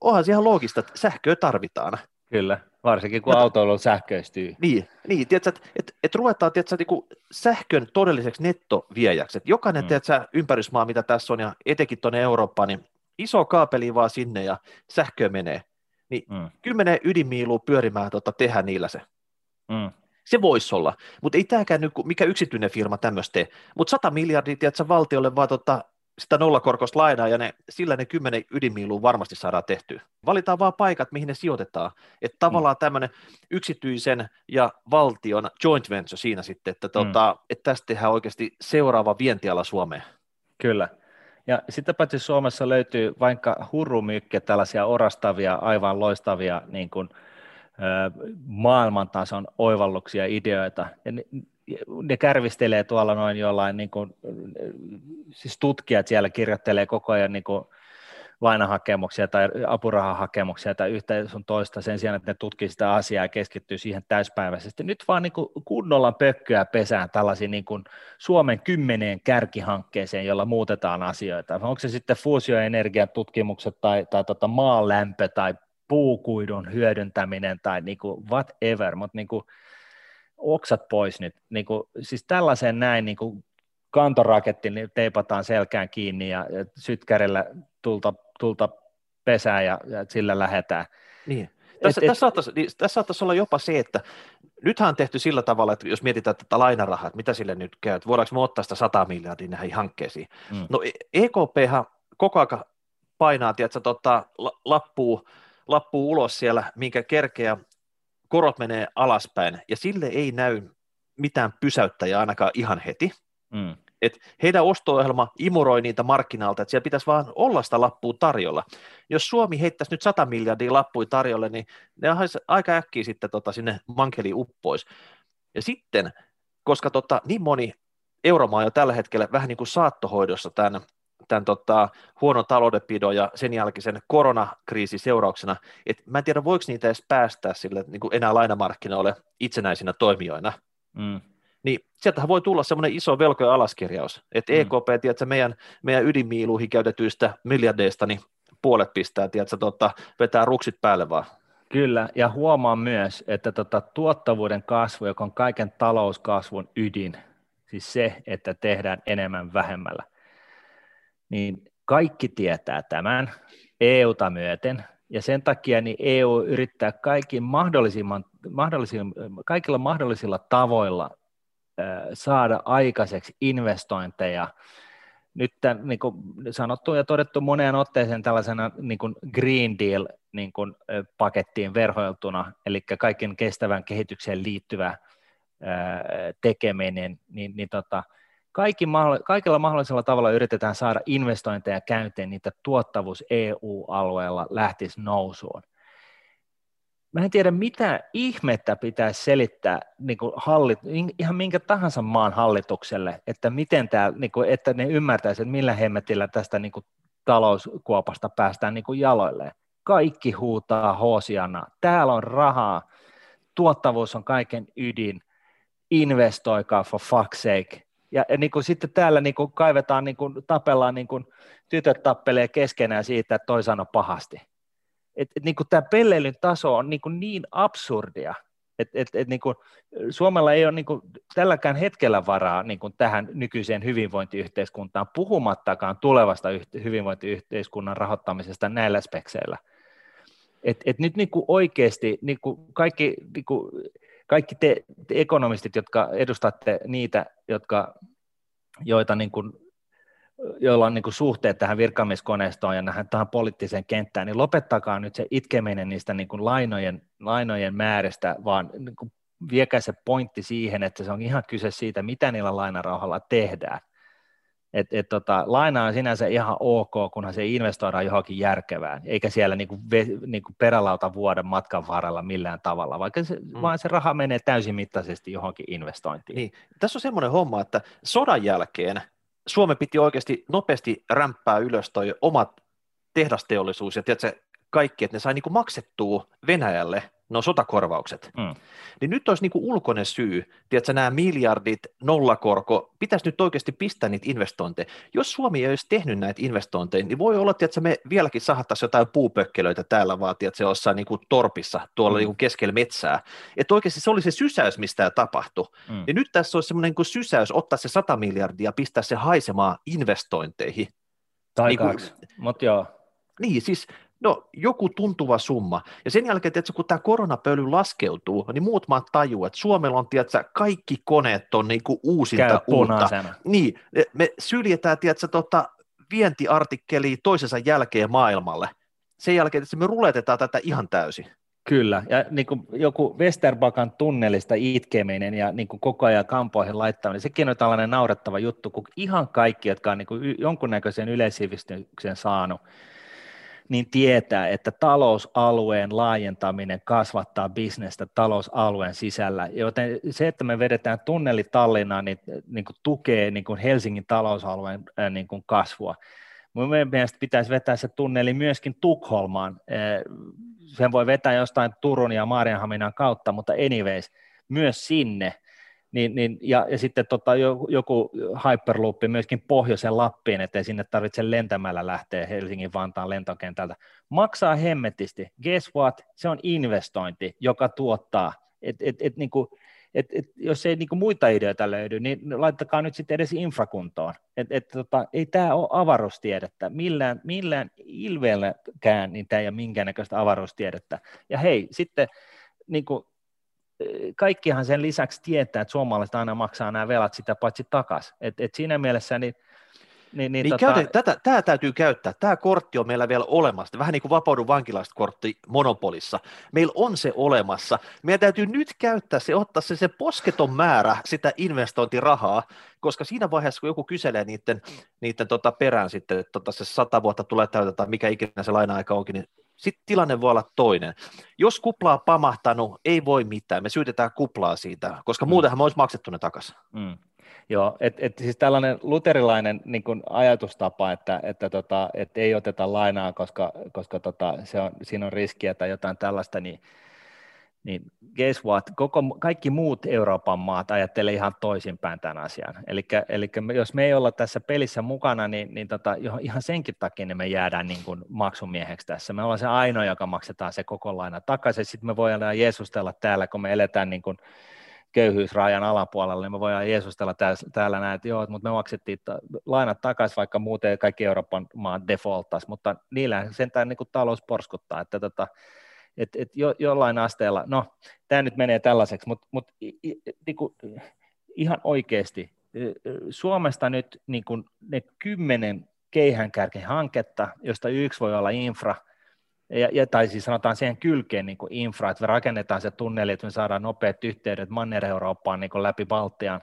onhan se ihan loogista, että sähköä tarvitaan. Kyllä, varsinkin kun autoilu sähköistyy. Niin, niin tiedätkö, että et, et ruvetaan tiedätkö, niin kuin sähkön todelliseksi nettoviejäksi. Että jokainen mm. tiedätkö, ympärysmaa, mitä tässä on, ja etenkin tuonne Eurooppaan, niin iso kaapeli vaan sinne ja sähkö menee. Niin mm. kymmenen ydinmiilua pyörimään tota, tehdä niillä se. Mm. Se voisi olla, mutta ei tämäkään nyt, mikä yksityinen firma tämmöistä tee. Mutta 100 miljardia, tiedätkö, valtiolle vaan tota, sitä nollakorkoista lainaa, ja ne, sillä ne kymmenen ydinmiilua varmasti saadaan tehtyä. Valitaan vaan paikat, mihin ne sijoitetaan. Että tavallaan mm. tämmöinen yksityisen ja valtion joint venture siinä sitten, että, tota, mm. että tästä tehdään oikeasti seuraava vientiala Suomeen. Kyllä. Ja sitten paitsi Suomessa löytyy vaikka hurrumykkä tällaisia orastavia, aivan loistavia niin kuin, maailmantason oivalluksia, ideoita. Ja ne, ne kärvistelee tuolla noin jollain, niin kuin, siis tutkijat siellä kirjoittelee koko ajan niin kuin, lainahakemuksia tai apurahahakemuksia tai yhtä sun toista sen sijaan, että ne tutkii sitä asiaa ja keskittyy siihen täyspäiväisesti. Nyt vaan niin kuin kunnolla pökköä pesään tällaisiin niin kuin Suomen kymmeneen kärkihankkeeseen, jolla muutetaan asioita. Onko se sitten fuusioenergian tutkimukset tai, tai tota maalämpö tai puukuidun hyödyntäminen tai niin kuin whatever, mutta niin kuin oksat pois nyt. Niin kuin, siis tällaisen näin niin kuin kantoraketti niin teipataan selkään kiinni ja, ja sytkärillä tulta, tulta pesää ja, ja sillä lähetään. Niin. Tässä, et, tässä, saattaisi, niin, tässä saattaisi olla jopa se, että nythän on tehty sillä tavalla, että jos mietitään tätä lainarahaa, että mitä sille nyt käy, että voidaanko me ottaa sitä 100 miljardia näihin hankkeisiin. Mm. No EKP koko ajan painaa, tiedätkö, tota, lappuu, lappuu ulos siellä, minkä kerkeä korot menee alaspäin, ja sille ei näy mitään pysäyttäjää ainakaan ihan heti. Mm. Et heidän osto-ohjelma imuroi niitä markkinalta, että siellä pitäisi vaan olla sitä lappua tarjolla. Jos Suomi heittäisi nyt 100 miljardia lappui tarjolle, niin ne aika äkkiä sitten tota, sinne mankeli uppois. Ja sitten, koska tota, niin moni euromaa jo tällä hetkellä vähän niin kuin saattohoidossa tämän, tämän tota, huonon taloudenpidon ja sen jälkeisen koronakriisin seurauksena, että mä en tiedä voiko niitä edes päästää sille niin kuin enää lainamarkkinoille itsenäisinä toimijoina. Mm niin sieltähän voi tulla semmoinen iso velkojen alaskirjaus, että mm. EKP, tiedätkö, meidän, meidän ydinmiiluihin käytetyistä miljardeista, niin puolet pistää, tiedätkö, tota, vetää ruksit päälle vaan. Kyllä, ja huomaan myös, että tota, tuottavuuden kasvu, joka on kaiken talouskasvun ydin, siis se, että tehdään enemmän vähemmällä, niin kaikki tietää tämän EUta myöten, ja sen takia niin EU yrittää kaikin mahdollisimman, mahdollisimman, kaikilla mahdollisilla tavoilla saada aikaiseksi investointeja. Nyt tämän, niin kuin sanottu ja todettu moneen otteeseen tällaisena niin kuin Green Deal niin kuin, pakettiin verhoiltuna, eli kaiken kestävän kehitykseen liittyvä tekeminen, niin, niin tota, kaikki, kaikilla mahdollisella tavalla yritetään saada investointeja käyntiin, niitä tuottavuus EU-alueella lähtisi nousuun mä en tiedä mitä ihmettä pitäisi selittää niin kuin hallit, ihan minkä tahansa maan hallitukselle, että miten tää, niin kuin, että ne ymmärtäisivät, että millä hemmetillä tästä niin kuin, talouskuopasta päästään niin kuin jaloilleen. Kaikki huutaa hoosiana, täällä on rahaa, tuottavuus on kaiken ydin, investoikaa for fuck's sake. Ja, ja niin kuin sitten täällä niin kuin kaivetaan, niin kuin, tapellaan, niin kuin, tytöt tappelee keskenään siitä, että toi sanoo pahasti että et, niin tämä pelleilyn taso on niin, niin absurdia, että et, et, niin Suomella ei ole niin kuin, tälläkään hetkellä varaa niin kuin tähän nykyiseen hyvinvointiyhteiskuntaan, puhumattakaan tulevasta yht- hyvinvointiyhteiskunnan rahoittamisesta näillä spekseillä. Et, et nyt niin kuin oikeasti niin kuin kaikki, niin kuin, kaikki te, te ekonomistit, jotka edustatte niitä, jotka, joita niin kuin joilla on niin kuin suhteet tähän virkamieskoneistoon ja tähän, tähän poliittiseen kenttään, niin lopettakaa nyt se itkeminen niistä niin kuin lainojen, lainojen määristä, vaan niin kuin viekää se pointti siihen, että se on ihan kyse siitä, mitä niillä lainarauhalla tehdään. Et, et tota, laina on sinänsä ihan ok, kunhan se investoidaan johonkin järkevään, eikä siellä niinku, ve, niinku perälauta vuoden matkan varrella millään tavalla, vaikka se, mm. vaan se raha menee täysimittaisesti johonkin investointiin. Niin. Tässä on semmoinen homma, että sodan jälkeen Suomen piti oikeasti nopeasti rämpää ylös toi omat tehdasteollisuus ja tiedätkö, kaikki, että ne sai niinku maksettua Venäjälle no sotakorvaukset. Mm. Niin nyt olisi niin kuin ulkoinen syy, tiedätkö, nämä miljardit, nollakorko, pitäisi nyt oikeasti pistää niitä investointeja. Jos Suomi ei olisi tehnyt näitä investointeja, niin voi olla, että me vieläkin sahattaisiin jotain puupökkelöitä täällä vaan, tiedätkö, jossain niin kuin torpissa, tuolla mm. niin kuin keskellä metsää. Että oikeasti se oli se sysäys, mistä tämä tapahtui. Mm. Ja nyt tässä olisi semmoinen niin sysäys ottaa se 100 miljardia ja pistää se haisemaan investointeihin. Tai niin mutta joo. Niin, siis No joku tuntuva summa. Ja sen jälkeen, että kun tämä koronapöly laskeutuu, niin muut maat tajuu, että Suomella on, tiedätkö, kaikki koneet on niin kuin uusinta Käy uutta. Niin, me syljetään, tiedätkö, tota, vientiartikkeli toisensa jälkeen maailmalle. Sen jälkeen, että me ruletetaan tätä ihan täysin. Kyllä, ja niin kuin joku Westerbakan tunnelista itkeminen ja niin kuin koko ajan kampoihin laittaminen, sekin on tällainen naurettava juttu, kun ihan kaikki, jotka on niin kuin jonkunnäköisen yleissivistyksen saanut, niin tietää, että talousalueen laajentaminen kasvattaa bisnestä talousalueen sisällä, joten se, että me vedetään tunneli Tallinnaan, niin, niin kuin tukee niin kuin Helsingin talousalueen niin kuin kasvua. Mun mielestä pitäisi vetää se tunneli myöskin Tukholmaan. Sen voi vetää jostain Turun ja Maarianhaminan kautta, mutta anyways, myös sinne – niin, niin, ja, ja sitten tota, joku Hyperloop myöskin pohjoisen Lappiin, ettei sinne tarvitse lentämällä lähteä Helsingin Vantaan lentokentältä. Maksaa hemmetisti. Guess what? Se on investointi, joka tuottaa. Et, et, et, niin kuin, et, et, jos ei niin kuin muita ideoita löydy, niin laittakaa nyt sitten edes infrakuntoon. Et, et, tota, ei tämä ole avaruustiedettä. Millään, millään ilveelläkään niin tämä ei ole minkäännäköistä avaruustiedettä. Ja hei, sitten niin kuin kaikkihan sen lisäksi tietää, että suomalaiset aina maksaa nämä velat sitä paitsi takaisin. Et, et siinä mielessä niin niin, niin, niin tota... käytä, tätä, tämä täytyy käyttää. Tämä kortti on meillä vielä olemassa. Vähän niin kuin vapaudu vankilasta kortti Monopolissa. Meillä on se olemassa. Meidän täytyy nyt käyttää se, ottaa se, se posketon määrä sitä investointirahaa, koska siinä vaiheessa, kun joku kyselee niiden, niiden tota perään sitten, että tota se sata vuotta tulee täytetä, mikä ikinä se laina-aika onkin, niin sitten tilanne voi olla toinen. Jos kupla on pamahtanut, ei voi mitään, me syytetään kuplaa siitä, koska mm. muutenhan me olisi maksettu ne takaisin. Mm. Joo, että et siis tällainen luterilainen niin kun ajatustapa, että, että tota, et ei oteta lainaa, koska, koska tota, se on, siinä on riskiä tai jotain tällaista, niin niin guess what, Koko, kaikki muut Euroopan maat ajattelee ihan toisinpäin tämän asian. Eli jos me ei olla tässä pelissä mukana, niin, niin tota, ihan senkin takia niin me jäädään niin kuin maksumieheksi tässä. Me ollaan se ainoa, joka maksetaan se koko laina takaisin. Sitten me voidaan jeesustella täällä, kun me eletään niin kuin köyhyysrajan alapuolella, niin me voidaan jeesustella täällä, näin, että joo, mutta me maksettiin lainat takaisin, vaikka muuten kaikki Euroopan maat defaulttaisi, mutta niillä sentään niin kuin talous porskuttaa, että tota, et, et jo, jollain asteella, no tämä nyt menee tällaiseksi, mutta mut, niinku, ihan oikeasti Suomesta nyt niinku, ne kymmenen keihänkärkihanketta, josta yksi voi olla infra, ja, ja, tai siis sanotaan siihen kylkeen niin kuin infra, että me rakennetaan se tunneli, että me saadaan nopeat yhteydet Manner-Eurooppaan niin kuin läpi Baltian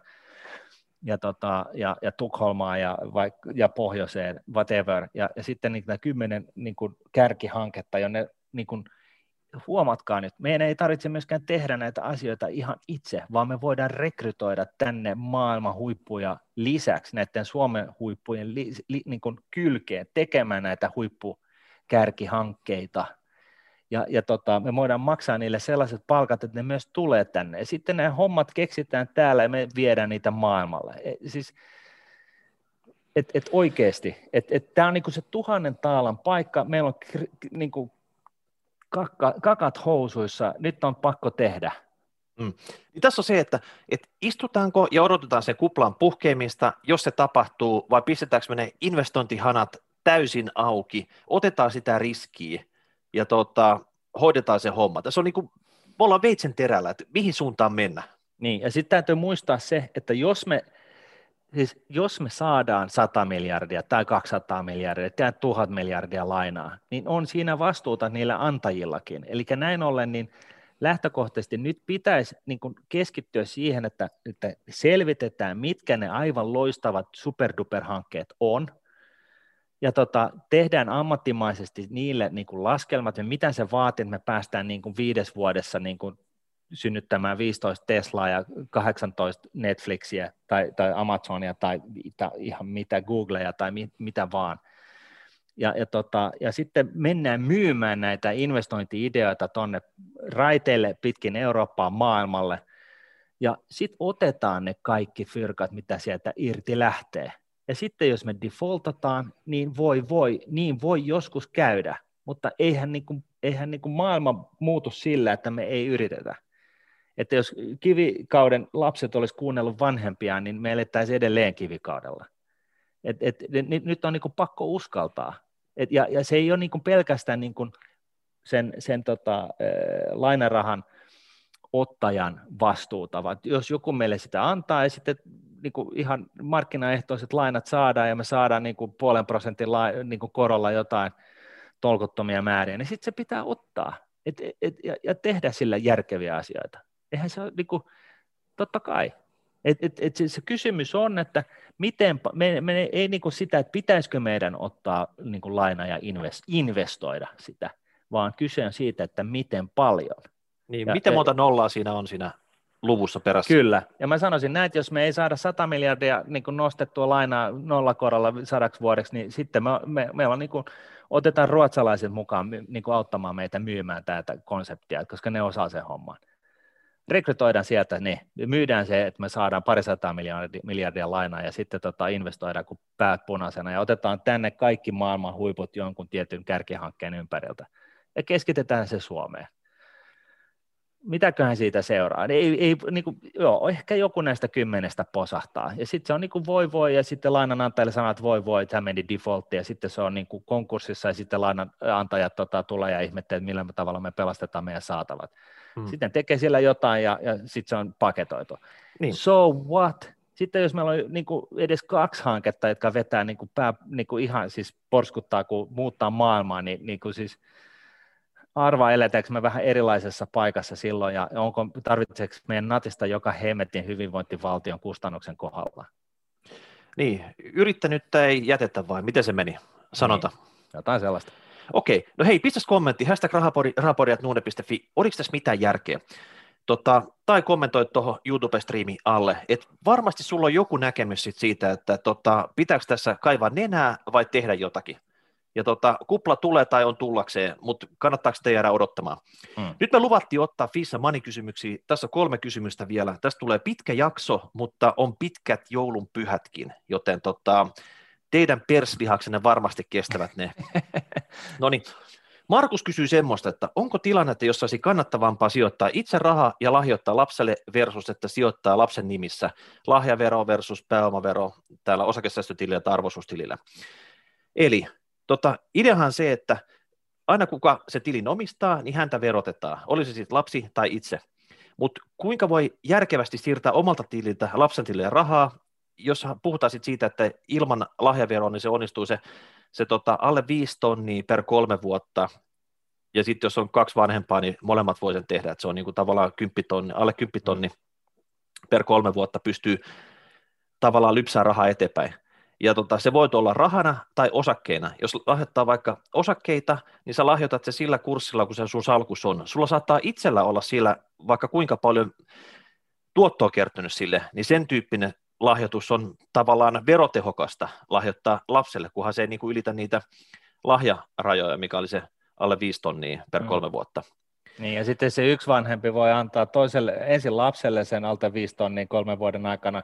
ja, tota, ja, ja Tukholmaan ja, vaik, ja pohjoiseen, whatever, ja, ja sitten niin, nämä kymmenen niin kuin kärkihanketta, jonne niin kuin, huomatkaa nyt, meidän ei tarvitse myöskään tehdä näitä asioita ihan itse, vaan me voidaan rekrytoida tänne maailman huippuja lisäksi näiden Suomen huippujen li, li, niin kuin kylkeen tekemään näitä huippukärkihankkeita. Ja, ja tota, me voidaan maksaa niille sellaiset palkat, että ne myös tulee tänne. Ja sitten nämä hommat keksitään täällä ja me viedään niitä maailmalle. E, siis, et, et oikeasti, että et, tämä on niinku se tuhannen taalan paikka, meillä on niinku kakka, kakat housuissa, nyt on pakko tehdä. Mm. Niin tässä on se, että, että istutaanko ja odotetaan sen kuplan puhkeamista, jos se tapahtuu, vai pistetäänkö me ne investointihanat täysin auki, otetaan sitä riskiä ja tota, hoidetaan se homma. Tässä on niin kuin, me ollaan veitsen terällä, että mihin suuntaan mennä. Niin, ja sitten täytyy muistaa se, että jos me siis jos me saadaan 100 miljardia tai 200 miljardia tai 1000 miljardia lainaa, niin on siinä vastuuta niillä antajillakin. Eli näin ollen niin lähtökohtaisesti nyt pitäisi niin kuin keskittyä siihen, että, että selvitetään, mitkä ne aivan loistavat superduper-hankkeet on, ja tota, tehdään ammattimaisesti niille niin kuin laskelmat, ja mitä se vaatii, että me päästään niin kuin viides vuodessa niin kuin synnyttämään 15 Teslaa ja 18 Netflixiä tai, tai Amazonia tai, tai ihan mitä Googleja tai mi, mitä vaan. Ja, ja, tota, ja sitten mennään myymään näitä investointiideoita tuonne raiteille pitkin Eurooppaa maailmalle, ja sitten otetaan ne kaikki fyrkat, mitä sieltä irti lähtee. Ja sitten jos me defaultataan, niin voi voi, niin voi joskus käydä, mutta eihän, niin kuin, eihän niin kuin maailma muutu sillä, että me ei yritetä. Että jos kivikauden lapset olisi kuunnellut vanhempiaan, niin me elettäisiin edelleen kivikaudella. Et, et, et, nyt on niin kuin pakko uskaltaa. Et, ja, ja se ei ole niin kuin pelkästään niin kuin sen, sen tota, äh, lainarahan ottajan vastuuta, vaan jos joku meille sitä antaa ja sitten niin kuin ihan markkinaehtoiset lainat saadaan ja me saadaan niin kuin puolen prosentin la, niin kuin korolla jotain tolkuttomia määriä, niin sitten se pitää ottaa et, et, ja, ja tehdä sillä järkeviä asioita. Eihän se ole, niin kuin, totta kai. Et, et, et se, se kysymys on, että miten, me, me ei niin kuin sitä, että pitäisikö meidän ottaa niin kuin laina ja invest, investoida sitä, vaan kyse on siitä, että miten paljon. Niin, ja, miten monta nollaa siinä on siinä luvussa perässä. Kyllä, ja mä sanoisin näin, että jos me ei saada 100 miljardia niin kuin nostettua lainaa nollakorolla sadaksi vuodeksi, niin sitten me, me, meillä on niin kuin, otetaan ruotsalaiset mukaan niin kuin auttamaan meitä myymään tätä konseptia, koska ne osaa sen homman. Rekrytoidaan sieltä ne, myydään se, että me saadaan parisataa miljardia, miljardia lainaa ja sitten tota investoidaan kuin päät punaisena ja otetaan tänne kaikki maailman huiput jonkun tietyn kärkihankkeen ympäriltä ja keskitetään se Suomeen mitäköhän siitä seuraa. Ei, ei, niin kuin, joo, ehkä joku näistä kymmenestä posahtaa. Ja sitten se on niin kuin voi voi, ja sitten lainanantajalle sanoo, että voi voi, tämä meni defaultti, ja sitten se on niin kuin konkurssissa, ja sitten lainanantajat tota, tulee ja ihmettelee, että millä tavalla me pelastetaan meidän saatavat. Hmm. Sitten tekee siellä jotain, ja, ja sitten se on paketoitu. Niin. So what? Sitten jos meillä on niin kuin edes kaksi hanketta, jotka vetää niin kuin pää, niin kuin ihan siis porskuttaa, kun muuttaa maailmaa, niin, niin kuin siis – arvaa, eletäänkö me vähän erilaisessa paikassa silloin, ja onko, tarvitseeko meidän natista joka hemmetin hyvinvointivaltion kustannuksen kohdalla? Niin, yrittänyt ei jätetä vai miten se meni? Sanota. Niin, jotain sellaista. Okei, no hei, pistäs kommentti, hashtag rahapodiat.nuune.fi, oliko tässä mitään järkeä? Tota, tai kommentoi tuohon YouTube-striimi alle, että varmasti sulla on joku näkemys sit siitä, että tota, pitääkö tässä kaivaa nenää vai tehdä jotakin. Ja tota, kupla tulee tai on tullakseen, mutta kannattaako te jäädä odottamaan? Hmm. Nyt me luvattiin ottaa Fissa Mani-kysymyksiä. Tässä on kolme kysymystä vielä. Tästä tulee pitkä jakso, mutta on pitkät joulun pyhätkin, joten tota, teidän perslihaksenne varmasti kestävät ne. <laughs> no niin, Markus kysyy semmoista, että onko tilannetta, jossa olisi kannattavampaa sijoittaa itse rahaa ja lahjoittaa lapselle versus, että sijoittaa lapsen nimissä lahjavero versus pääomavero täällä osakesäästötilillä tai arvoisuustilillä. Eli tota, ideahan se, että aina kuka se tilin omistaa, niin häntä verotetaan, olisi se sitten lapsi tai itse. Mutta kuinka voi järkevästi siirtää omalta tililtä lapsen tilille rahaa, jos puhutaan sit siitä, että ilman lahjaveroa, niin se onnistuu se, se tota, alle 5 tonnia per kolme vuotta, ja sitten jos on kaksi vanhempaa, niin molemmat voi sen tehdä, että se on niinku tavallaan 10 tonni, alle 10 tonni per kolme vuotta pystyy tavallaan lypsää rahaa eteenpäin. Ja tota, se voi olla rahana tai osakkeina. Jos lahjoittaa vaikka osakkeita, niin sä lahjoitat se sillä kurssilla, kun se sun salkus on. Sulla saattaa itsellä olla sillä vaikka kuinka paljon tuottoa kertynyt sille, niin sen tyyppinen lahjoitus on tavallaan verotehokasta lahjoittaa lapselle, kunhan se ei niin kuin ylitä niitä lahjarajoja, mikä oli se alle 5 tonnia per mm. kolme vuotta. Niin, ja sitten se yksi vanhempi voi antaa toiselle, ensin lapselle sen alta 5 tonnia kolmen vuoden aikana,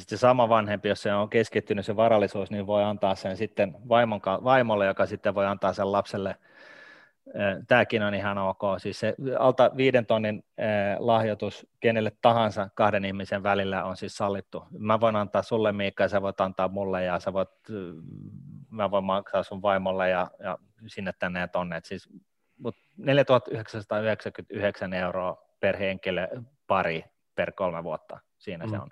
sitten se sama vanhempi, jos se on keskittynyt se varallisuus, niin voi antaa sen sitten vaimon, vaimolle, joka sitten voi antaa sen lapselle. Tämäkin on ihan ok. Siis se alta viiden tonnin lahjoitus kenelle tahansa kahden ihmisen välillä on siis sallittu. Mä voin antaa sulle Miikka ja sä voit antaa mulle ja sä voit, mä voin maksaa sun vaimolle ja, ja sinne tänne ja tonne. siis, mutta 4999 euroa per henkilö pari per kolme vuotta, siinä mm. se on.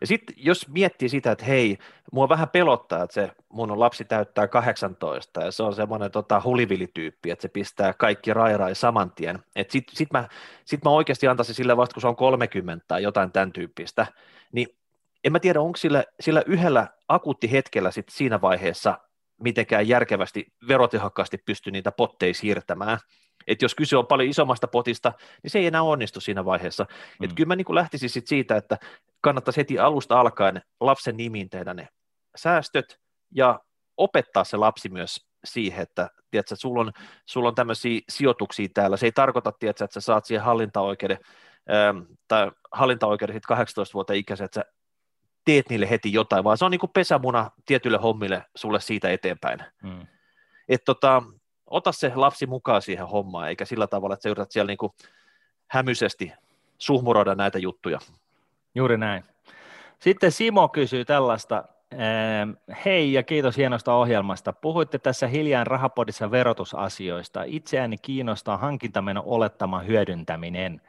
Ja sitten jos miettii sitä, että hei, mua vähän pelottaa, että se mun lapsi täyttää 18 ja se on semmoinen tota, hulivilityyppi, että se pistää kaikki rairai saman tien. Että sit, sit, mä, sit mä oikeasti antaisin sille vasta, kun se on 30 tai jotain tämän tyyppistä, niin en mä tiedä, onko sillä, sillä yhdellä akuuttihetkellä sit siinä vaiheessa mitenkään järkevästi, verotehokkaasti pysty niitä potteja siirtämään. Että jos kyse on paljon isommasta potista, niin se ei enää onnistu siinä vaiheessa. Mm. Että kyllä mä niin lähtisin sit siitä, että kannattaisi heti alusta alkaen lapsen nimiin tehdä ne säästöt ja opettaa se lapsi myös siihen, että tiedätkö, sulla, on, sulla on tämmöisiä sijoituksia täällä. Se ei tarkoita, tiedätkö, että sä saat siihen hallintaoikeuden, ähm, tai hallintaoikeuden sitten 18 vuotta ikäisen, että sä teet niille heti jotain, vaan se on niin kuin pesämuna tietyille hommille sulle siitä eteenpäin. Hmm. Et tota, ota se lapsi mukaan siihen hommaan, eikä sillä tavalla, että sä yrität siellä niin kuin hämyisesti suhmuroida näitä juttuja. Juuri näin. Sitten Simo kysyy tällaista, ehm, Hei ja kiitos hienosta ohjelmasta. Puhuitte tässä hiljaan rahapodissa verotusasioista. Itseäni kiinnostaa hankintameno olettama hyödyntäminen.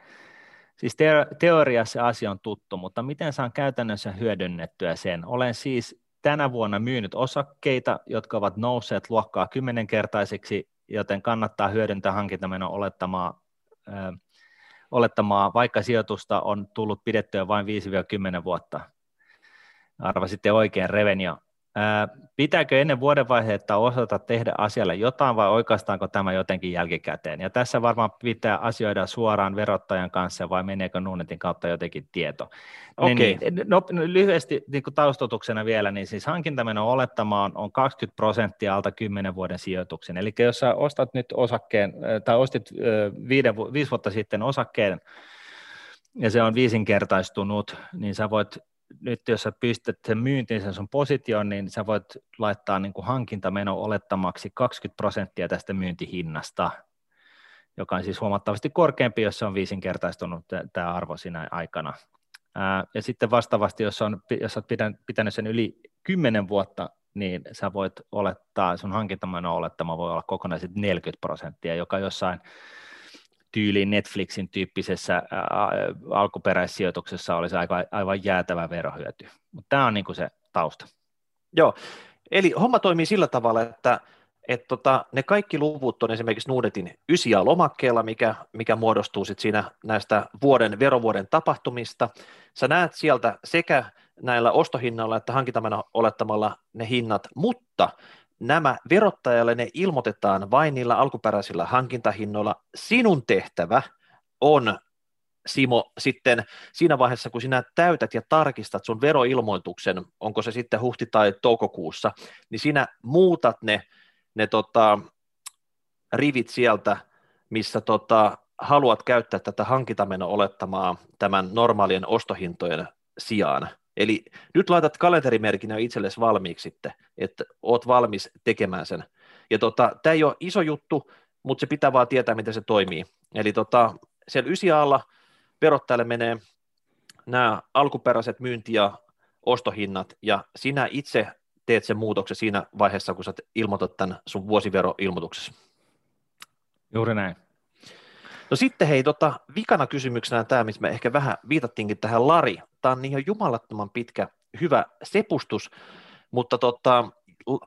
Siis teoriassa asia on tuttu, mutta miten saan käytännössä hyödynnettyä sen? Olen siis tänä vuonna myynyt osakkeita, jotka ovat nousseet luokkaa kymmenenkertaisiksi, joten kannattaa hyödyntää hankintameno olettamaa, äh, olettamaa, vaikka sijoitusta on tullut pidettyä vain 5-10 vuotta. Arvasitte oikein, Revenio. Pitääkö ennen vuodenvaihetta osata tehdä asialle jotain vai oikeastaanko tämä jotenkin jälkikäteen? Ja tässä varmaan pitää asioida suoraan verottajan kanssa vai meneekö Nuunetin kautta jotenkin tieto. Okay. Niin, niin no, lyhyesti niin kuin taustotuksena vielä, niin siis hankintamenon olettama on, on 20 prosenttia alta 10 vuoden sijoituksen. Eli jos sä ostat nyt osakkeen, tai ostit viiden, viisi vuotta sitten osakkeen, ja se on viisinkertaistunut, niin sä voit nyt jos sä pistät sen myyntiin sen sun position, niin sä voit laittaa niin kuin hankintameno olettamaksi 20 prosenttia tästä myyntihinnasta, joka on siis huomattavasti korkeampi, jos se on viisinkertaistunut tämä arvo siinä aikana. Ää, ja sitten vastaavasti, jos, on, jos olet pitänyt sen yli 10 vuotta, niin sä voit olettaa, sun hankintameno olettama voi olla kokonaan 40 prosenttia, joka jossain tyyliin Netflixin tyyppisessä alkuperäissijoituksessa olisi aivan, aivan jäätävä verohyöty. Mutta tämä on niin kuin se tausta. Joo, eli homma toimii sillä tavalla, että et tota, ne kaikki luvut on esimerkiksi Nuudetin ysiä lomakkeella, mikä, mikä muodostuu sit siinä näistä vuoden, verovuoden tapahtumista. Sä näet sieltä sekä näillä ostohinnoilla että hankintamana olettamalla ne hinnat, mutta nämä verottajalle ne ilmoitetaan vain niillä alkuperäisillä hankintahinnoilla. Sinun tehtävä on Simo, sitten siinä vaiheessa, kun sinä täytät ja tarkistat sun veroilmoituksen, onko se sitten huhti- tai toukokuussa, niin sinä muutat ne, ne tota, rivit sieltä, missä tota, haluat käyttää tätä hankintameno olettamaa tämän normaalien ostohintojen sijaan. Eli nyt laitat kalenterimerkin itsellesi valmiiksi sitten, että oot valmis tekemään sen. Ja tota, tämä ei ole iso juttu, mutta se pitää vaan tietää, miten se toimii. Eli tota, siellä ysi alla verottajalle menee nämä alkuperäiset myynti- ja ostohinnat, ja sinä itse teet sen muutoksen siinä vaiheessa, kun sä ilmoitat tämän sun vuosiveroilmoituksessa. Juuri näin. No sitten hei, tota, vikana kysymyksenä tämä, missä me ehkä vähän viitattiinkin tähän Lari. Niin ihan jumalattoman pitkä, hyvä sepustus, mutta tota,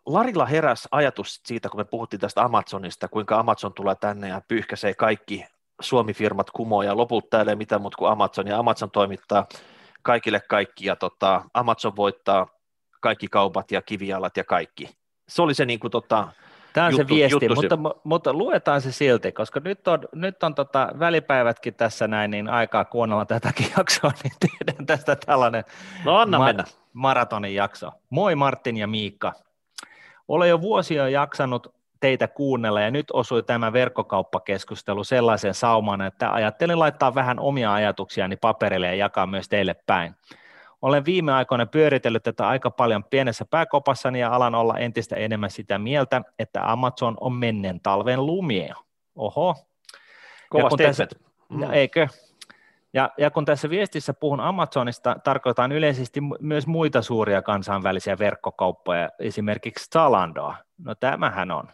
Larilla heräs ajatus siitä, kun me puhuttiin tästä Amazonista, kuinka Amazon tulee tänne ja pyyhkäisee kaikki Suomi-firmat kumoon ja lopulta täällä ei mitään muuta kuin Amazon, ja Amazon toimittaa kaikille kaikki, ja tota, Amazon voittaa kaikki kaupat ja kivialat ja kaikki. Se oli se niin kuin, tota, Tämä on juttu, se viesti, mutta, mutta luetaan se silti, koska nyt on, nyt on tota välipäivätkin tässä näin, niin aikaa kuunnella tätäkin <laughs> jaksoa, niin tehdään tästä tällainen no, anna ma- mennä. maratonin jakso. Moi Martin ja Miikka. Olen jo vuosia jaksanut teitä kuunnella ja nyt osui tämä verkkokauppakeskustelu sellaisen sauman, että ajattelin laittaa vähän omia ajatuksiani paperille ja jakaa myös teille päin. Olen viime aikoina pyöritellyt tätä aika paljon pienessä pääkopassani ja alan olla entistä enemmän sitä mieltä, että Amazon on menneen talven lumia. Oho. Kova tässä, mm. no, Eikö? Ja, ja kun tässä viestissä puhun Amazonista, tarkoitan yleisesti myös muita suuria kansainvälisiä verkkokauppoja, esimerkiksi Zalandoa. No tämähän on.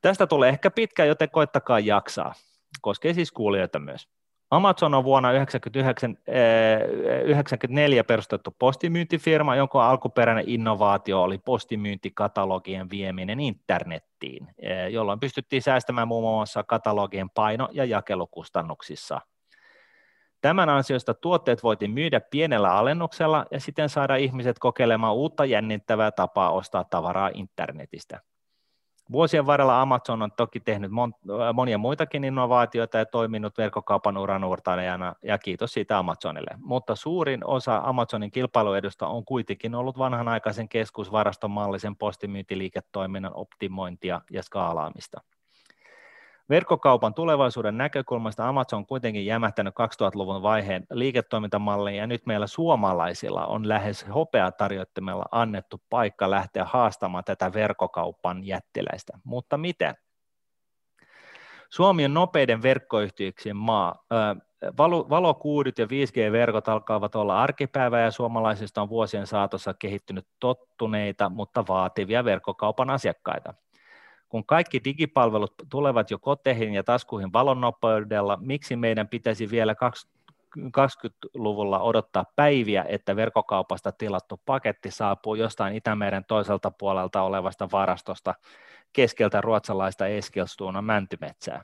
Tästä tulee ehkä pitkä, joten koittakaa jaksaa. Koskee siis kuulijoita myös. Amazon on vuonna 1994 eh, perustettu postimyyntifirma, jonka alkuperäinen innovaatio oli postimyyntikatalogien vieminen internettiin, eh, jolloin pystyttiin säästämään muun muassa katalogien paino- ja jakelukustannuksissa. Tämän ansiosta tuotteet voitiin myydä pienellä alennuksella ja siten saada ihmiset kokeilemaan uutta jännittävää tapaa ostaa tavaraa internetistä. Vuosien varrella Amazon on toki tehnyt monia muitakin innovaatioita ja toiminut verkkokaupan uran uurtajana, ja kiitos siitä Amazonille. Mutta suurin osa Amazonin kilpailuedusta on kuitenkin ollut vanhanaikaisen keskusvarastomallisen postimyyntiliiketoiminnan optimointia ja skaalaamista. Verkkokaupan tulevaisuuden näkökulmasta Amazon on kuitenkin jämähtänyt 2000-luvun vaiheen liiketoimintamalliin ja nyt meillä suomalaisilla on lähes hopeatarjottimella annettu paikka lähteä haastamaan tätä verkkokaupan jättiläistä. Mutta miten? Suomi on nopeiden verkkoyhteyksien maa. Valokuudut ja 5G-verkot alkavat olla arkipäivää ja suomalaisista on vuosien saatossa kehittynyt tottuneita, mutta vaativia verkkokaupan asiakkaita – kun kaikki digipalvelut tulevat jo koteihin ja taskuihin valonnopeudella, miksi meidän pitäisi vielä 20-luvulla odottaa päiviä, että verkkokaupasta tilattu paketti saapuu jostain Itämeren toiselta puolelta olevasta varastosta keskeltä ruotsalaista Eskilstuuna mäntymetsää.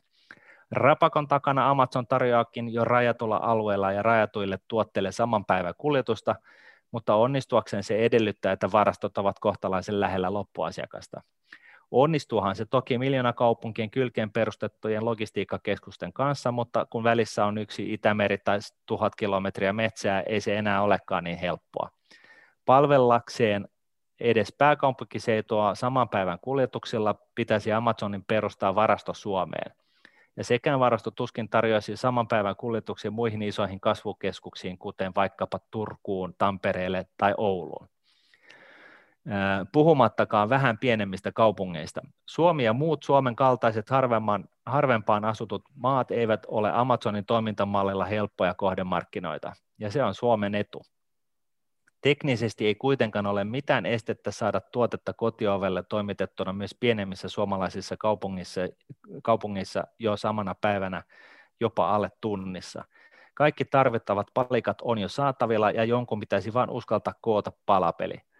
Rapakon takana Amazon tarjoakin jo rajatulla alueella ja rajatuille tuotteille saman päivän kuljetusta, mutta onnistuakseen se edellyttää, että varastot ovat kohtalaisen lähellä loppuasiakasta. Onnistuuhan se toki miljoona kaupunkien kylkeen perustettujen logistiikkakeskusten kanssa, mutta kun välissä on yksi Itämeri tai tuhat kilometriä metsää, ei se enää olekaan niin helppoa. Palvellakseen edes pääkaupunkiseutua saman päivän kuljetuksilla pitäisi Amazonin perustaa varasto Suomeen. Ja sekään varasto tuskin tarjoaisi saman päivän kuljetuksia muihin isoihin kasvukeskuksiin, kuten vaikkapa Turkuun, Tampereelle tai Ouluun puhumattakaan vähän pienemmistä kaupungeista. Suomi ja muut Suomen kaltaiset harvempaan asutut maat eivät ole Amazonin toimintamallilla helppoja kohdemarkkinoita, ja se on Suomen etu. Teknisesti ei kuitenkaan ole mitään estettä saada tuotetta kotiovelle toimitettuna myös pienemmissä suomalaisissa kaupungeissa, kaupungeissa jo samana päivänä jopa alle tunnissa. Kaikki tarvittavat palikat on jo saatavilla ja jonkun pitäisi vain uskaltaa koota palapeli –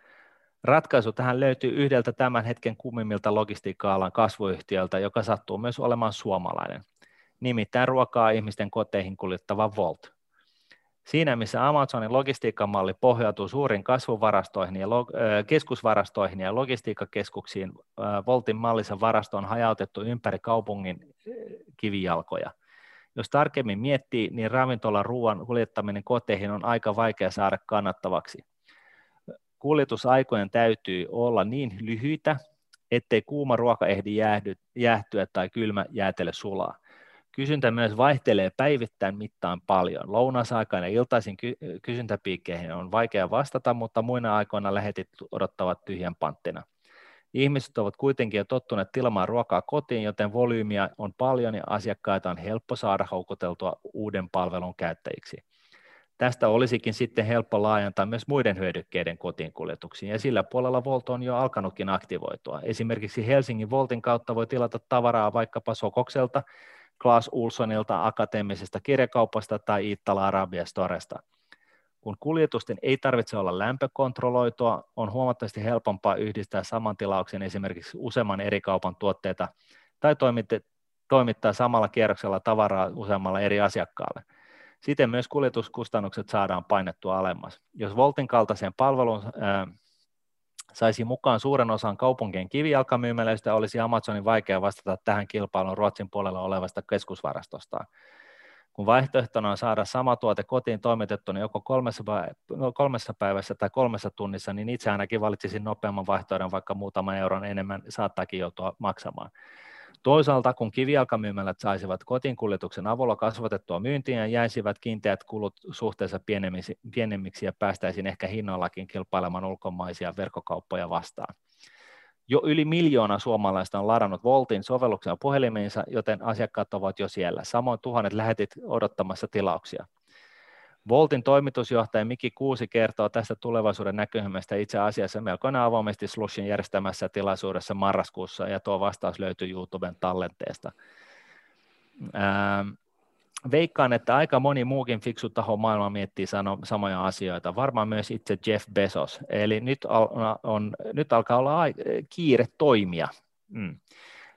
Ratkaisu tähän löytyy yhdeltä tämän hetken kummimmilta logistiikka-alan kasvuyhtiöltä, joka sattuu myös olemaan suomalainen, nimittäin ruokaa ihmisten koteihin kuljettava Volt. Siinä, missä Amazonin logistiikkamalli pohjautuu suurin kasvuvarastoihin ja log- keskusvarastoihin ja logistiikkakeskuksiin, Voltin mallissa varasto on hajautettu ympäri kaupungin kivijalkoja. Jos tarkemmin miettii, niin ravintolan ruoan kuljettaminen koteihin on aika vaikea saada kannattavaksi – kuljetusaikojen täytyy olla niin lyhyitä, ettei kuuma ruoka ehdi jäähdy, jäähtyä tai kylmä jäätele sulaa. Kysyntä myös vaihtelee päivittäin mittaan paljon. Lounasaikaan ja iltaisin ky- kysyntäpiikkeihin on vaikea vastata, mutta muina aikoina lähetit odottavat tyhjän panttina. Ihmiset ovat kuitenkin jo tottuneet tilaamaan ruokaa kotiin, joten volyymiä on paljon ja asiakkaita on helppo saada houkuteltua uuden palvelun käyttäjiksi. Tästä olisikin sitten helppo laajentaa myös muiden hyödykkeiden kotiinkuljetuksiin, ja sillä puolella Volt on jo alkanutkin aktivoitua. Esimerkiksi Helsingin Voltin kautta voi tilata tavaraa vaikkapa Sokokselta, Klaas Ulssonilta akateemisesta kirjakaupasta tai Iittala Arabia Storesta. Kun kuljetusten ei tarvitse olla lämpökontrolloitua, on huomattavasti helpompaa yhdistää saman tilauksen esimerkiksi useamman eri kaupan tuotteita tai toimittaa samalla kierroksella tavaraa useammalla eri asiakkaalle – Siten myös kuljetuskustannukset saadaan painettua alemmas. Jos Voltin kaltaiseen palveluun saisi mukaan suuren osan kaupunkien kivijalkamyymälöistä, olisi Amazonin vaikea vastata tähän kilpailuun Ruotsin puolella olevasta keskusvarastostaan. Kun vaihtoehtona on saada sama tuote kotiin toimitettuna joko kolmessa, kolmessa päivässä tai kolmessa tunnissa, niin itse ainakin valitsisin nopeamman vaihtoehdon, vaikka muutaman euron enemmän saattaakin joutua maksamaan. Toisaalta kun kivijalkamyymälät saisivat kotiinkuljetuksen avulla kasvatettua myyntiä jäisivät kiinteät kulut suhteessa pienemmiksi, pienemmiksi ja päästäisiin ehkä hinnoillakin kilpailemaan ulkomaisia verkkokauppoja vastaan. Jo yli miljoona suomalaista on ladannut Voltin sovelluksia puhelimiinsa, joten asiakkaat ovat jo siellä. Samoin tuhannet lähetit odottamassa tilauksia. Voltin toimitusjohtaja Miki Kuusi kertoo tästä tulevaisuuden näkymästä itse asiassa melkoinen avoimesti Slushin järjestämässä tilaisuudessa marraskuussa, ja tuo vastaus löytyy YouTuben tallenteesta. Veikkaan, että aika moni muukin fiksu taho maailma miettii sano, samoja asioita, varmaan myös itse Jeff Bezos, eli nyt, on, on, nyt alkaa olla kiire toimia. Mm.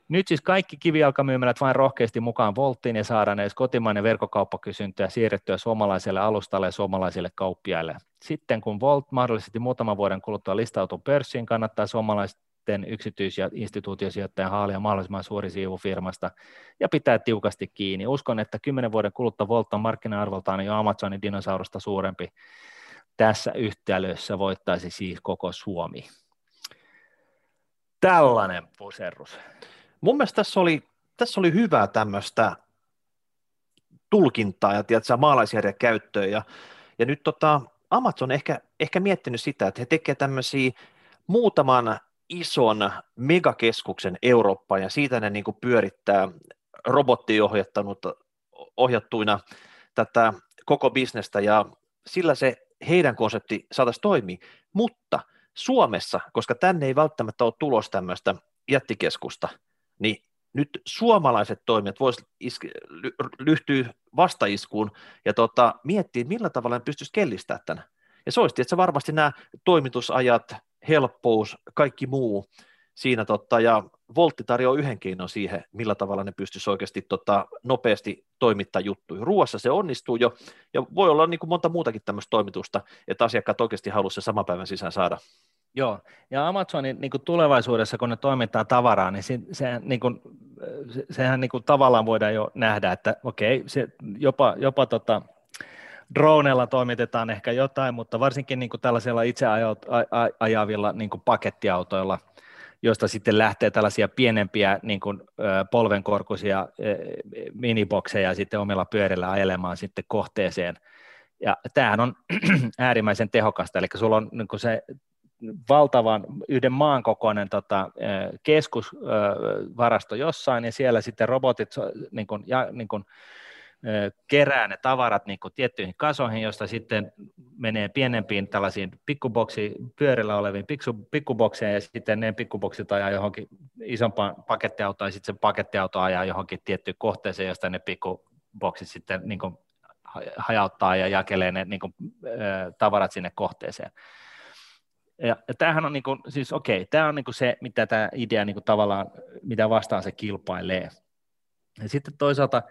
Nyt siis kaikki kivijalkamyymälät vain rohkeasti mukaan Volttiin ja saadaan edes kotimainen verkkokauppakysyntöä siirrettyä suomalaiselle alustalle ja suomalaisille kauppiaille. Sitten kun Volt mahdollisesti muutaman vuoden kuluttua listautuu pörssiin, kannattaa suomalaiset sitten yksityis- ja instituutiosijoittajan haalia mahdollisimman suuri siivu firmasta ja pitää tiukasti kiinni. Uskon, että kymmenen vuoden kuluttua Volt on markkina-arvoltaan jo Amazonin dinosaurusta suurempi. Tässä yhtälössä voittaisi siis koko Suomi. Tällainen puserrus. Mun mielestä tässä oli, tässä oli hyvää tämmöistä tulkintaa ja tiedätkö, maalaisjärjen käyttöön. Ja, ja nyt tota, Amazon ehkä, ehkä miettinyt sitä, että he tekevät tämmöisiä muutaman ison megakeskuksen Eurooppaan ja siitä ne niin kuin pyörittää robottiohjattanut ohjattuina tätä koko bisnestä ja sillä se heidän konsepti saataisiin toimia, mutta Suomessa, koska tänne ei välttämättä ole tulos tämmöistä jättikeskusta, niin nyt suomalaiset toimijat voisivat lyhtyä vastaiskuun ja tota, miettiä, millä tavalla ne pystyisi kellistämään tämän. Ja se olisi että varmasti nämä toimitusajat, helppous, kaikki muu siinä, tota, ja Voltti tarjoaa yhden keinon siihen, millä tavalla ne pystyisi oikeasti tota, nopeasti toimittaa juttuja. Ruoassa se onnistuu jo, ja voi olla niin kuin monta muutakin tämmöistä toimitusta, että asiakkaat oikeasti haluaisivat se saman päivän sisään saada. Joo, ja Amazonin niin kuin tulevaisuudessa, kun ne toimittaa tavaraa, niin se, sehän, niin kuin, se, sehän niin kuin tavallaan voidaan jo nähdä, että okei, se jopa, jopa tota, droneilla toimitetaan ehkä jotain, mutta varsinkin niin kuin tällaisilla itse ajavilla niin kuin pakettiautoilla, joista sitten lähtee tällaisia pienempiä niin kuin, polvenkorkuisia minibokseja sitten omilla pyörillä ajelemaan sitten kohteeseen. Ja tämähän on <clears throat> äärimmäisen tehokasta, eli sulla on niin kuin se valtavan yhden maan kokoinen tota, keskusvarasto jossain, ja siellä sitten robotit niin kuin, ja, niin kuin, kerää ne tavarat niin kuin tiettyihin kasoihin, josta sitten menee pienempiin tällaisiin pikkuboksiin, pyörillä oleviin pikku, pikkubokseihin, ja sitten ne pikkuboksit ajaa johonkin isompaan pakettiautoon, ja sitten se pakettiauto ajaa johonkin tiettyyn kohteeseen, josta ne pikkuboksit sitten niin kuin hajauttaa ja jakelee ne niin kuin, tavarat sinne kohteeseen. Ja, ja tämähän on niin kuin, siis okei, tämä on niin kuin se, mitä tämä idea niin kuin tavallaan, mitä vastaan se kilpailee. Ja sitten toisaalta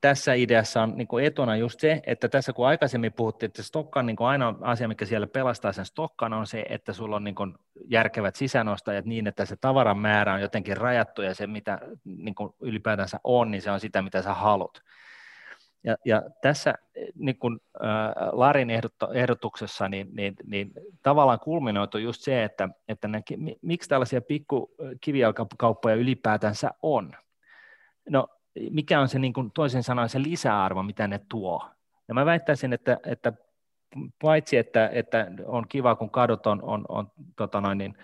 tässä ideassa on niin kuin etuna just se, että tässä kun aikaisemmin puhuttiin, että stokkan niin kuin ainoa asia, mikä siellä pelastaa sen stokkan, on se, että sulla on niin kuin järkevät sisänostajat niin, että se tavaran määrä on jotenkin rajattu ja se, mitä niin kuin ylipäätänsä on, niin se on sitä, mitä sä haluat. Ja, ja tässä niin kun, äh, Larin ehdotto, ehdotuksessa niin, niin, niin tavallaan kulminoitu just se, että, että ne, miksi tällaisia pikku kivijalkakauppoja ylipäätänsä on. No, mikä on se niin kun, toisen sanoen se lisäarvo, mitä ne tuo. Ja mä väittäisin, että, että paitsi että, että on kiva, kun kadut on, on, on tota noin, niin,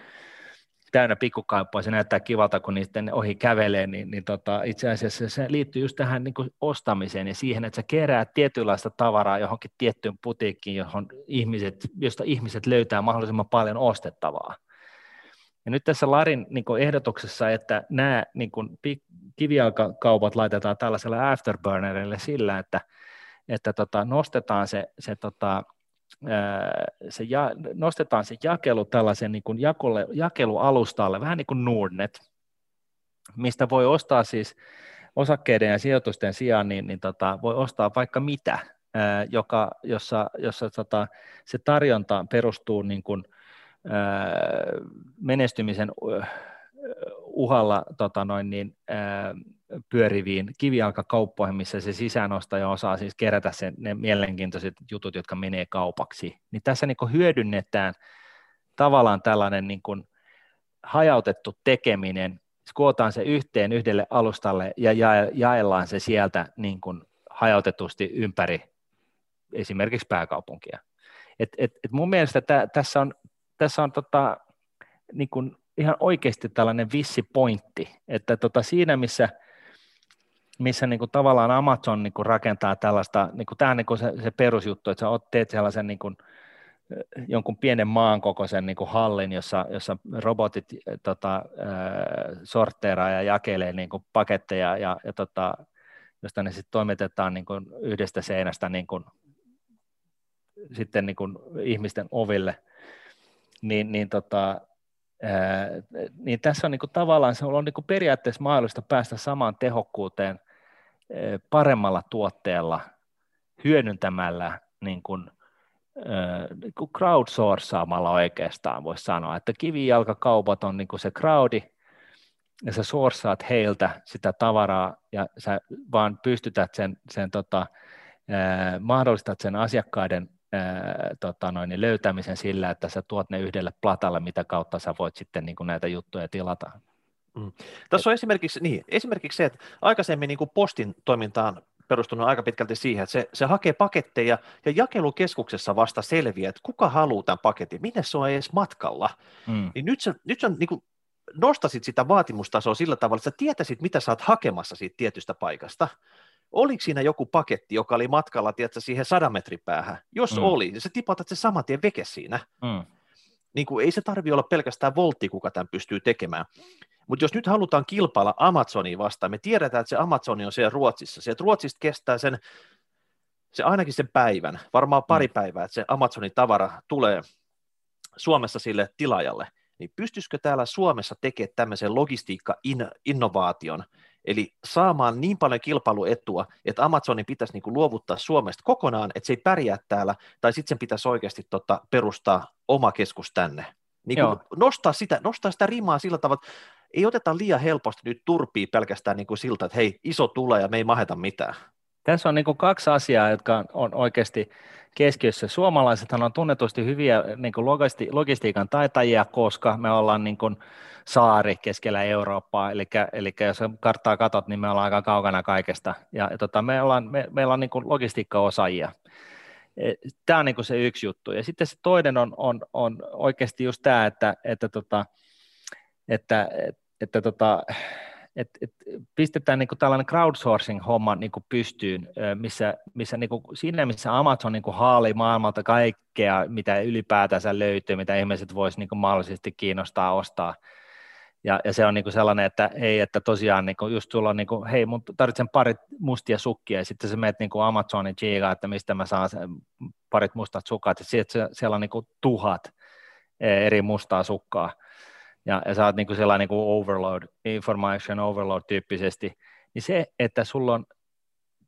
täynnä pikkukauppoja, se näyttää kivalta, kun niiden ohi kävelee, niin, niin tota, itse asiassa se liittyy just tähän niin kuin ostamiseen ja siihen, että sä keräät tietynlaista tavaraa johonkin tiettyyn putiikkiin, johon ihmiset, josta ihmiset löytää mahdollisimman paljon ostettavaa. Ja nyt tässä Larin niin kuin ehdotuksessa, että nämä niin kuin, kivijalkakaupat laitetaan tällaisella afterburnerille sillä, että, että tota, nostetaan se, se tota, se ja, nostetaan se jakelu tällaisen niin kuin jakule, jakelualustalle, vähän niin kuin Nordnet, mistä voi ostaa siis osakkeiden ja sijoitusten sijaan, niin, niin tota, voi ostaa vaikka mitä, ää, joka, jossa, jossa tota, se tarjonta perustuu niin kuin, ää, menestymisen uhalla tota noin, niin, ää, pyöriviin kivijalkakauppoihin, missä se sisäänostaja osaa siis kerätä sen, ne mielenkiintoiset jutut, jotka menee kaupaksi. Niin tässä niin hyödynnetään tavallaan tällainen niin kuin hajautettu tekeminen, kootaan se yhteen yhdelle alustalle ja jaellaan se sieltä niin kuin hajautetusti ympäri esimerkiksi pääkaupunkia. Et, et, et mun mielestä tä, tässä on, tässä on tota, niin kuin ihan oikeasti tällainen vissi pointti, että tota siinä missä – missä niin tavallaan Amazon niin rakentaa tällaista, niin tämä on niin se, se perusjuttu, että sä teet sellaisen niin kuin, jonkun pienen maan kokoisen niin kuin hallin, jossa, jossa robotit tota, sortteeraa ja jakelee niin paketteja, ja, ja tota, josta ne sitten toimitetaan niin yhdestä seinästä niin kuin, sitten niin ihmisten oville, niin, niin tota, niin tässä on niin kuin tavallaan se on niin kuin periaatteessa mahdollista päästä samaan tehokkuuteen paremmalla tuotteella hyödyntämällä niin kuin, niin crowdsourcaamalla oikeastaan voisi sanoa, että kivijalkakaupat on niin kuin se crowdi, ja sä sourcaat heiltä sitä tavaraa, ja sä vaan pystytät sen, sen tota, mahdollistat sen asiakkaiden tota noin, niin löytämisen sillä, että sä tuot ne yhdelle platalle, mitä kautta sä voit sitten niin kuin näitä juttuja tilata. Mm. Tässä on esimerkiksi, niin, esimerkiksi se, että aikaisemmin niin kuin postin toimintaan perustunut aika pitkälti siihen, että se, se hakee paketteja ja jakelukeskuksessa vasta selviää, että kuka haluaa tämän paketin, minne se on edes matkalla. Mm. Niin nyt sä, nyt sä niin kuin nostasit sitä vaatimustasoa sillä tavalla, että sä tietäisit, mitä sä oot hakemassa siitä tietystä paikasta. Oliko siinä joku paketti, joka oli matkalla tiedätkö, siihen sadan metrin päähän? Jos mm. oli, niin sä tipatat se saman tien veke siinä. Mm. Niin kuin, ei se tarvi olla pelkästään voltti, kuka tämän pystyy tekemään. Mutta jos nyt halutaan kilpailla Amazonia vastaan, me tiedetään, että se Amazoni on siellä Ruotsissa. Se, Ruotsista kestää sen, se ainakin sen päivän, varmaan pari mm. päivää, että se Amazonin tavara tulee Suomessa sille tilaajalle, niin pystyisikö täällä Suomessa tekemään tämmöisen logistiikka-innovaation, eli saamaan niin paljon kilpailuetua, että Amazonin pitäisi niin kuin luovuttaa Suomesta kokonaan, että se ei pärjää täällä, tai sitten sen pitäisi oikeasti tota, perustaa oma keskus tänne. Niin kuin nostaa, sitä, nostaa sitä rimaa sillä tavalla, että ei oteta liian helposti nyt turpii pelkästään niin kuin siltä, että hei, iso tulee ja me ei maheta mitään. Tässä on niin kuin kaksi asiaa, jotka on oikeasti keskiössä. Suomalaisethan on tunnetusti hyviä niin kuin logisti- logistiikan taitajia, koska me ollaan niin kuin saari keskellä Eurooppaa, eli, eli jos karttaa katot, niin me ollaan aika kaukana kaikesta, ja, ja tota, me ollaan, me, meillä on niin kuin logistiikkaosaajia. E, tämä on niin kuin se yksi juttu. Ja sitten se toinen on, on, on oikeasti just tämä, että, että, tota, että, että että tota, et, et pistetään niin tällainen crowdsourcing-homma niin pystyyn, missä, missä niin siinä, missä Amazon niin haali maailmalta kaikkea, mitä ylipäätänsä löytyy, mitä ihmiset voisivat niin mahdollisesti kiinnostaa ostaa, ja, ja se on niin sellainen, että hei, että tosiaan niin just sulla on, niin kuin, hei, mun tarvitsen parit mustia sukkia, ja sitten sä menet niin Amazonin Giga, että mistä mä saan parit mustat sukat, ja siellä on niin tuhat eri mustaa sukkaa, ja, ja sä oot niin kuin sellainen niin kuin overload, information overload tyyppisesti, niin se, että sulla on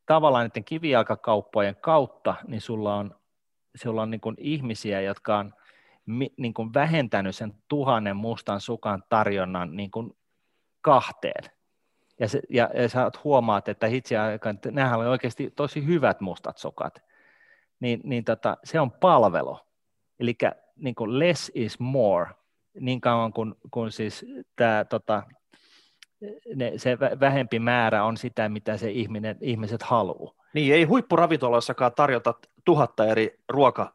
tavallaan niiden kivijalkakauppojen kautta, niin sulla on, sulla on niin kuin ihmisiä, jotka on niin kuin vähentänyt sen tuhannen mustan sukan tarjonnan niin kuin kahteen. Ja, se, ja, ja sä huomaat, että itse asiassa nämä oli oikeasti tosi hyvät mustat sukat. Niin, niin tota, se on palvelu. Eli niin less is more niin kauan kuin, kun siis tämä, tota, ne, se vähempi määrä on sitä, mitä se ihminen, ihmiset haluaa. Niin, ei huippuravintolassakaan tarjota tuhatta eri ruoka,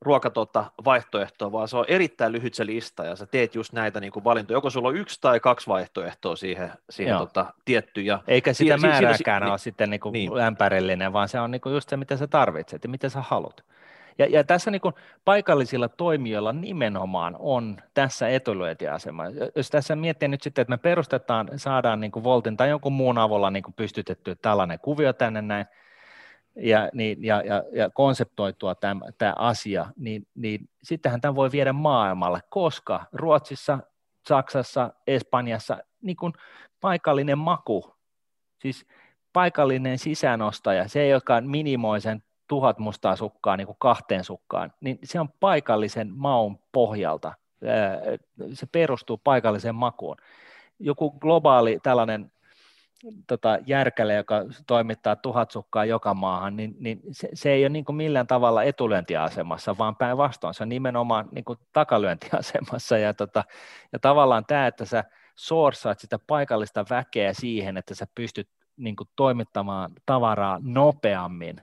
ruoka tota, vaihtoehtoa, vaan se on erittäin lyhyt se lista, ja sä teet just näitä niin kuin valintoja. Joko sulla on yksi tai kaksi vaihtoehtoa siihen, siihen tota, tietty. Ja Eikä sitä si- määrääkään si- ole niin, sitten niin kuin niin. ämpärillinen, vaan se on niin kuin just se, mitä sä tarvitset ja mitä sä haluat. Ja, ja tässä niin paikallisilla toimijoilla nimenomaan on tässä etulyöntiasema. Jos tässä miettii nyt sitten, että me perustetaan, saadaan niin Voltin tai jonkun muun avulla niin pystytetty tällainen kuvio tänne näin, ja, niin, ja, ja, ja konseptoitua tämä, tämä asia, niin, niin sittenhän tämä voi viedä maailmalle, koska Ruotsissa, Saksassa, Espanjassa niin kuin paikallinen maku, siis paikallinen sisäänostaja, se joka minimoi sen tuhat mustaa sukkaa niin kuin kahteen sukkaan, niin se on paikallisen maun pohjalta. Se perustuu paikalliseen makuun. Joku globaali tällainen tota, järkäle, joka toimittaa tuhat sukkaa joka maahan, niin, niin se, se ei ole niin kuin millään tavalla etulyöntiasemassa, vaan päinvastoin se on nimenomaan niin kuin takalyöntiasemassa. Ja, tota, ja tavallaan tämä, että sä sourcaat sitä paikallista väkeä siihen, että sä pystyt niin kuin toimittamaan tavaraa nopeammin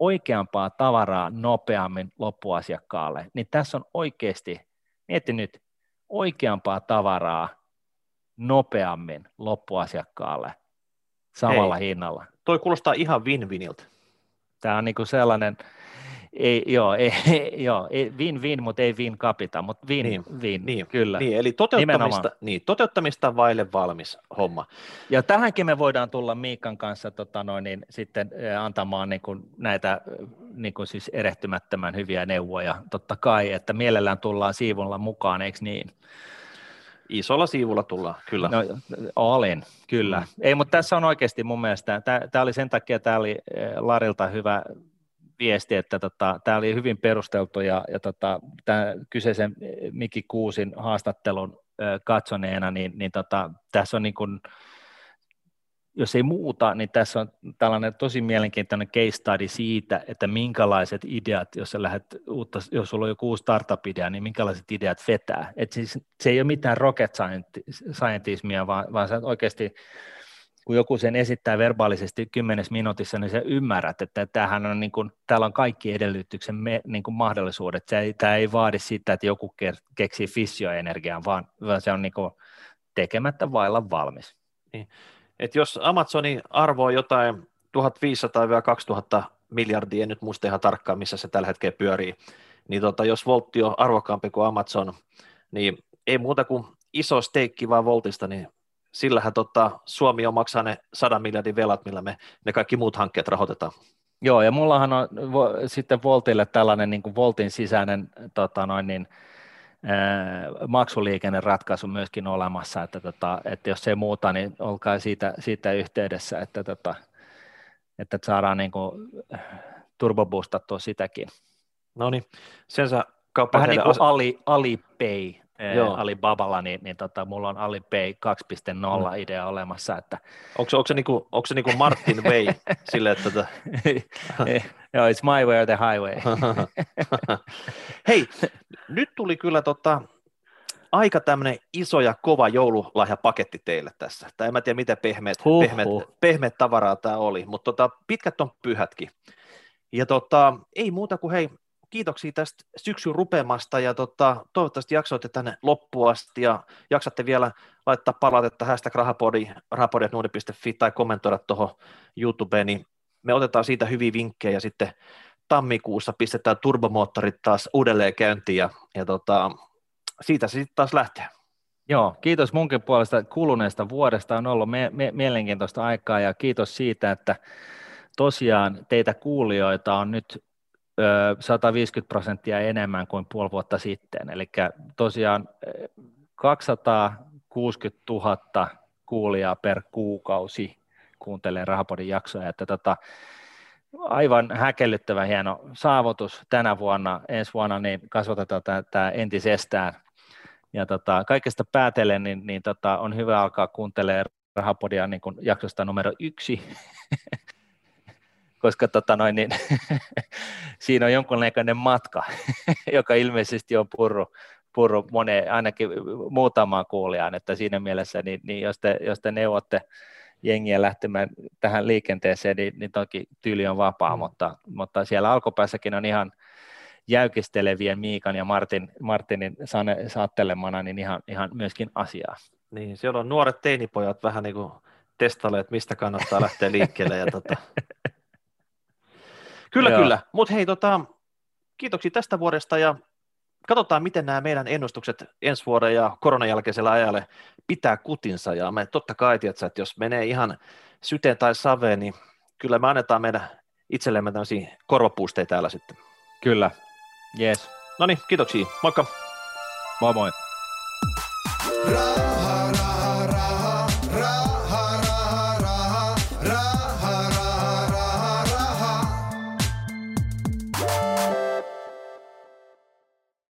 oikeampaa tavaraa nopeammin loppuasiakkaalle, niin tässä on oikeasti, mietti nyt, oikeampaa tavaraa nopeammin loppuasiakkaalle samalla Hei, hinnalla. Toi kuulostaa ihan win-winiltä. Tämä on niin sellainen, ei, joo, ei, <laughs> joo, ei, win-win, mutta ei win capita, mutta win, niin, win, niin, kyllä. Niin, eli toteuttamista, niin, toteuttamista vaille valmis homma. Ja tähänkin me voidaan tulla Miikan kanssa tota noin, niin, sitten antamaan niin kuin näitä niin kuin siis erehtymättömän hyviä neuvoja, totta kai, että mielellään tullaan siivulla mukaan, eikö niin? Isolla siivulla tullaan, kyllä. No, olin, kyllä. Mm. Ei, mutta tässä on oikeasti mun mielestä, tämä oli sen takia, tämä oli Larilta hyvä viesti, että tota, tämä oli hyvin perusteltu ja, ja tota, tämä kyseisen Miki Kuusin haastattelun ö, katsoneena, niin, niin tota, tässä on niin kuin, jos ei muuta, niin tässä on tällainen tosi mielenkiintoinen case study siitä, että minkälaiset ideat, jos lähdet uutta, jos sulla on joku uusi startup-idea, niin minkälaiset ideat vetää. Et siis, se ei ole mitään rocket scientismia, vaan, vaan sä oikeasti kun joku sen esittää verbaalisesti kymmenes minuutissa, niin sä ymmärrät, että tämähän on niin kuin, täällä on kaikki edellytyksen me, niin kuin mahdollisuudet. Tämä ei vaadi sitä, että joku keksii fissioenergiaa, vaan se on niin kuin tekemättä vailla valmis. Niin. Et jos Amazonin arvo on jotain 1500-2000 miljardia, en nyt muista ihan tarkkaan, missä se tällä hetkellä pyörii, niin tota, jos voltti on arvokkaampi kuin Amazon, niin ei muuta kuin iso steikki vaan voltista, niin sillähän tota, Suomi on maksaa ne 100 miljardin velat, millä me ne kaikki muut hankkeet rahoitetaan. Joo, ja mullahan on vo, sitten Voltille tällainen niin kuin Voltin sisäinen tota noin, niin, ää, maksuliikenneratkaisu myöskin olemassa, että, tota, että jos ei muuta, niin olkaa siitä, siitä yhteydessä, että, tota, että saadaan niin kuin, turbobustattua sitäkin. No niin, sen sä Vähän niin kuin as- Ali, Alipay Joo. Alibaballa, niin, niin tota, mulla on Alipay 2.0 mm. idea olemassa. Että... Onko, onko, se niinku, onko se niinku Martin <laughs> Way sille, että... Tota... Joo, it's my way or the highway. <laughs> Hei, nyt tuli kyllä tota, aika tämmöinen iso ja kova joululahjapaketti teille tässä. Tai en mä tiedä, miten pehmeät, huh, pehmeät, huh. pehmeät tavaraa tämä oli, mutta tota, pitkät on pyhätkin. Ja tota, ei muuta kuin hei, kiitoksia tästä syksyn rupeamasta ja tota, toivottavasti jaksoitte tänne loppuun asti ja jaksatte vielä laittaa palautetta hashtag rahapodi, rahapodi.nuudi.fi tai kommentoida tuohon YouTubeen, niin me otetaan siitä hyviä vinkkejä ja sitten tammikuussa pistetään turbomoottorit taas uudelleen käyntiin ja, ja tota, siitä se sitten taas lähtee. Joo, kiitos munkin puolesta kuluneesta vuodesta. On ollut me- me- mielenkiintoista aikaa ja kiitos siitä, että tosiaan teitä kuulijoita on nyt 150 prosenttia enemmän kuin puoli vuotta sitten. Eli tosiaan 260 000 kuulijaa per kuukausi kuuntelee Rahapodin jaksoja, että tota, aivan häkellyttävä hieno saavutus tänä vuonna, ensi vuonna niin kasvatetaan tämä entisestään. Ja tota, kaikesta päätellen niin, niin tota, on hyvä alkaa kuuntelemaan Rahapodia niin kuin jaksosta numero yksi, <laughs> koska tota noin, niin, <laughs> siinä on jonkunnäköinen matka, <laughs> joka ilmeisesti on purru, purru moneen, ainakin muutamaan kuulijaan, että siinä mielessä, niin, niin jos, te, jos te neuvotte jengiä lähtemään tähän liikenteeseen, niin, niin toki tyyli on vapaa, mm. mutta, mutta siellä alkupäässäkin on ihan jäykistelevien Miikan ja Martin, Martinin sane, saattelemana, niin ihan, ihan myöskin asiaa. Niin, siellä on nuoret teinipojat vähän niin kuin testaileet, mistä kannattaa lähteä liikkeelle. Ja tota, <laughs> Kyllä, Joo. kyllä. Mutta hei, tota, kiitoksia tästä vuodesta ja katsotaan, miten nämä meidän ennustukset ensi vuoden ja koronan jälkeisellä ajalle pitää kutinsa. Ja me totta kai, tiedätkö, että jos menee ihan syteen tai saveen, niin kyllä me annetaan meidän itsellemme tämmöisiä korvapuusteja täällä sitten. Kyllä, yes. No niin, kiitoksia. Moikka. Moi moi. Ra-